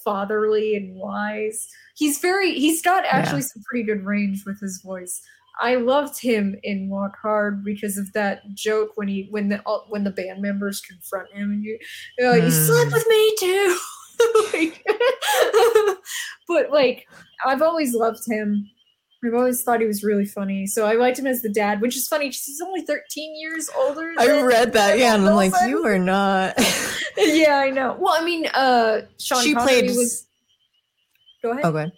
fatherly and wise. He's very he's got actually yeah. some pretty good range with his voice. I loved him in Walk Hard because of that joke when he when the when the band members confront him and you uh, mm. you slept with me too. like, but like I've always loved him. I've always thought he was really funny. So I liked him as the dad, which is funny because he's only 13 years older. I read that, yeah, and I'm like, you are not. yeah, I know. Well, I mean, uh, Sean she Connery played... was. Go ahead. Oh, go ahead.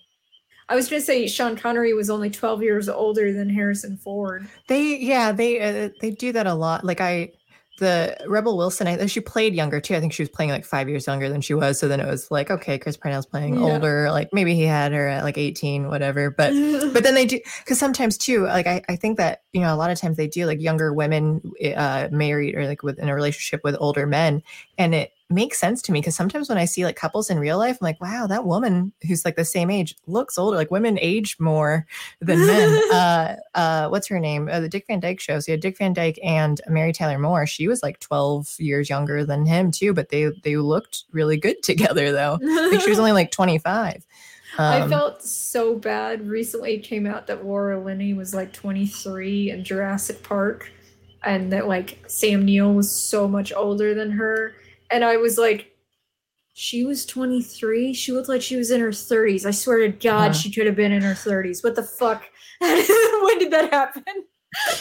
I was going to say Sean Connery was only 12 years older than Harrison Ford. They, yeah, they uh, they do that a lot. Like I, the Rebel Wilson, I she played younger too. I think she was playing like five years younger than she was. So then it was like, okay, Chris Parnell's playing yeah. older. Like maybe he had her at like 18, whatever. But but then they do because sometimes too, like I, I think that, you know, a lot of times they do like younger women uh married or like with in a relationship with older men. And it makes sense to me because sometimes when I see like couples in real life, I'm like, wow, that woman who's like the same age looks older. Like women age more than men. uh, uh, what's her name? Uh, the Dick Van Dyke shows. Yeah, Dick Van Dyke and Mary Tyler Moore. She was like 12 years younger than him too, but they they looked really good together though. I think she was only like 25. Um, I felt so bad. Recently, it came out that Laura Linney was like 23 in Jurassic Park, and that like Sam Neill was so much older than her and I was like, she was 23. She looked like she was in her 30s. I swear to God, uh-huh. she could have been in her 30s. What the fuck? when did that happen?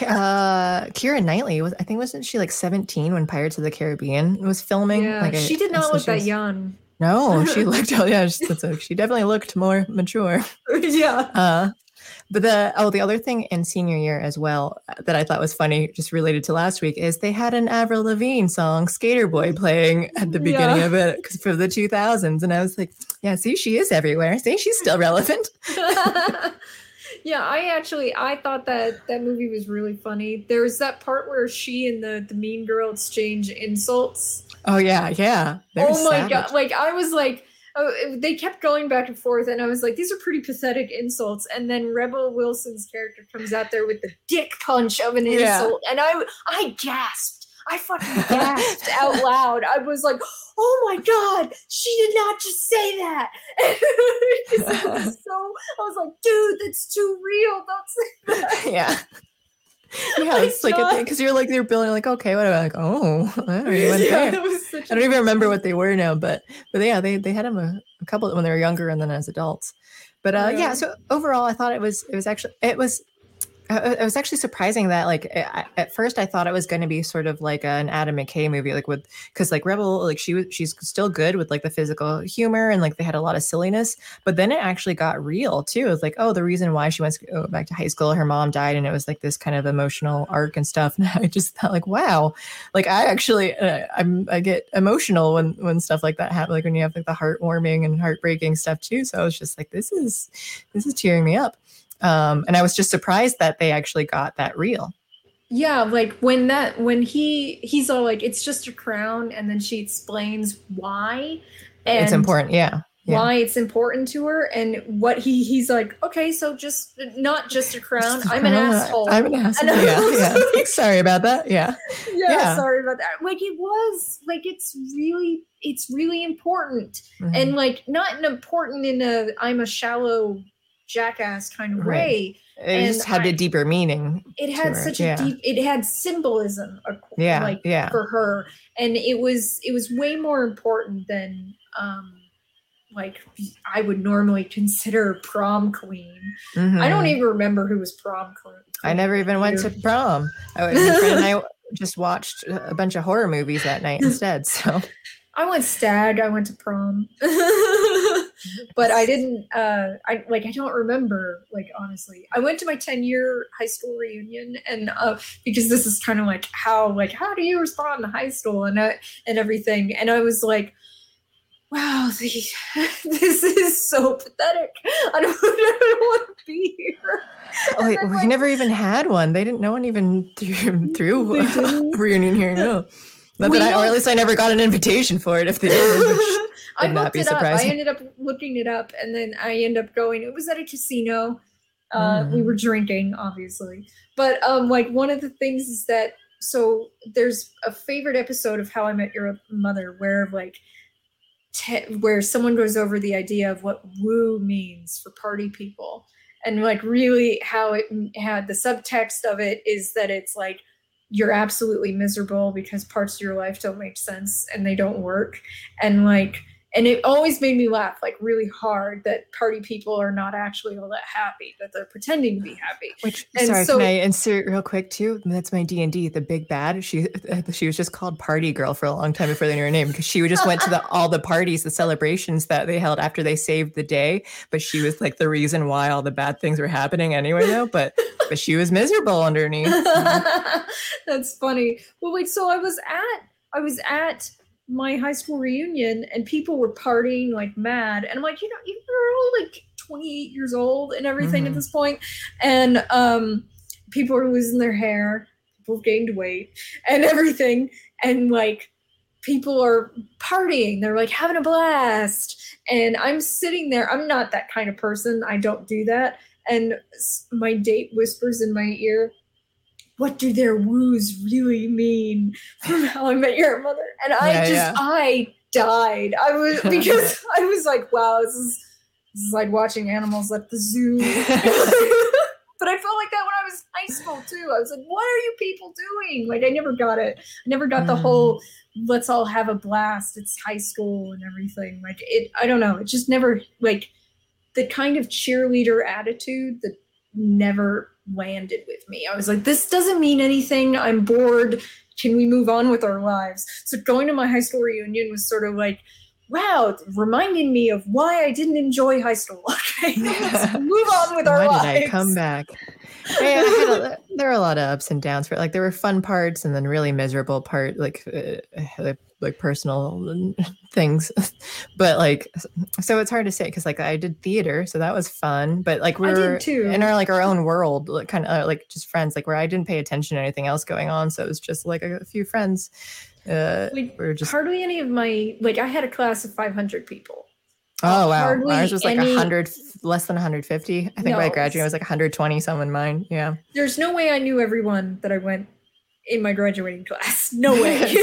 uh Keira Knightley was I think wasn't she like 17 when Pirates of the Caribbean was filming? Yeah, like she did not look that young. No, she looked oh yeah, she, she definitely looked more mature. yeah. Uh but the oh, the other thing in senior year as well uh, that I thought was funny, just related to last week, is they had an Avril Lavigne song "Sk8er Boi" playing at the beginning yeah. of it because for the 2000s, and I was like, yeah, see, she is everywhere. See, she's still relevant. yeah, I actually I thought that that movie was really funny. There was that part where she and the the mean girl exchange insults. Oh yeah, yeah. They're oh my savage. god! Like I was like oh, they kept going back and forth, and I was like, these are pretty pathetic insults. And then Rebel Wilson's character comes out there with the dick punch of an insult, and I I gasped. I fucking gasped out loud. I was like, "Oh my god, she did not just say that!" so I was like, "Dude, that's too real. Don't say that." Yeah. Yeah, it's like a thing because you're like you're building like okay, what about like oh I don't even yeah, I don't even remember what they were now, but but yeah, they they had them a, a couple when they were younger and then as adults. But uh, yeah. yeah, so overall, I thought it was it was actually it was it was actually surprising that like at first I thought it was going to be sort of like an Adam McKay movie like with because like Rebel like she was she's still good with like the physical humor and like they had a lot of silliness but then it actually got real too. It was like oh the reason why she went go back to high school her mom died and it was like this kind of emotional arc and stuff. And I just thought like wow. Like I actually uh, I'm I get emotional when when stuff like that happens like when you have like the heartwarming and heartbreaking stuff too. So I was just like this is this is tearing me up um, and I was just surprised that they actually got that real. Yeah, like when that when he he's all like it's just a crown, and then she explains why. And it's important, yeah. yeah. Why it's important to her, and what he he's like. Okay, so just not just a crown. I'm an asshole. I'm an asshole. yeah, yeah. sorry about that. Yeah. yeah. yeah. sorry about that. Like it was like it's really it's really important, mm-hmm. and like not important in a I'm a shallow jackass kind of right. way. It and just had I, a deeper meaning. It had such it. a yeah. deep. It had symbolism. Yeah, like yeah. for her, and it was it was way more important than um like I would normally consider prom queen. Mm-hmm. I don't mm-hmm. even remember who was prom queen. I never even went to prom. I, my friend and I just watched a bunch of horror movies that night instead. So I went stag. I went to prom, but I didn't. Uh, I like. I don't remember. Like honestly, I went to my ten year high school reunion, and uh, because this is kind of like how like how do you respond in high school and uh, and everything, and I was like. Wow, this is so pathetic. I don't, I don't want to be here. Oh, wait, we like, never even had one. They didn't. No one even threw, threw a reunion here. No. Not that I, or at least I never got an invitation for it. If they did, I looked it up. I ended up looking it up, and then I ended up going. It was at a casino. Uh, mm. We were drinking, obviously, but um, like one of the things is that so there's a favorite episode of How I Met Your Mother where like te- where someone goes over the idea of what woo means for party people, and like really how it had the subtext of it is that it's like you're absolutely miserable because parts of your life don't make sense and they don't work and like and it always made me laugh like really hard that party people are not actually all that happy that they're pretending to be happy. Which and sorry so, can i insert real quick too? That's my d&d the big bad. She she was just called party girl for a long time before they knew her name because she just went to the all the parties the celebrations that they held after they saved the day. But she was like the reason why all the bad things were happening anyway though. But but she was miserable underneath. Mm-hmm. That's funny. Well wait so i was at i was at my high school reunion and people were partying like mad. And I'm like, you know, you're all like 28 years old and everything mm-hmm. at this point. And um, people are losing their hair, people have gained weight and everything. And like, people are partying, they're like having a blast. And I'm sitting there, I'm not that kind of person. I don't do that. And my date whispers in my ear, what do their woos really mean from how I met your mother? And I yeah, just yeah. I died. I was because I was like, wow, this is this is like watching animals at the zoo. but I felt like that when I was high school too. I was like, what are you people doing? Like I never got it. I never got mm. the whole let's all have a blast. It's high school and everything. Like it I don't know. It just never like the kind of cheerleader attitude that never landed with me. I was like, this doesn't mean anything. I'm bored. Can we move on with our lives? So going to my high school reunion was sort of like, wow, reminding me of why I didn't enjoy high school. Okay, let's move on with our why lives. Did I come back? A, there are a lot of ups and downs for it. Like there were fun parts and then really miserable part, like uh, like personal things. but like, so it's hard to say because like I did theater, so that was fun. But like we're in our like our own world, like kind of uh, like just friends, like where I didn't pay attention to anything else going on. So it was just like a, a few friends. Uh, we are just hardly any of my like I had a class of 500 people Oh wow, ours was like a hundred, less than 150. I think no, by graduating, it was like 120 some in mine. Yeah. There's no way I knew everyone that I went in my graduating class. No way.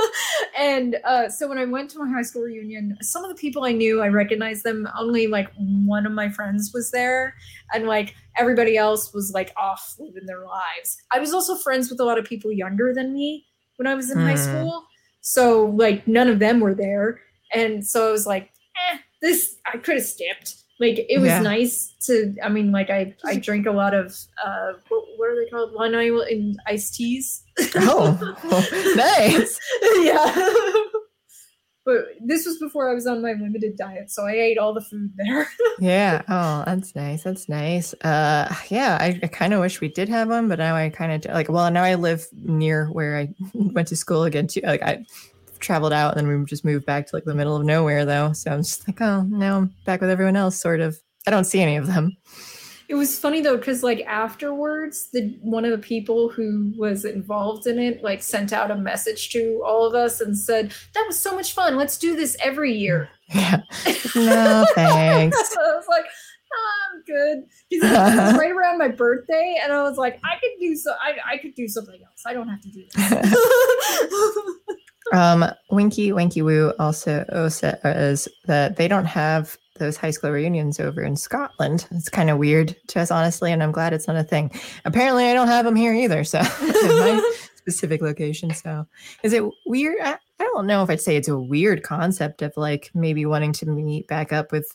and uh, so when I went to my high school reunion, some of the people I knew, I recognized them. Only like one of my friends was there, and like everybody else was like off living their lives. I was also friends with a lot of people younger than me when I was in mm. high hmm. school, so like none of them were there, and so I was like, eh, this I could have skipped. Like it was yeah. nice to. I mean, like I I drink a lot of uh what, what are they called? Long Island iced teas. oh, nice. yeah. but this was before I was on my limited diet, so I ate all the food there. yeah. Oh, that's nice. That's nice. Uh, yeah. I, I kind of wish we did have one, but now I kind of like. Well, now I live near where I went to school again too. Like I traveled out and then we just moved back to like the middle of nowhere though. So I'm just like, oh, now I'm back with everyone else, sort of. I don't see any of them. It was funny though, because like afterwards, the one of the people who was involved in it like sent out a message to all of us and said, That was so much fun. Let's do this every year. Yeah. No, thanks. I was like, oh, I'm good. Because it was right around my birthday, and I was like, I could do so I, I could do something else. I don't have to do this. Um, Winky Winky Woo also says that they don't have those high school reunions over in Scotland. It's kind of weird to us, honestly, and I'm glad it's not a thing. Apparently, I don't have them here either. So, my specific location. So, is it weird? I, I don't know if I'd say it's a weird concept of like maybe wanting to meet back up with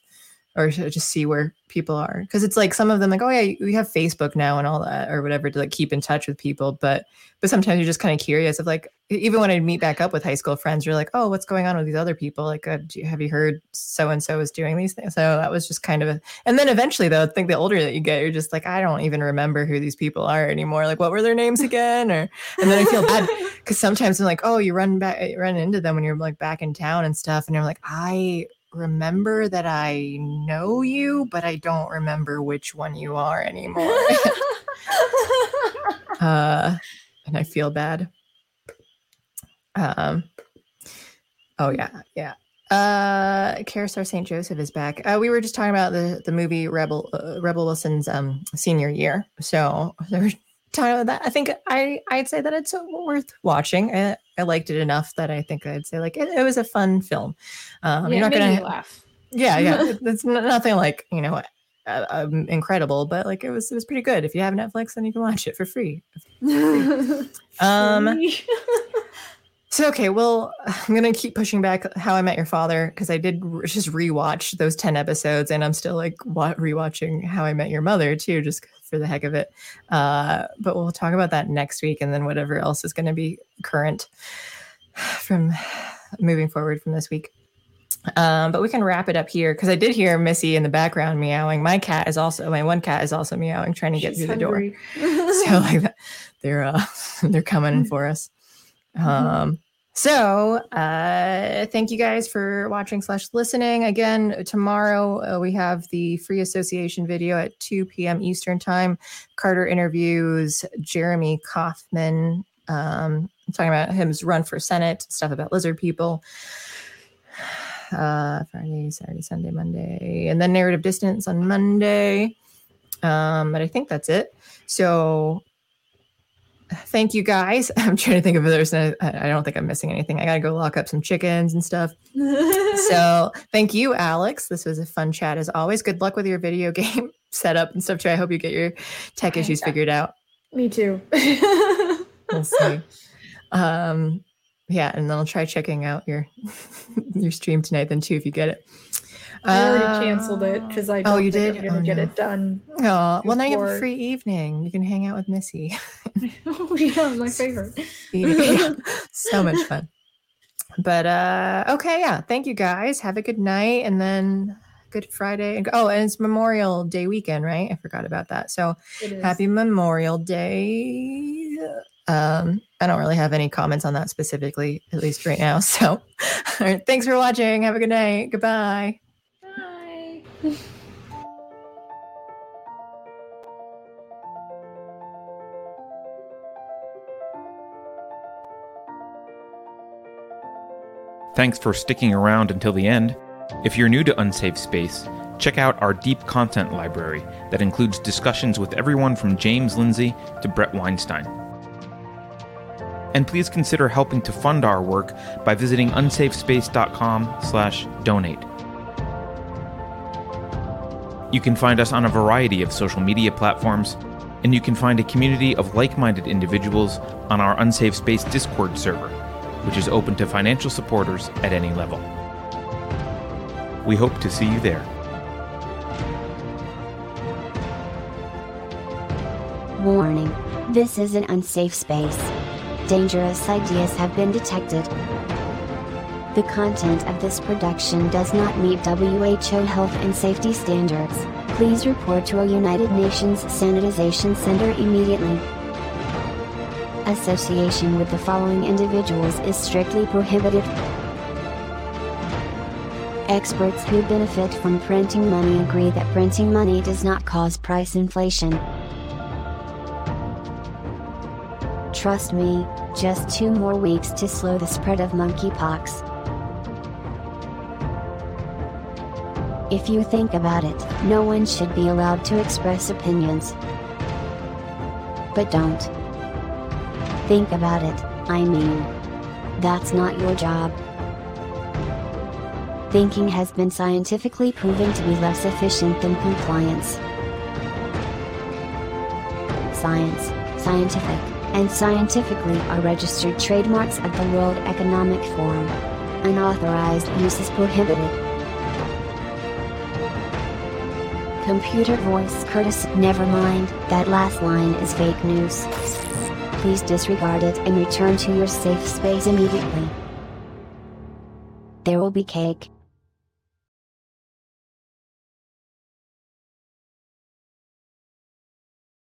or just see where people are. Because it's like some of them like oh yeah we have facebook now and all that or whatever to like keep in touch with people. But but sometimes you're just kind of curious of like even when i meet back up with high school friends you're like oh what's going on with these other people? Like uh, you, have you heard so and so is doing these things? So that was just kind of a and then eventually though i think the older that you get you're just like i don't even remember who these people are anymore. Like what were their names again? Or and then i feel bad because sometimes i'm like oh you run back run into them when you're like back in town and stuff and you're like i remember that I know you, but I don't remember which one you are anymore. uh, and I feel bad. Um, oh yeah, yeah. Uh, Carousel St. Joseph is back. Uh, we were just talking about the the movie Rebel uh, Rebel Wilson's um senior year. So there talking about that. I think I I'd say that it's worth watching. I, I liked it enough that I think I'd say like it, it was a fun film. Um, yeah, you're not gonna laugh. Yeah, yeah. it's nothing like you know uh, um, incredible, but like it was it was pretty good. If you have Netflix, then you can watch it for free. um. So okay, well, I'm gonna keep pushing back How I Met Your Father because I did re- just rewatch those ten episodes, and I'm still like wa- rewatching How I Met Your Mother too, just for the heck of it. Uh, but we'll talk about that next week, and then whatever else is going to be current from moving forward from this week. Um, but we can wrap it up here because I did hear Missy in the background meowing. My cat is also my one cat is also meowing, trying to get She's through hungry. the door. so like they're uh, they're coming for us. Mm-hmm. Um, so, uh, thank you guys for watching slash listening. Again, tomorrow uh, we have the free association video at 2 p.m. Eastern time. Carter interviews Jeremy Kauffman. um, talking about his run for Senate, stuff about lizard people. Uh, Friday, Saturday, Sunday, Monday, and then narrative distance on Monday. Um, but I think that's it. So thank you guys. I'm trying to think of if there's no, I don't think I'm missing anything. I got to go lock up some chickens and stuff. so thank you, Alex. This was a fun chat as always. Good luck with your video game setup and stuff too. I hope you get your tech issues figured out. Me too. we'll see. Um, yeah, and then I'll try checking out your your stream tonight then too if you get it. I already uh, canceled it because I oh you did I'm gonna oh, get no. it done. Oh well, now you have a free evening. You can hang out with Missy. oh yeah, my favorite. so much fun. But uh okay, yeah. Thank you guys. Have a good night, and then Good Friday. Oh, and it's Memorial Day weekend, right? I forgot about that. So happy Memorial Day. Um, I don't really have any comments on that specifically, at least right now. So, all right, thanks for watching. Have a good night. Goodbye. Thanks for sticking around until the end. If you're new to Unsafe Space, check out our deep content library that includes discussions with everyone from James Lindsay to Bret Weinstein. And please consider helping to fund our work by visiting unsafespace.com/donate. You can find us on a variety of social media platforms, and you can find a community of like-minded individuals on our Unsafe Space Discord server which is open to financial supporters at any level. We hope to see you there. Warning this is an unsafe space. Dangerous ideas have been detected. The content of this production does not meet WHO health and safety standards. Please report to a United Nations Sanitization Center immediately. Association with the following individuals is strictly prohibited. Experts who benefit from printing money agree that printing money does not cause price inflation. Trust me, just two more weeks to slow the spread of monkeypox. If you think about it, no one should be allowed to express opinions. But don't. Think about it, I mean. That's not your job. Thinking has been scientifically proven to be less efficient than compliance. Science, scientific, and scientifically are registered trademarks of the World Economic Forum. Unauthorized use is prohibited. Computer voice Curtis. Never mind, that last line is fake news. Please disregard it and return to your safe space immediately. There will be cake.